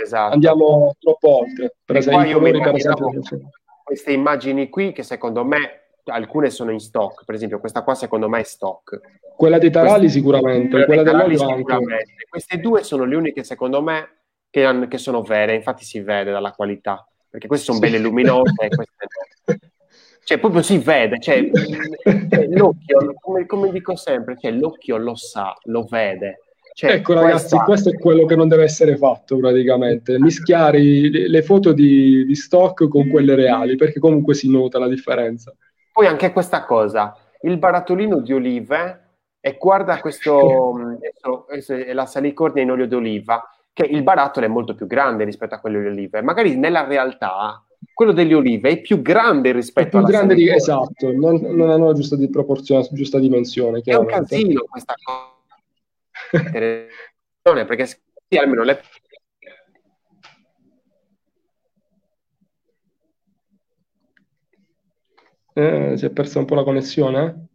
esatto. andiamo troppo oltre. Per esempio, queste immagini qui che secondo me alcune sono in stock, per esempio questa qua secondo me è stock. Quella dei Taralli queste, sicuramente, quella dell'olio anche. Queste due sono le uniche secondo me che, hanno, che, sono vere, infatti si vede dalla qualità, perché queste sono sì. belle luminose e queste no. Cioè, proprio si vede, cioè, cioè l'occhio, come, come, dico sempre, cioè, l'occhio lo sa, lo vede. Cioè, ecco ragazzi, questa... questo è quello che non deve essere fatto praticamente, mischiare le foto di, di, stock con quelle reali, perché comunque si nota la differenza. Poi anche questa cosa, il barattolino di olive, e guarda questo, è la salicornia in olio d'oliva, che il barattolo è molto più grande rispetto a quello di olive. Magari nella realtà quello delle olive è più grande rispetto alla grande di, esatto, non, non, hanno la giusta di proporzione, giusta dimensione. È un casino questa cosa. perché sì, almeno le Eh, si è persa un po' la connessione?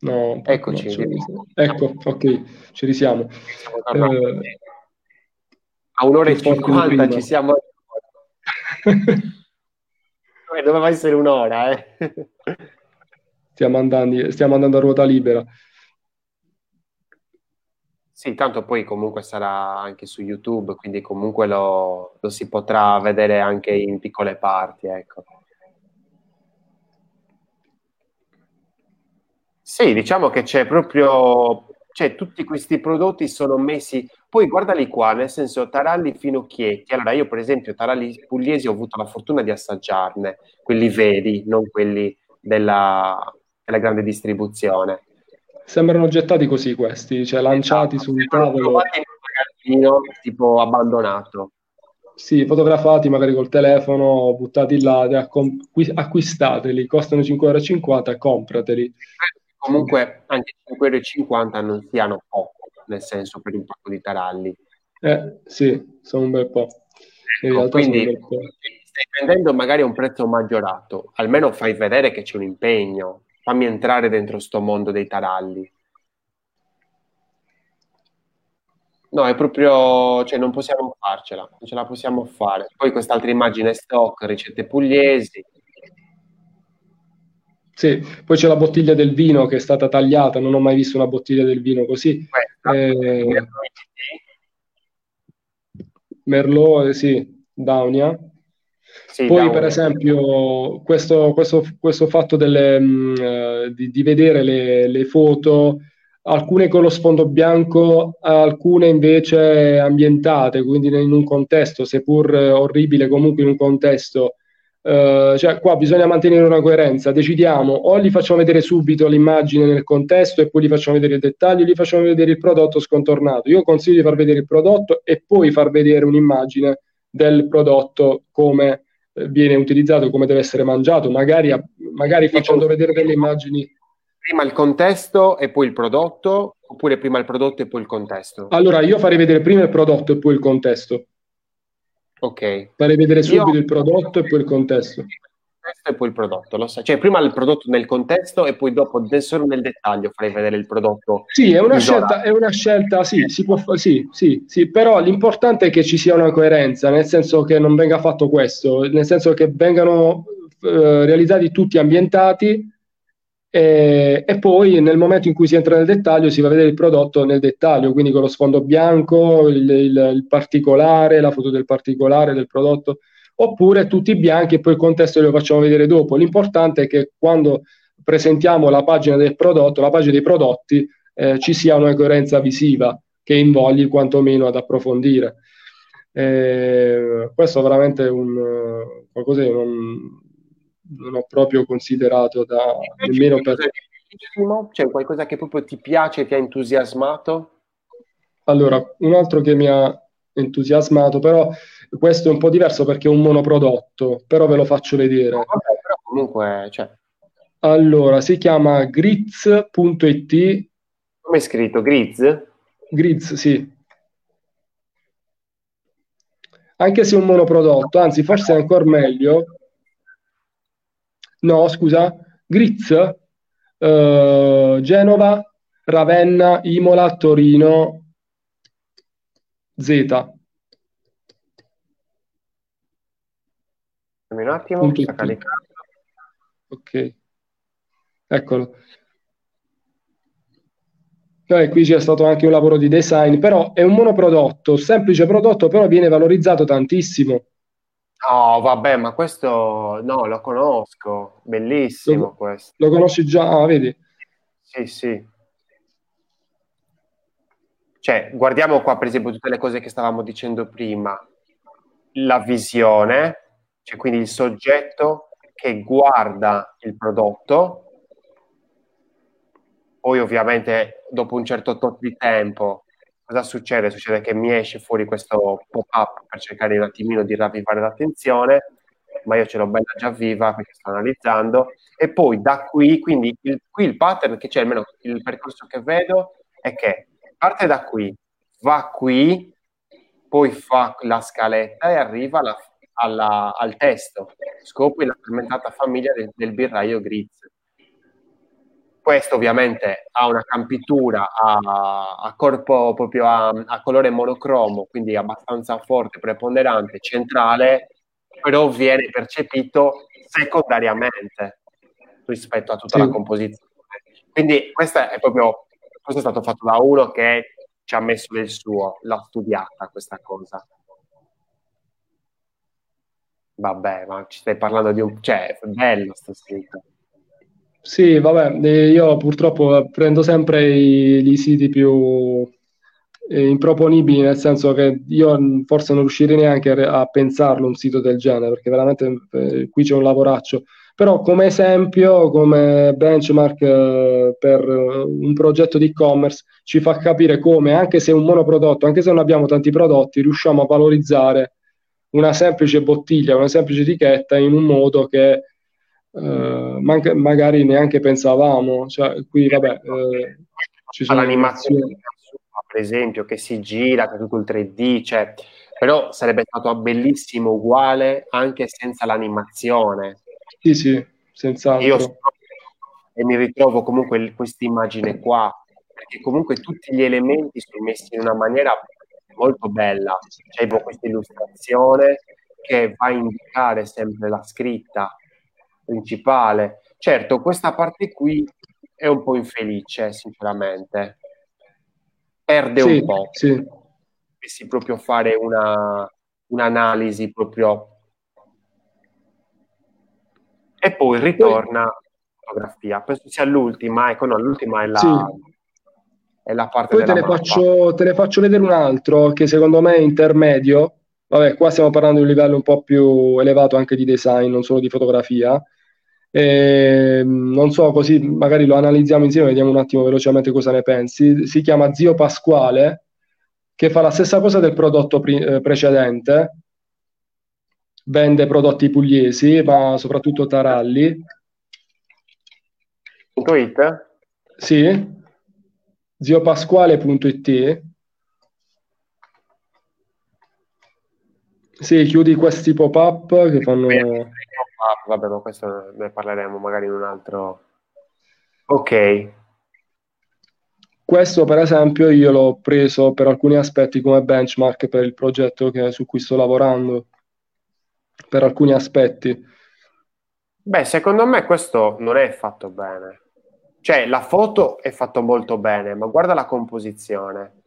No, eccoci. No, ecco, ok, ci risiamo. Eh, a un'ora e cinquanta ci siamo Doveva essere un'ora, eh. stiamo, andando, stiamo andando a ruota libera. Sì, tanto poi comunque sarà anche su YouTube, quindi comunque lo, lo si potrà vedere anche in piccole parti, ecco. Sì, diciamo che c'è proprio cioè tutti questi prodotti sono messi, poi guardali qua, nel senso taralli finocchietti, allora io per esempio taralli pugliesi ho avuto la fortuna di assaggiarne, quelli veri, non quelli della, della grande distribuzione. Sembrano gettati così questi, cioè lanciati esatto, sul tavolo. in un tipo abbandonato. Sì, fotografati magari col telefono, buttati là, acquistateli, costano 5,50 euro, comprateli comunque anche 5,50 euro non siano poco, nel senso per un pacco di taralli. Eh, sì, sono un bel po'. Ecco, quindi bel po'. stai vendendo magari a un prezzo maggiorato, almeno fai vedere che c'è un impegno, fammi entrare dentro sto mondo dei taralli. No, è proprio, cioè non possiamo farcela, non ce la possiamo fare. Poi quest'altra immagine stock, ricette pugliesi, sì, poi c'è la bottiglia del vino che è stata tagliata, non ho mai visto una bottiglia del vino così. Eh, Merlot, eh, sì, Daunia. Sì, Poi, Daunia. per esempio, questo, questo, questo fatto delle, mh, mm, eh, di, di, vedere le, le, foto, alcune con lo sfondo bianco, alcune invece ambientate, quindi in un contesto, seppur orribile, comunque in un contesto Uh, cioè qua bisogna mantenere una coerenza, decidiamo o li facciamo vedere subito l'immagine nel contesto e poi li facciamo vedere il dettaglio, li facciamo vedere il prodotto scontornato. Io consiglio di far vedere il prodotto e poi far vedere un'immagine del prodotto come eh, viene utilizzato, come deve essere mangiato, magari, magari facendo vedere delle immagini. Prima il contesto e poi il prodotto, oppure prima il prodotto e poi il contesto? Allora, io farei vedere prima il prodotto e poi il contesto. Ok. Farei vedere subito Io... il prodotto e poi il contesto. E poi il prodotto, lo sai. Cioè, prima il prodotto nel contesto e poi dopo, solo nel dettaglio, farei vedere il prodotto. Sì, è una, scelta, è una scelta, sì, si può, sì, sì, sì, però l'importante è che ci sia una coerenza, nel senso che non venga fatto questo, nel senso che vengano eh, realizzati tutti ambientati e, e, poi nel momento in cui si entra nel dettaglio si va a vedere il prodotto nel dettaglio, quindi con lo sfondo bianco, il, il, il particolare, la foto del particolare del prodotto, oppure tutti bianchi e poi il contesto lo facciamo vedere dopo. L'importante è che quando presentiamo la pagina del prodotto, la pagina dei prodotti, eh, ci sia una coerenza visiva che invogli quantomeno ad approfondire. Eh, questo è veramente un, qualcosa che non, non ho proprio considerato da nemmeno per... C'è qualcosa che proprio ti piace, ti ha entusiasmato? Allora, un altro che mi ha entusiasmato, però questo è un po' diverso perché è un monoprodotto, però ve lo faccio vedere. vabbè, però comunque, cioè... Allora, si chiama griz.it. Come è scritto? Griz? Griz, sì. Anche se è un monoprodotto, anzi forse è ancora meglio. No, scusa, Griz, eh, Genova, Ravenna, Imola, Torino, Z. Un attimo, sta caricando. Ok, eccolo. Eh, qui c'è stato anche un lavoro di design, però è un monoprodotto, semplice prodotto, però viene valorizzato tantissimo. No, vabbè, ma questo no, lo conosco, bellissimo Lo, questo. lo conosci già? Ah, vedi? Sì, sì. Cioè, guardiamo qua, per esempio, tutte le cose che stavamo dicendo prima. La visione, cioè quindi il soggetto che guarda il prodotto, poi ovviamente dopo un certo tot di tempo cosa succede? Succede che mi esce fuori questo pop-up per cercare un attimino di ravvivare l'attenzione, ma io ce l'ho bella già viva perché sto analizzando, e poi da qui, quindi il, qui il pattern che c'è, almeno il percorso che vedo, è che parte da qui, va qui, poi fa la scaletta e arriva alla, alla, al testo. Scopri la fermentata famiglia del, del birraio Grizz questo ovviamente ha una campitura a, a corpo proprio a, a, colore monocromo, quindi abbastanza forte, preponderante, centrale, però viene percepito secondariamente rispetto a tutta sì. la composizione. Quindi questo è proprio questo è stato fatto da uno che ci ha messo del suo, l'ha studiata questa cosa. Vabbè, ma ci stai parlando di un... cioè, è bello sto scritto. Sì, vabbè, io purtroppo prendo sempre i, i siti più eh, improponibili, nel senso che io forse non riuscirei neanche a, a pensarlo un sito del genere, perché veramente eh, qui c'è un lavoraccio. Però come esempio, come benchmark eh, per un progetto di e-commerce, ci fa capire come, anche se è un monoprodotto, anche se non abbiamo tanti prodotti, riusciamo a valorizzare una semplice bottiglia, una semplice etichetta in un modo che eh, manca, magari neanche pensavamo. Cioè, qui, vabbè, eh, ci sono l'animazione, per esempio, che si gira, che è tutto il 3D, cioè, però sarebbe stato bellissimo uguale anche senza l'animazione. Sì, sì, senz'altro. Io e mi ritrovo comunque questa immagine qua, perché comunque tutti gli elementi sono messi in una maniera molto bella. C'è questa illustrazione che va a indicare sempre la scritta principale. Certo, questa parte qui è un po' infelice, sinceramente. Perde sì, un po'. Sì. Dovessi proprio fare una, un'analisi proprio... E poi ritorna la fotografia. Penso sia l'ultima, ecco no, l'ultima è la... Sì. È la parte poi te ne, faccio, te ne faccio vedere un altro che secondo me è intermedio. Vabbè, qua stiamo parlando di un livello un po' più elevato anche di design, non solo di fotografia e, ehm, non so, così magari lo analizziamo insieme, vediamo un attimo velocemente cosa ne pensi. Si chiama Zio Pasquale, che fa la stessa cosa del prodotto pre- eh, precedente, vende prodotti pugliesi, ma soprattutto taralli. .it? Sì, ziopasquale.it. Sì, chiudi questi pop-up che fanno... Vabbè, ma questo ne parleremo magari in un altro. Ok. Questo, per esempio, io l'ho preso per alcuni aspetti come benchmark per il progetto che, su cui sto lavorando. Per alcuni aspetti. Beh, secondo me questo non è fatto bene. Cioè, la foto è fatto molto bene, ma guarda la composizione.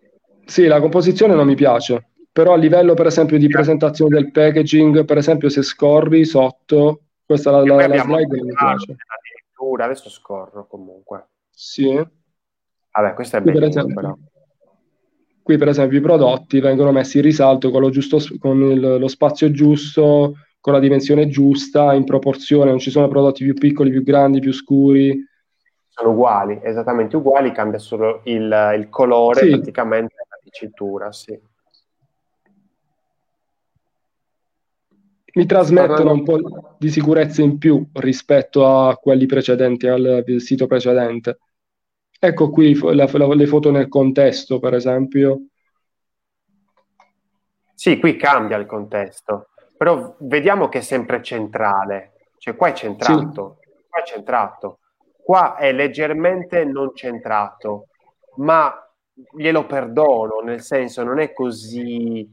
Sì, la composizione non mi piace, però a livello, per esempio, di presentazione del packaging, per esempio, se scorri sotto, questa la, la, la slide mi piace. Addirittura, adesso scorro comunque. Sì. Vabbè, questo è bello però. Qui per esempio i prodotti vengono messi in risalto con, lo, giusto, con il, lo spazio giusto, con la dimensione giusta, in proporzione, non ci sono prodotti più piccoli, più grandi, più scuri. Sono uguali, esattamente uguali, cambia solo il, il colore, sì. praticamente la dicitura, sì. Mi trasmettono un po' di sicurezza in più rispetto a quelli precedenti, al sito precedente. Ecco qui la, la, le foto nel contesto, per esempio. Sì, qui cambia il contesto, però vediamo che è sempre centrale, cioè qua è centrato, sì. qua è centrato, qua è leggermente non centrato, ma glielo perdono, nel senso non è così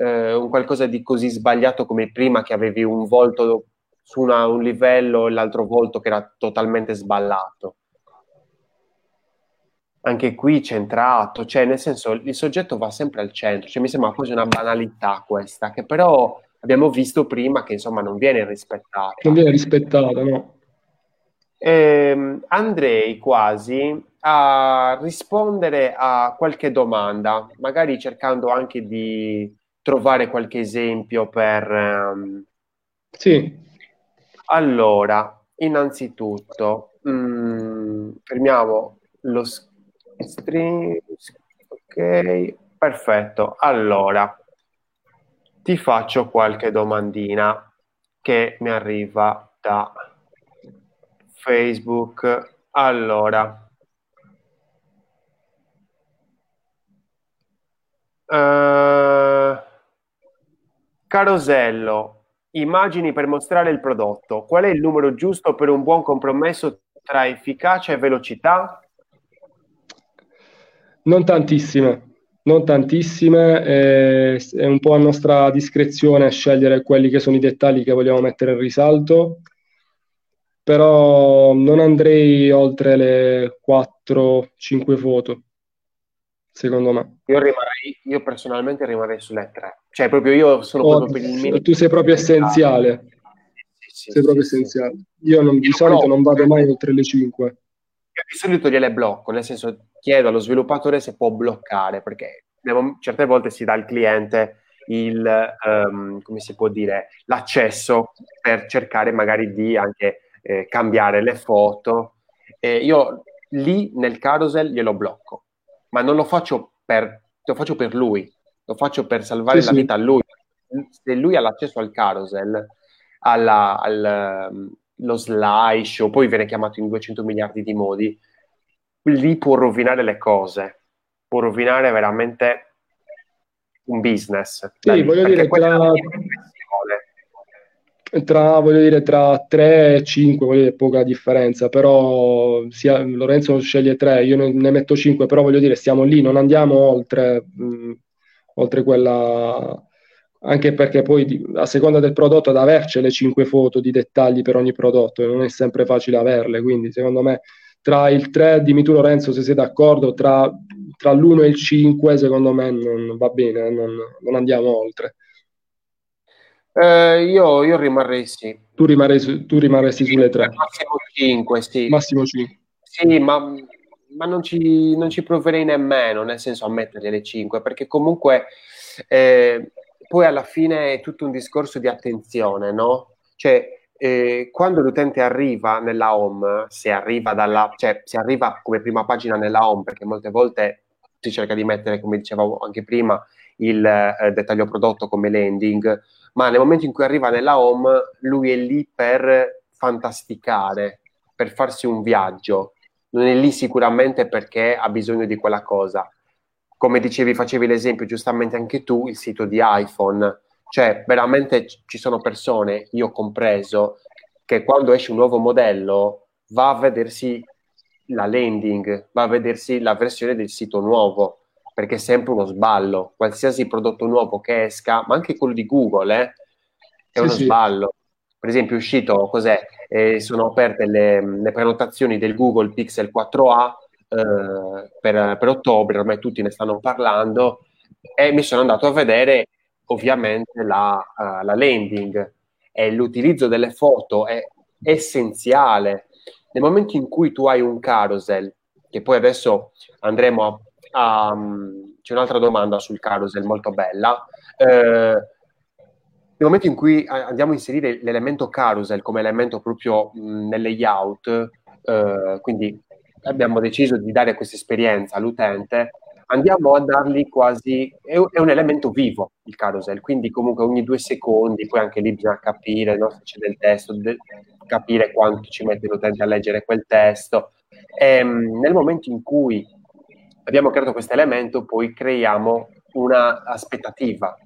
eh, un qualcosa di così sbagliato come prima che avevi un volto su una, un livello e l'altro volto che era totalmente sballato. Anche qui centrato, cioè nel senso il soggetto va sempre al centro, cioè mi sembra quasi una banalità questa, che però abbiamo visto prima che insomma non viene rispettata. Non viene rispettata, no? Eh, andrei quasi a rispondere a qualche domanda, magari cercando anche di trovare qualche esempio per... Um... Sì. Allora, innanzitutto, mh, mm, fermiamo lo stream. Ok, perfetto. Allora, ti faccio qualche domandina che mi arriva da Facebook. Allora, uh, Carosello, immagini per mostrare il prodotto. Qual è il numero giusto per un buon compromesso tra efficacia e velocità? Non tantissime, non tantissime, eh, è un po' a nostra discrezione scegliere quelli che sono i dettagli che vogliamo mettere in risalto, però non andrei oltre le 4-5 foto secondo me. Io, rimarrei, io personalmente rimarrei sulle tre. Cioè, proprio io sono oh, proprio per il mio... Tu sei proprio essenziale. Sì, sì, sei proprio sì, essenziale. Io, non, di solito non vado mai oltre le 5. Io di solito gliele blocco, nel senso chiedo allo sviluppatore se può bloccare, perché certe volte si dà al cliente il, um, come si può dire, l'accesso per cercare magari di anche eh, cambiare le foto. E io lì nel carousel glielo blocco ma non lo faccio per, lo faccio per lui, lo faccio per salvare sì, la vita a lui. Se lui ha l'accesso al carousel, alla, al, lo slideshow, poi viene chiamato in 200 miliardi di modi, lì può rovinare le cose, può rovinare veramente un business. Sì, voglio dire, tra, tra, voglio dire, tra 3 e 5 voglio dire, poca differenza, però sia, Lorenzo sceglie 3, io ne, ne, metto 5, però voglio dire, stiamo lì, non andiamo oltre, mh, oltre quella, anche perché poi a seconda del prodotto ad averci le 5 foto di dettagli per ogni prodotto, non è sempre facile averle, quindi secondo me tra il 3, dimmi tu Lorenzo se sei d'accordo, tra, tra l'1 e il 5 secondo me non va bene, non, non andiamo oltre. Eh, io, io, rimarrei sì. Tu, rimarrei, tu rimarresti sulle tre? Massimo 5, sì. Massimo 5. Sì, ma, ma non, ci, non, ci, proverei nemmeno, nel senso a mettergli le 5, perché comunque eh, poi alla fine è tutto un discorso di attenzione, no? Cioè, eh, quando l'utente arriva nella home, se arriva, dalla, cioè, se arriva come prima pagina nella home, perché molte volte si cerca di mettere, come dicevo anche prima, il eh, dettaglio prodotto come landing, ma nel momento in cui arriva nella home, lui è lì per fantasticare, per farsi un viaggio, non è lì sicuramente perché ha bisogno di quella cosa. Come dicevi, facevi l'esempio giustamente anche tu, il sito di iPhone, cioè veramente ci sono persone, io compreso, che quando esce un nuovo modello va a vedersi la landing, va a vedersi la versione del sito nuovo perché è sempre uno sballo. Qualsiasi prodotto nuovo che esca, ma anche quello di Google, eh, è sì, uno sì. sballo. Per esempio, è uscito, cos'è? Eh, sono aperte le, le, prenotazioni del Google Pixel 4a eh, per, per, ottobre, ormai tutti ne stanno parlando, e mi sono andato a vedere ovviamente la, uh, la landing e l'utilizzo delle foto è essenziale. Nel momento in cui tu hai un carousel, che poi adesso andremo a Um, c'è un'altra domanda sul carousel molto bella. Eh, nel momento in cui andiamo a inserire l'elemento carousel come elemento proprio nel layout, eh, quindi abbiamo deciso di dare questa esperienza all'utente, andiamo a dargli quasi, è, è, un elemento vivo il carousel, quindi comunque ogni due secondi, poi anche lì bisogna capire no, se c'è del testo, de, capire quanto ci mette l'utente a leggere quel testo. E, ehm, nel momento in cui abbiamo creato questo elemento, poi creiamo una aspettativa,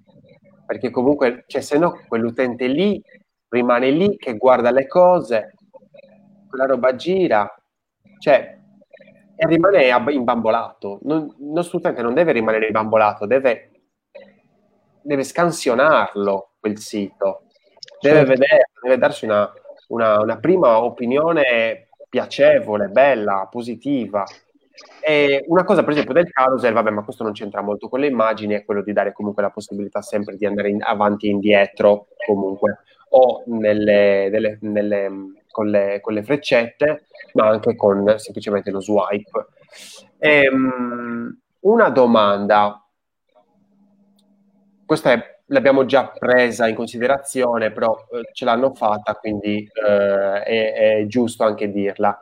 perché comunque, cioè, se no, quell'utente lì rimane lì che guarda le cose, quella roba gira, cioè e rimane imbambolato. Non, il nostro utente non deve rimanere imbambolato, deve, deve scansionarlo quel sito, deve certo. vedere, deve darsi una, una, una, prima opinione piacevole, bella, positiva. E una cosa, per esempio, del carousel, vabbè, ma questo non c'entra molto con le immagini, è quello di dare comunque la possibilità sempre di andare in, avanti e indietro, comunque, o nelle, nelle, nelle con le, con le freccette, ma anche con semplicemente lo swipe. Ehm, una domanda, questa è, l'abbiamo già presa in considerazione, però eh, ce l'hanno fatta, quindi eh, è, è, giusto anche dirla.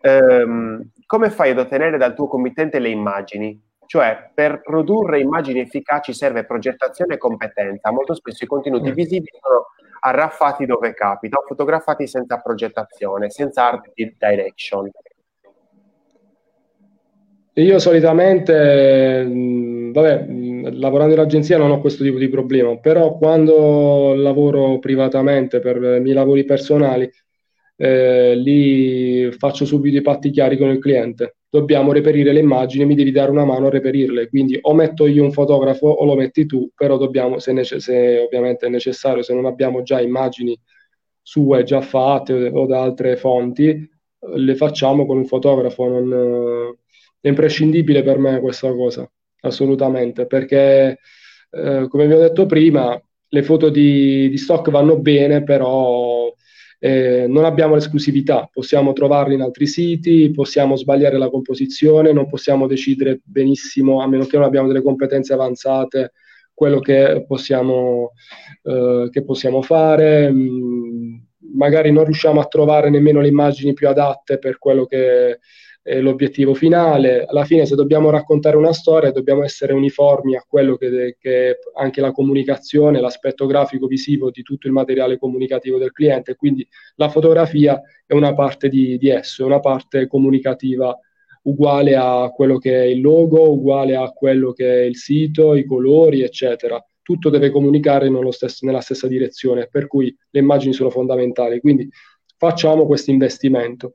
Ehm, come fai ad ottenere dal tuo committente le immagini? Cioè, per produrre immagini efficaci serve progettazione e competenza. Molto spesso i contenuti mm. visibili sono arraffati dove capita o fotografati senza progettazione, senza art direction. Io solitamente, vabbè, lavorando in agenzia non ho questo tipo di problema, però quando lavoro privatamente per i miei lavori personali, eh, lì faccio subito i patti chiari con il cliente dobbiamo reperire le immagini, mi devi dare una mano a reperirle. Quindi o metto io un fotografo o lo metti tu, però dobbiamo, se, nece- se ovviamente è necessario, se non abbiamo già immagini sue già fatte o, da altre fonti, le facciamo con un fotografo. Non, è imprescindibile per me questa cosa, assolutamente, perché eh, come vi ho detto prima, le foto di, di stock vanno bene, però eh, non abbiamo l'esclusività, possiamo trovarli in altri siti, possiamo sbagliare la composizione, non possiamo decidere benissimo, a meno che non abbiamo delle competenze avanzate, quello che possiamo, eh, che possiamo fare. Mm, magari non riusciamo a trovare nemmeno le immagini più adatte per quello che eh, l'obiettivo finale. Alla fine, se dobbiamo raccontare una storia, dobbiamo essere uniformi a quello che, che anche la comunicazione, l'aspetto grafico visivo di tutto il materiale comunicativo del cliente. Quindi la fotografia è una parte di, di esso, è una parte comunicativa uguale a quello che è il logo, uguale a quello che è il sito, i colori, eccetera. Tutto deve comunicare stesso, nella stessa direzione, per cui le immagini sono fondamentali. Quindi facciamo questo investimento.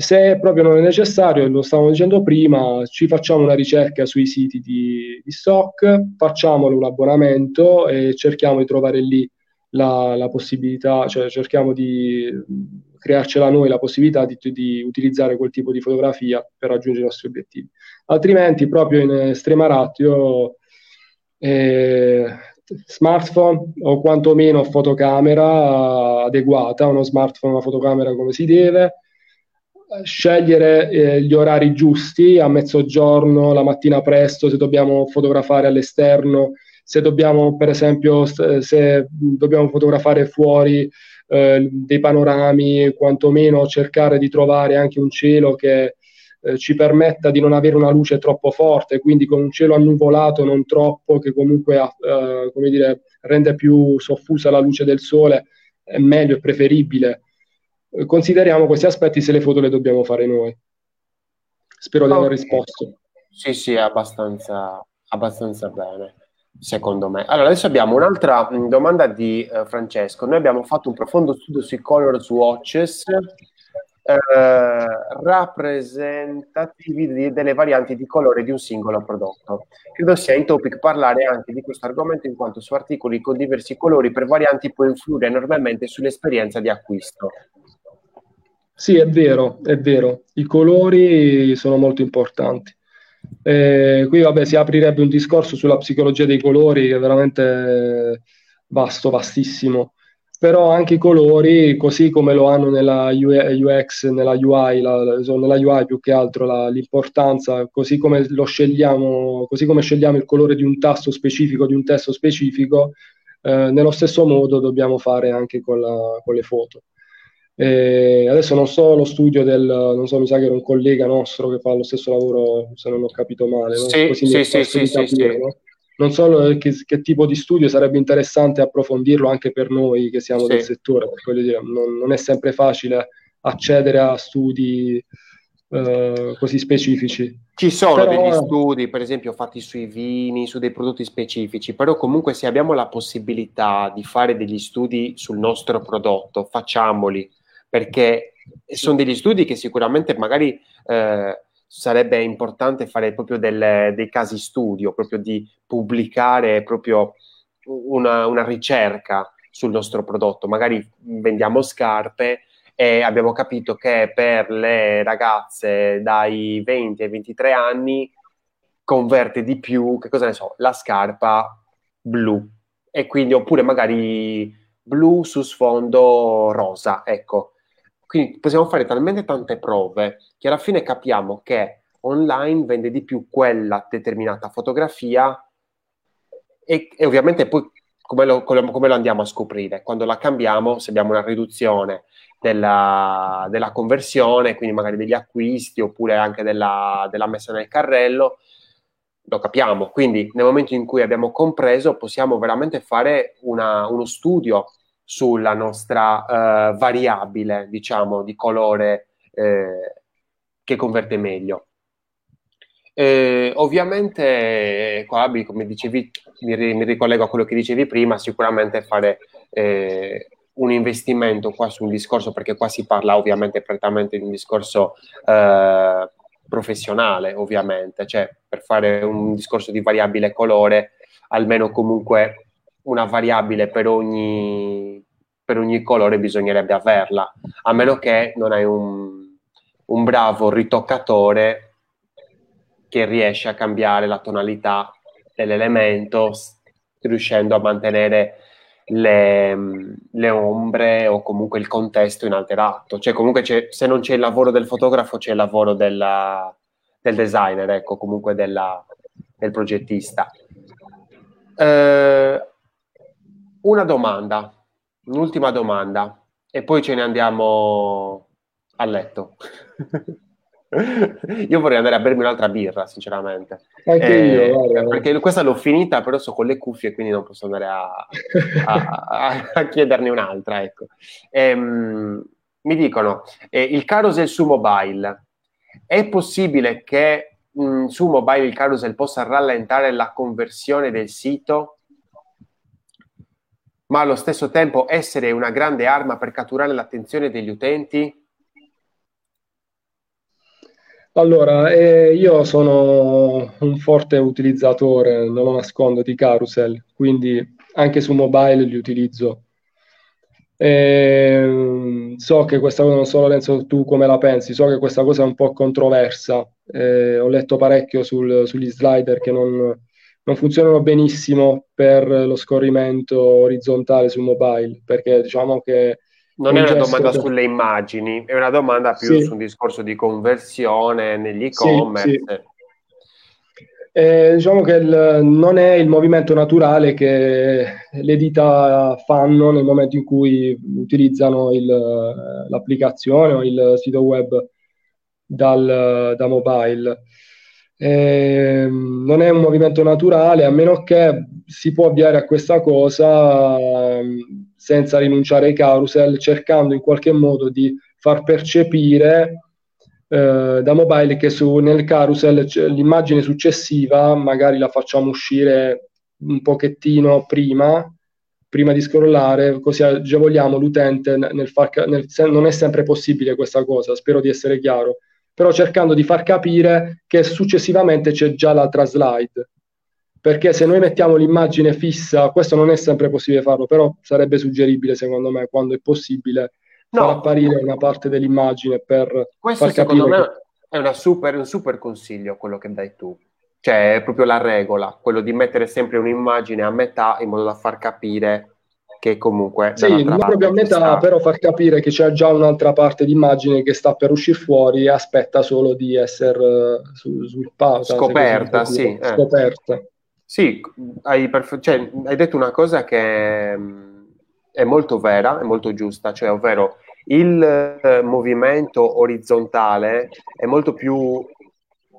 Se proprio non è necessario, lo stavamo dicendo prima, ci facciamo una ricerca sui siti di, di stock, facciamolo un abbonamento e cerchiamo di trovare lì la, la possibilità, cioè cerchiamo di crearcela noi la possibilità di, di, utilizzare quel tipo di fotografia per raggiungere i nostri obiettivi. Altrimenti, proprio in estrema ratio, eh, smartphone o quantomeno fotocamera adeguata, uno smartphone, una fotocamera come si deve, scegliere eh, gli orari giusti a mezzogiorno, la mattina presto, se dobbiamo fotografare all'esterno, se dobbiamo, per esempio, se dobbiamo fotografare fuori eh, dei panorami, quantomeno cercare di trovare anche un cielo che eh, ci permetta di non avere una luce troppo forte, quindi con un cielo annuvolato, non troppo, che comunque eh, come dire, rende più soffusa la luce del sole, è meglio, è preferibile consideriamo questi aspetti se le foto le dobbiamo fare noi. Spero di aver risposto. Sì, sì, abbastanza, abbastanza bene, secondo me. Allora, adesso abbiamo un'altra mm, domanda di uh, Francesco. Noi abbiamo fatto un profondo studio sui color swatches eh, rappresentativi di, delle varianti di colore di un singolo prodotto. Credo sia in topic parlare anche di questo argomento in quanto su articoli con diversi colori per varianti può influire enormemente sull'esperienza di acquisto. Sì, è vero, è vero. I colori sono molto importanti. Eh, qui vabbè, si aprirebbe un discorso sulla psicologia dei colori che è veramente vasto, vastissimo. Però anche i colori, così come lo hanno nella UX, nella UI, la, nella UI più che altro la, l'importanza, così come lo scegliamo, così come scegliamo il colore di un tasto specifico, di un testo specifico, eh, nello stesso modo dobbiamo fare anche con, la, con le foto. E adesso non so lo studio del, non so, mi sa che era un collega nostro che fa lo stesso lavoro, se non ho capito male. No? Sì, Così sì, sì, sì, capire, sì, no? Non so che, che, tipo di studio sarebbe interessante approfondirlo anche per noi che siamo del settore, perché dire, non, non, è sempre facile accedere a studi eh, così specifici. Ci sono però... degli studi, per esempio, fatti sui vini, su dei prodotti specifici, però comunque se abbiamo la possibilità di fare degli studi sul nostro prodotto, facciamoli, perché sono degli studi che sicuramente magari eh, sarebbe importante fare proprio delle, dei casi studio, proprio di pubblicare proprio una, una ricerca sul nostro prodotto. Magari vendiamo scarpe e abbiamo capito che per le ragazze dai 20 ai 23 anni converte di più, che cosa ne so, la scarpa blu e quindi oppure magari blu su sfondo rosa, ecco. Quindi possiamo fare talmente tante prove che alla fine capiamo che online vende di più quella determinata fotografia e, e ovviamente poi come lo, come lo, andiamo a scoprire? Quando la cambiamo, se abbiamo una riduzione della, della conversione, quindi magari degli acquisti oppure anche della, della messa nel carrello, lo capiamo. Quindi nel momento in cui abbiamo compreso, possiamo veramente fare una, uno studio sulla nostra uh, variabile, diciamo, di colore eh, che converte meglio. Eh, ovviamente, qua, come dicevi, mi, mi, ricollego a quello che dicevi prima, sicuramente fare eh, un investimento qua su un discorso, perché qua si parla ovviamente prettamente di un discorso eh, professionale, ovviamente, cioè per fare un discorso di variabile colore, almeno comunque una variabile per ogni, per ogni colore bisognerebbe averla, a meno che non hai un, un bravo ritoccatore che riesce a cambiare la tonalità dell'elemento riuscendo a mantenere le, le, ombre o comunque il contesto inalterato. Cioè comunque se non c'è il lavoro del fotografo c'è il lavoro della, del designer, ecco, comunque della, del progettista. Eh, una domanda, un'ultima domanda e poi ce ne andiamo a letto. io vorrei andare a bermi un'altra birra, sinceramente. Anche eh, io, guarda. Perché questa l'ho finita, però so con le cuffie, quindi non posso andare a, a, a, a chiederne un'altra. Ecco. Ehm, mi dicono, eh, il carousel su mobile, è possibile che mh, mm, su mobile il carousel possa rallentare la conversione del sito? Ma allo stesso tempo essere una grande arma per catturare l'attenzione degli utenti? Allora, eh, io sono un forte utilizzatore, non lo nascondo, di carousel, quindi anche su mobile li utilizzo. Eh, so che questa cosa, non so Lorenzo, tu come la pensi, so che questa cosa è un po' controversa, eh, ho letto parecchio sul, sugli slider che non, non, funzionano benissimo per lo scorrimento orizzontale su mobile, perché diciamo che non è una domanda da... sulle immagini, è una domanda più sì. su un discorso di conversione negli e-commerce. Sì, sì. Eh, diciamo che il, non è il movimento naturale che le dita fanno nel momento in cui utilizzano il, l'applicazione o il sito web dal, da mobile. Eh, non è un movimento naturale a meno che si può avviare a questa cosa senza rinunciare ai carousel, cercando in qualche modo di far percepire eh, da mobile che su, nel carousel l'immagine successiva magari la facciamo uscire un pochettino prima, prima di scrollare, così agevoliamo l'utente nel far, nel, non è sempre possibile questa cosa, spero di essere chiaro, però cercando di far capire che successivamente c'è già l'altra slide perché se noi mettiamo l'immagine fissa, questo non è sempre possibile farlo, però sarebbe suggeribile secondo me quando è possibile no. far apparire una parte dell'immagine per questo far secondo me è super, un super consiglio quello che dai tu cioè è proprio la regola quello di mettere sempre un'immagine a metà in modo da far capire che comunque sì, non proprio a metà, sta... però far capire che c'è già un'altra parte di immagine che sta per uscire fuori e aspetta solo di essere uh, sviluppata scoperta, sì, eh. scoperta. Sì, hai, perfe- cioè, hai detto una cosa che mm, è molto vera, è molto giusta, cioè ovvero Il eh, movimento orizzontale è molto più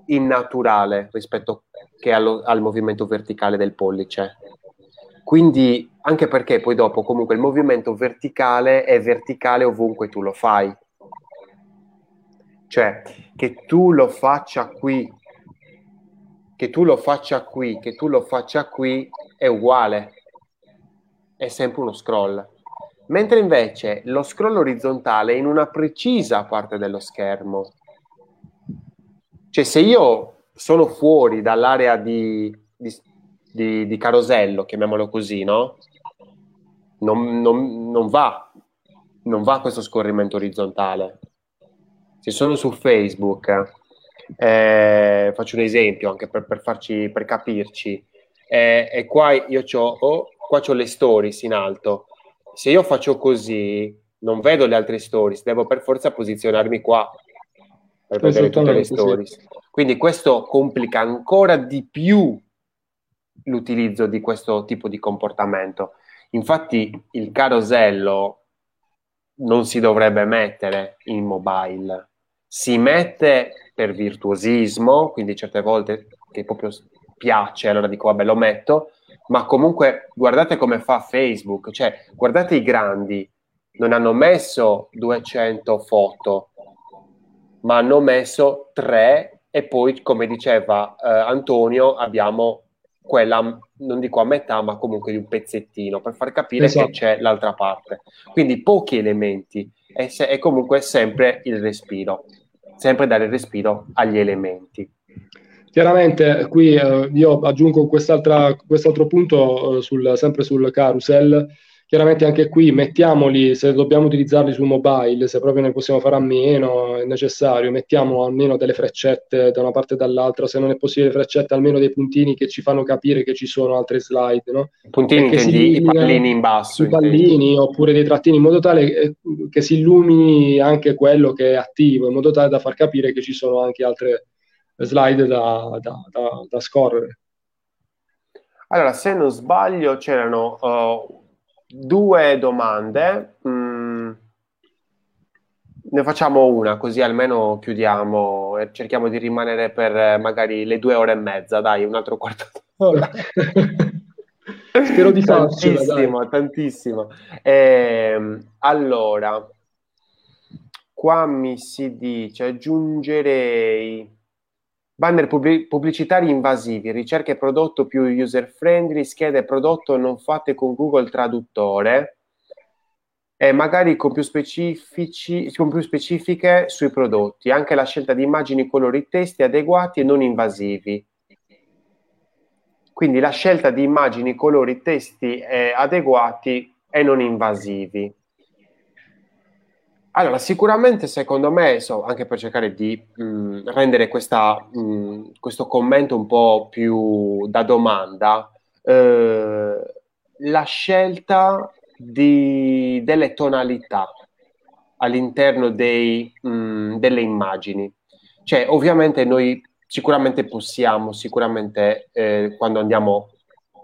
innaturale rispetto che allo, al movimento verticale del pollice. Quindi, anche perché poi dopo comunque il movimento verticale è verticale ovunque tu lo fai. Cioè, che tu lo faccia qui, che tu lo faccia qui, che tu lo faccia qui, è uguale. È sempre uno scroll. Mentre invece lo scroll orizzontale è in una precisa parte dello schermo. Cioè, se io sono fuori dall'area di, di, di, di carosello, chiamiamolo così, no? Non, non, non, va, non va questo scorrimento orizzontale. Se sono su Facebook, eh, faccio un esempio anche per, per, farci, per capirci, eh, e qua io ho, oh, le stories in alto. Se io faccio così, non vedo le altre stories, devo per forza posizionarmi qua per vedere tutte le stories. Quindi questo complica ancora di più l'utilizzo di questo tipo di comportamento. Infatti il carosello non si dovrebbe mettere in mobile, si mette per virtuosismo, quindi certe volte che proprio piace, allora dico vabbè lo metto, ma comunque guardate come fa Facebook, cioè guardate i grandi, non hanno messo 200 foto, ma hanno messo 3 e poi come diceva eh, Antonio abbiamo quella, non dico a metà, ma comunque di un pezzettino per far capire esatto. che c'è l'altra parte. Quindi pochi elementi e, se, e comunque sempre il respiro, sempre dare il respiro agli elementi. Chiaramente qui eh, io aggiungo quest'altro punto eh, sul, sempre sul carousel Chiaramente anche qui mettiamoli, se dobbiamo utilizzarli su mobile, se proprio ne possiamo fare a meno, è necessario, mettiamo almeno delle freccette da una parte e dall'altra, se non è possibile freccette, almeno dei puntini che ci fanno capire che ci sono altre slide, no? Puntini intendi i pallini in basso. I pallini oppure dei trattini in modo tale eh, che si illumini anche quello che è attivo, in modo tale da far capire che ci sono anche altre slide da, da, da, da scorrere. Allora, se non sbaglio, c'erano uh, due domande. Mm, ne facciamo una, così almeno chiudiamo e cerchiamo di rimanere per eh, magari le due ore e mezza, dai, un altro quarto d'ora. Spero di farcela, tantissimo, dai. tantissimo. Eh, allora, qua mi si dice aggiungerei Banner pubblicitari invasivi, ricerche prodotto più user friendly, schede prodotto non fatte con Google Traduttore e magari con più, con più specifiche sui prodotti. Anche la scelta di immagini, colori, testi adeguati e non invasivi. Quindi la scelta di immagini, colori, testi eh, adeguati e non invasivi. Allora, sicuramente secondo me, so, anche per cercare di mh, rendere questa, mh, questo commento un po' più da domanda, eh, la scelta di, delle tonalità all'interno dei, mh, delle immagini. Cioè, ovviamente noi sicuramente possiamo, sicuramente eh, quando andiamo,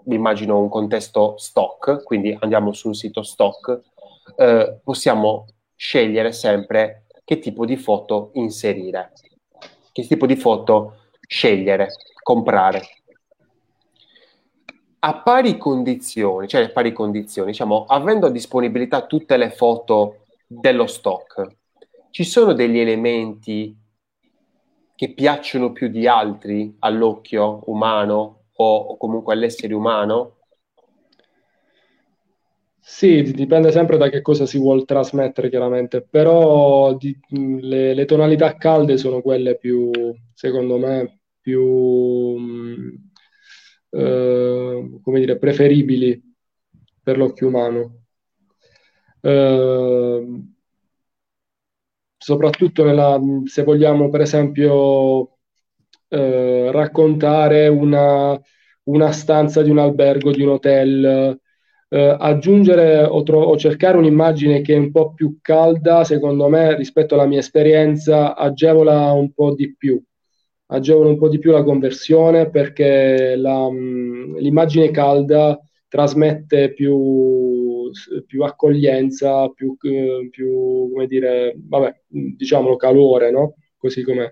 immagino un contesto stock, quindi andiamo su un sito stock, eh, possiamo scegliere sempre che tipo di foto inserire, che tipo di foto scegliere, comprare. A pari condizioni, cioè a pari condizioni, diciamo, avendo a disponibilità tutte le foto dello stock, ci sono degli elementi che piacciono più di altri all'occhio umano o, comunque all'essere umano? Sì, dipende sempre da che cosa si vuole trasmettere, chiaramente, però di, le, le, tonalità calde sono quelle più, secondo me, più, eh, come dire, preferibili per l'occhio umano. Eh, soprattutto nella, se vogliamo, per esempio, eh, raccontare una, una stanza di un albergo, di un hotel eh, aggiungere o, tro- o, cercare un'immagine che è un po' più calda, secondo me, rispetto alla mia esperienza, agevola un po' di più. Agevola un po' di più la conversione perché la, mh, l'immagine calda trasmette più più accoglienza, più, eh, più, come dire, vabbè, diciamolo calore, no? Così com'è.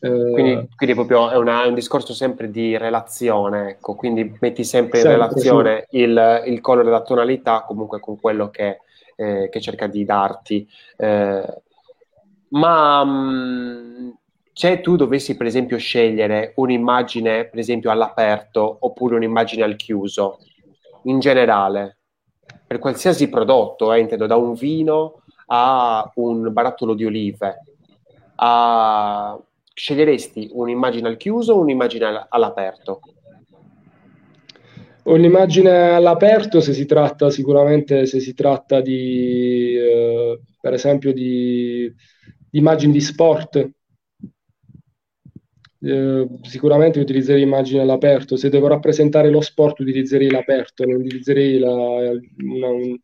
Eh, quindi, quindi proprio è, una, è, un discorso sempre di relazione, ecco, quindi metti sempre, sempre in relazione sì. il, il, colore e la tonalità comunque con quello che, eh, che cerca di darti. Eh, ma mh, mm, se tu dovessi per esempio scegliere un'immagine per esempio all'aperto oppure un'immagine al chiuso, in generale, per qualsiasi prodotto, eh, intendo da un vino a un barattolo di olive, a... sceglieresti un'immagine al chiuso o un'immagine all'aperto? Un'immagine all'aperto se si tratta sicuramente se si tratta di eh, per esempio di, immagini di sport eh, sicuramente utilizzerei immagini all'aperto. Se devo rappresentare lo sport, utilizzerei l'aperto, non utilizzerei la, una, un,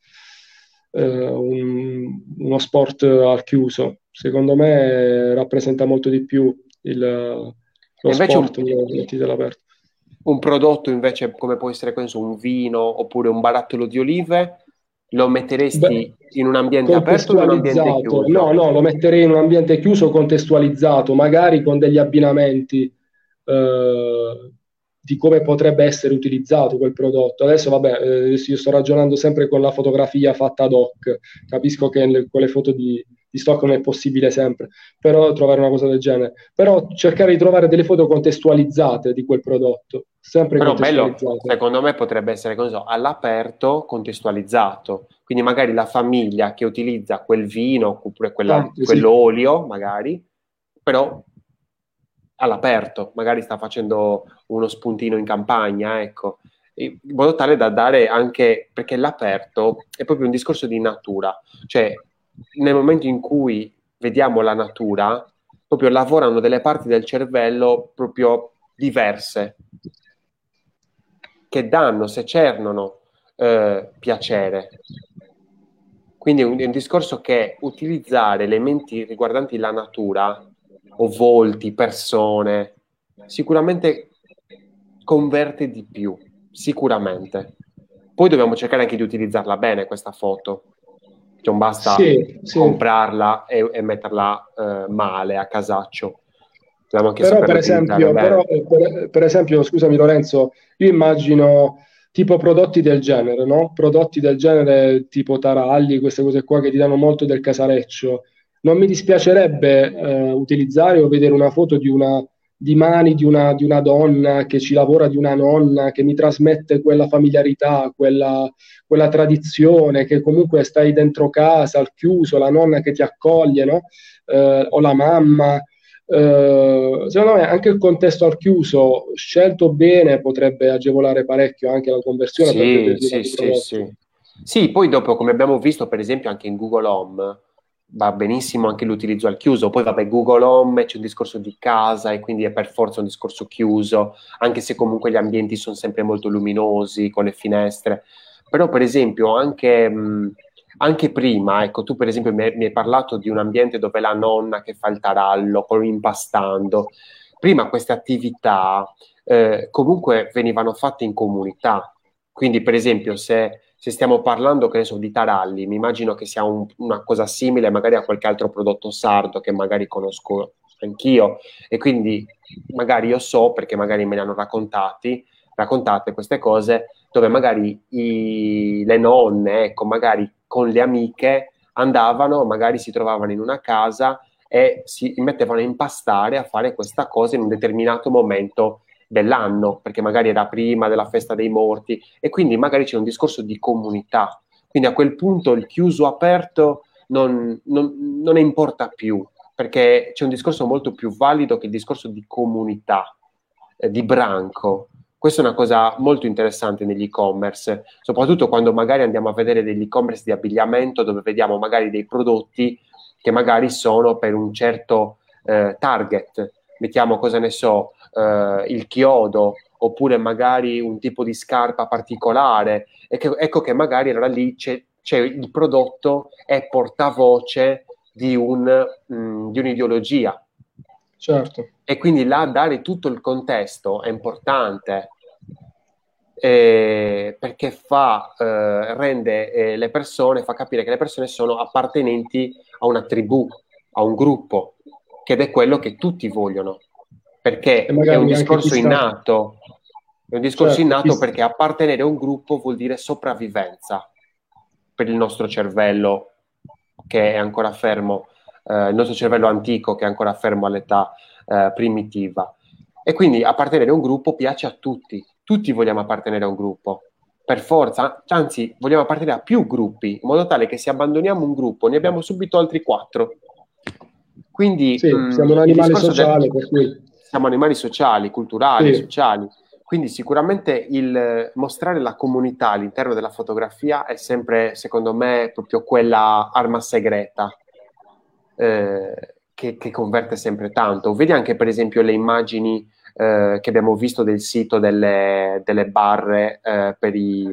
eh, un, uno sport al chiuso. Secondo me rappresenta molto di più il, lo sport un, all'aperto. Un prodotto invece come può essere penso, un vino oppure un barattolo di olive lo metteresti Beh, in un ambiente aperto o in un ambiente chiuso? No, no, lo metterei in un ambiente chiuso contestualizzato, magari con degli abbinamenti eh, di come potrebbe essere utilizzato quel prodotto. Adesso, vabbè, eh, io sto ragionando sempre con la fotografia fatta ad hoc, capisco che con le foto di, di stock non è possibile sempre, però trovare una cosa del genere. Però cercare di trovare delle foto contestualizzate di quel prodotto. Sempre però bello, secondo me potrebbe essere so, all'aperto contestualizzato. Quindi magari la famiglia che utilizza quel vino oppure quella, sì. quell'olio, magari, però all'aperto, magari sta facendo uno spuntino in campagna, ecco, in modo tale da dare anche, perché l'aperto è proprio un discorso di natura, cioè nel momento in cui vediamo la natura, proprio lavorano delle parti del cervello proprio diverse, che danno, se cernono, eh, piacere. Quindi è un, è un discorso che utilizzare elementi riguardanti la natura, o volti, persone, sicuramente converte di più, sicuramente. Poi dobbiamo cercare anche di utilizzarla bene questa foto, non basta sì, sì. comprarla e, e metterla eh, male a casaccio. Dobbiamo anche però, per esempio, però per, per, esempio, scusami Lorenzo, io immagino tipo prodotti del genere, no? Prodotti del genere tipo taralli, queste cose qua che ti danno molto del casareccio. Non mi dispiacerebbe eh, utilizzare o vedere una foto di una di mani di una, di una, donna che ci lavora, di una nonna che mi trasmette quella familiarità, quella, quella, tradizione, che comunque stai dentro casa, al chiuso, la nonna che ti accoglie, no? eh, o la mamma. Eh, secondo me anche il contesto al chiuso, scelto bene, potrebbe agevolare parecchio anche la conversione. Sì, sì, sì, sì. sì, poi dopo, come abbiamo visto per esempio anche in Google Home, va benissimo anche l'utilizzo al chiuso. Poi vabbè, Google Home c'è un discorso di casa e quindi è per forza un discorso chiuso, anche se comunque gli ambienti sono sempre molto luminosi con le finestre. Però per esempio anche, mh, anche prima, ecco, tu per esempio mi hai, mi hai, parlato di un ambiente dove la nonna che fa il tarallo, poi impastando. Prima queste attività eh, comunque venivano fatte in comunità. Quindi per esempio se se stiamo parlando, che ne so, di taralli, mi immagino che sia un, una cosa simile magari a qualche altro prodotto sardo che magari conosco anch'io. E quindi magari io so, perché magari me ne hanno raccontati, raccontate queste cose, dove magari i, le nonne, ecco, magari con le amiche andavano, magari si trovavano in una casa e si mettevano a impastare, a fare questa cosa in un determinato momento dell'anno, perché magari era prima della festa dei morti, e quindi magari c'è un discorso di comunità. Quindi a quel punto il chiuso aperto non, non, non importa più, perché c'è un discorso molto più valido che il discorso di comunità, eh, di branco. Questa è una cosa molto interessante negli e-commerce, soprattutto quando magari andiamo a vedere degli e-commerce di abbigliamento dove vediamo magari dei prodotti che magari sono per un certo eh, target. Mettiamo, cosa ne so, eh, il chiodo oppure magari un tipo di scarpa particolare. E che, ecco che magari allora lì c'è, c'è il prodotto è portavoce di, un, mh, mm, di un'ideologia. Certo. E quindi là dare tutto il contesto è importante. eh, perché fa, eh, rende eh, le persone, fa capire che le persone sono appartenenti a una tribù, a un gruppo, che è quello che tutti vogliono, perché è un discorso innato, è un discorso certo, innato perché appartenere a un gruppo vuol dire sopravvivenza per il nostro cervello che è ancora fermo, eh, il nostro cervello antico che è ancora fermo all'età eh, primitiva. E quindi appartenere a un gruppo piace a tutti, tutti vogliamo appartenere a un gruppo, per forza, anzi vogliamo appartenere a più gruppi, in modo tale che se abbandoniamo un gruppo ne abbiamo subito altri quattro. Quindi sì, mh, siamo un animale sociale, del... cui... siamo animali sociali, culturali, sì. sociali. Quindi sicuramente il mostrare la comunità all'interno della fotografia è sempre, secondo me, proprio quella arma segreta eh, che, che, converte sempre tanto. Vedi anche, per esempio, le immagini eh, che abbiamo visto del sito delle, delle barre eh, per, i,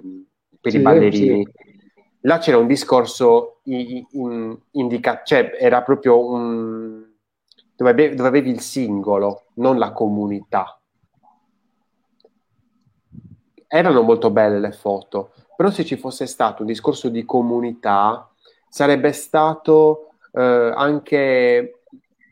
per sì, i ballerini. Sì. Là c'era un discorso in, in, indica- cioè era proprio un dove avevi, dove avevi il singolo, non la comunità erano molto belle le foto, però se ci fosse stato un discorso di comunità sarebbe stato eh, anche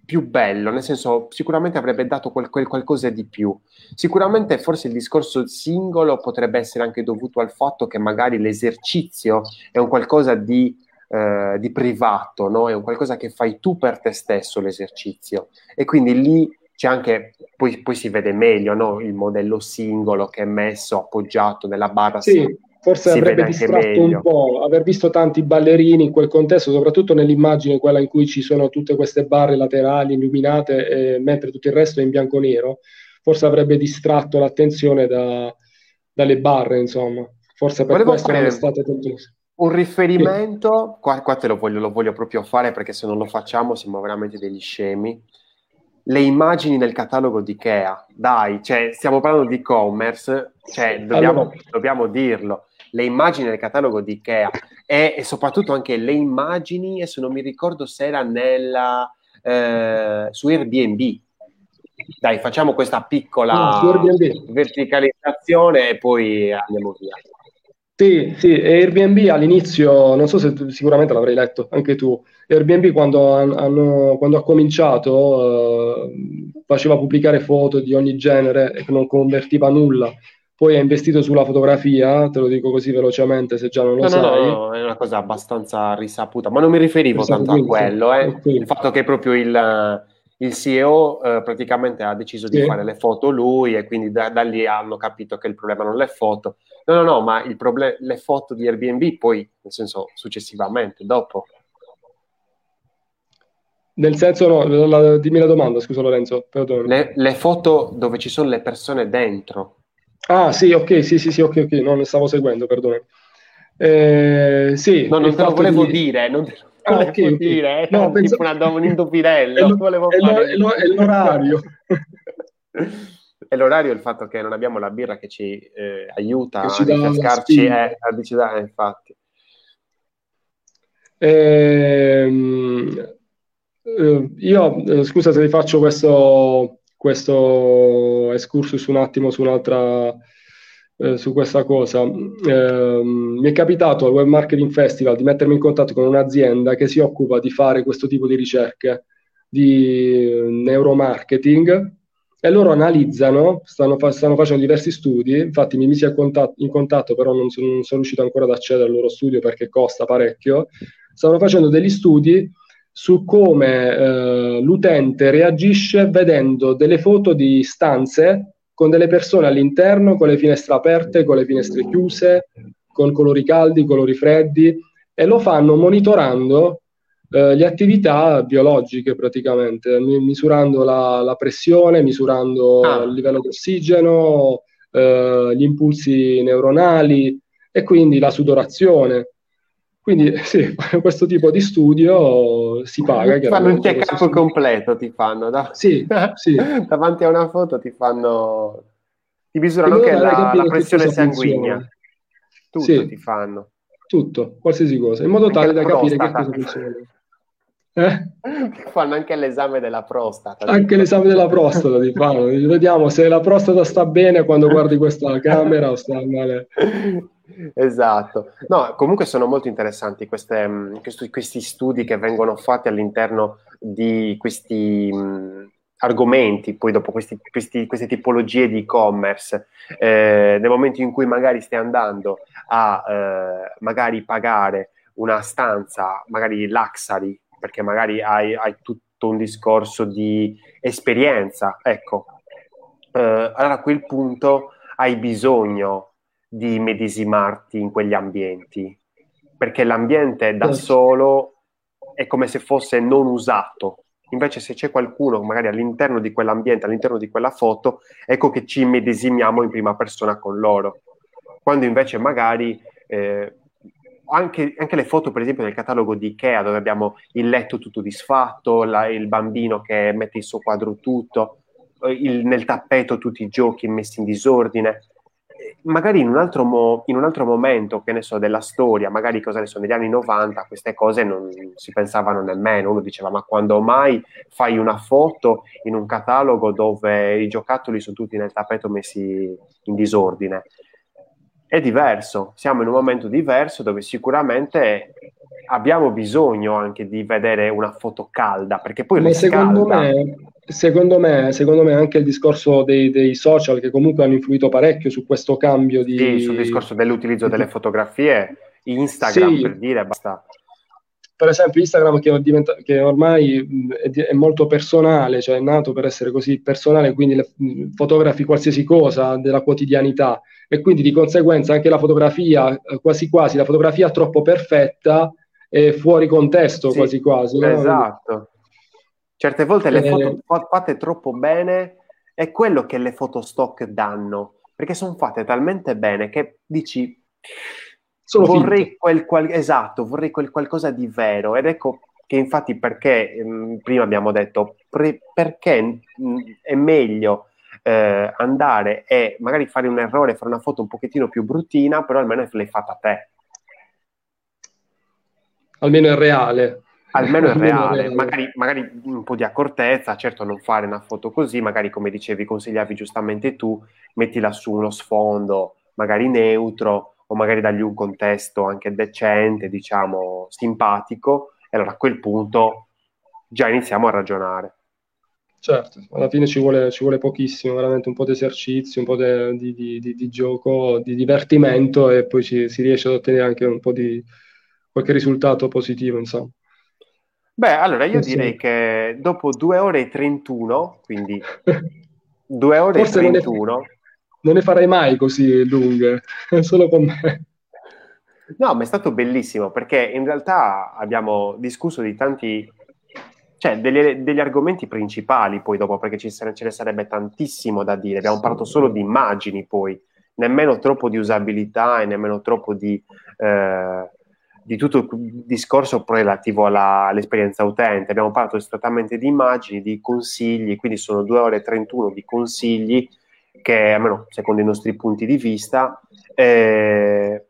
più bello, nel senso sicuramente avrebbe dato quel, quel, qualcosa di più. Sicuramente forse il discorso singolo potrebbe essere anche dovuto al fatto che magari l'esercizio è un qualcosa di, eh, di privato, no? è un qualcosa che fai tu per te stesso l'esercizio e quindi lì c'è anche, poi, poi si vede meglio no? il modello singolo che è messo appoggiato nella barra. Sì, si, forse si avrebbe distratto un po', aver visto tanti ballerini in quel contesto, soprattutto nell'immagine, quella in cui ci sono tutte queste barre laterali illuminate, eh, mentre tutto il resto è in bianco nero, forse avrebbe distratto l'attenzione da, dalle barre, insomma. Forse per Volevo questo non è stato tanto... Un riferimento, qua, qua, te lo voglio, lo voglio proprio fare perché se non lo facciamo siamo veramente degli scemi le immagini nel catalogo di Ikea. Dai, cioè, stiamo parlando di e-commerce, cioè, dobbiamo, allora. dobbiamo dirlo. Le immagini nel catalogo di Ikea e, e, soprattutto anche le immagini, adesso non mi ricordo se era nella, eh, su Airbnb. Dai, facciamo questa piccola no, verticalizzazione e poi andiamo via. Sì, sì, Airbnb all'inizio, non so se tu, sicuramente l'avrei letto anche tu, Airbnb quando, hanno, quando ha cominciato eh, faceva pubblicare foto di ogni genere e non convertiva nulla, poi ha investito sulla fotografia, te lo dico così velocemente se già non lo no, sai. No, no, è una cosa abbastanza risaputa, ma non mi riferivo tanto a quello, eh. il fatto che proprio il il CEO eh, praticamente ha deciso sì. di fare le foto lui e quindi da, da, lì hanno capito che il problema non è le foto. No, no, no, ma il problem- le foto di Airbnb poi, nel senso, successivamente, dopo. Nel senso, no, la, la, dimmi la domanda, scusa Lorenzo. Le, le, foto dove ci sono le persone dentro. Ah, sì, ok, sì, sì, sì, ok, ok, non ne stavo seguendo, perdono. Eh, sì, no, non te lo volevo di... dire, non te lo ah, okay, okay. dire, eh? no, penso... tipo una, un indopinello. È, lo, è, lo, è l'orario. è l'orario il fatto che non abbiamo la birra che ci eh, aiuta che ci a rifrescarci, eh, a decidere, infatti. Ehm, eh, io, eh, scusa se vi faccio questo, questo excursus un attimo su un'altra eh, su questa cosa. Eh, mi è capitato al Web Marketing Festival di mettermi in contatto con un'azienda che si occupa di fare questo tipo di ricerche di neuromarketing e loro analizzano, stanno, fa- stanno facendo diversi studi, infatti mi misi contatto, in contatto, però non sono, non sono riuscito ancora ad accedere al loro studio perché costa parecchio, stanno facendo degli studi su come eh, l'utente reagisce vedendo delle foto di stanze con delle persone all'interno, con le finestre aperte, con le finestre chiuse, con colori caldi, colori freddi, e lo fanno monitorando eh, le attività biologiche praticamente, misurando la, la pressione, misurando ah. il livello di ossigeno, eh, gli impulsi neuronali e quindi la sudorazione. Quindi sì, questo tipo di studio si paga. Ti fanno un check-up completo, ti fanno. Da... Sì, sì. Davanti a una foto ti fanno... Ti misurano anche la, la pressione sanguigna. Tutto sì. ti fanno. Tutto, qualsiasi cosa, in modo tale da capire che cosa funziona. Eh? Fanno anche l'esame della prostata. Anche l'esame della prostata ti fanno. Vediamo se la prostata sta bene quando guardi questa camera o sta male. Esatto. No, comunque sono molto interessanti queste, mm, questi, questi, studi che vengono fatti all'interno di questi mh, mm, argomenti, poi dopo questi, questi, queste tipologie di e-commerce, eh, nel momento in cui magari stai andando a eh, magari pagare una stanza, magari luxury, perché magari hai, hai tutto un discorso di esperienza, ecco, eh, allora a quel punto hai bisogno di medesimarti in quegli ambienti, perché l'ambiente da certo. solo è come se fosse non usato. Invece se c'è qualcuno magari all'interno di quell'ambiente, all'interno di quella foto, ecco che ci medesimiamo in prima persona con loro. Quando invece magari eh, anche, anche, le foto, per esempio, nel catalogo di Ikea, dove abbiamo il letto tutto disfatto, la, il bambino che mette il suo quadro tutto, eh, il, nel tappeto tutti i giochi messi in disordine. Magari in un, altro mo, in un altro momento, che ne so, della storia, magari cosa ne so, negli anni 90, queste cose non si pensavano nemmeno. Uno diceva, ma quando mai fai una foto in un catalogo dove i giocattoli sono tutti nel tappeto messi in disordine? È diverso, siamo in un momento diverso dove sicuramente abbiamo bisogno anche di vedere una foto calda, perché poi Ma secondo me, secondo me, secondo me anche il discorso dei, dei, social che comunque hanno influito parecchio su questo cambio di... Sì, sul discorso dell'utilizzo delle fotografie, Instagram sì. per dire, basta per esempio Instagram che, diventa, che ormai è, è, molto personale, cioè è nato per essere così personale, quindi le, fotografi qualsiasi cosa della quotidianità e quindi di conseguenza anche la fotografia, eh, quasi quasi, la fotografia troppo perfetta è fuori contesto sì, quasi quasi. No? Esatto. Certe volte le eh, foto fatte troppo bene è quello che le foto stock danno, perché sono fatte talmente bene che dici sono vorrei quel, qual, esatto, vorrei quel qualcosa di vero ed ecco che infatti perché mh, mm, prima abbiamo detto pre, perché mh, mm, è meglio eh, andare e magari fare un errore, fare una foto un pochettino più bruttina, però almeno l'hai fatta te. Almeno è reale. Almeno è reale, magari, magari, un po' di accortezza, certo non fare una foto così, magari come dicevi, consigliavi giustamente tu, mettila su uno sfondo magari neutro o magari dargli un contesto anche decente, diciamo, simpatico, e allora a quel punto già iniziamo a ragionare. Certo, alla fine ci vuole, ci vuole pochissimo, veramente un po' di esercizio, un po' di, di, di, di gioco, di divertimento e poi ci, si riesce ad ottenere anche un po' di qualche risultato positivo, insomma. Beh, allora io Penso... direi che dopo 2 ore e 31, quindi 2 ore Forse e 31 non ne farei mai così lunghe, solo con me. No, ma è stato bellissimo perché in realtà abbiamo discusso di tanti, cioè degli, degli argomenti principali poi dopo, perché ce ne sarebbe tantissimo da dire. Abbiamo parlato solo di immagini poi, nemmeno troppo di usabilità e nemmeno troppo di, eh, di tutto il discorso relativo alla, all'esperienza utente. Abbiamo parlato strettamente di immagini, di consigli, quindi sono due ore e 31 di consigli che almeno secondo i nostri punti di vista eh,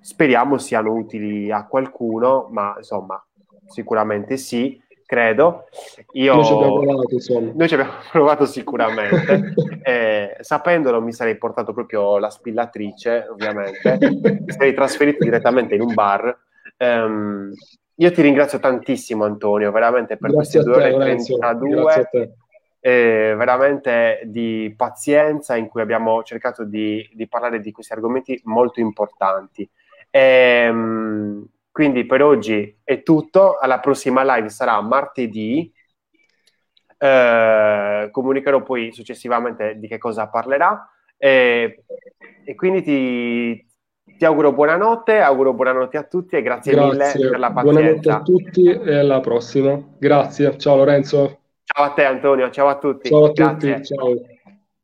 speriamo siano utili a qualcuno, ma insomma sicuramente sì, credo. Io, noi ci abbiamo provato, insomma. Noi ci abbiamo provato sicuramente. eh, sapendolo mi sarei portato proprio la spillatrice, ovviamente, mi sarei trasferito direttamente in un bar. Um, io ti ringrazio tantissimo Antonio, veramente per Grazie queste due ore e 32 eh, veramente di pazienza in cui abbiamo cercato di, di parlare di questi argomenti molto importanti. E, ehm, quindi per oggi è tutto, alla prossima live sarà martedì, eh, comunicherò poi successivamente di che cosa parlerà e, e quindi ti, ti, auguro buonanotte, auguro buonanotte a tutti e grazie, grazie. mille per la pazienza. Buonanotte a tutti e alla prossima. Grazie, ciao Lorenzo. Ciao a te Antonio, ciao a tutti. Ciao a tutti, Grazie. ciao.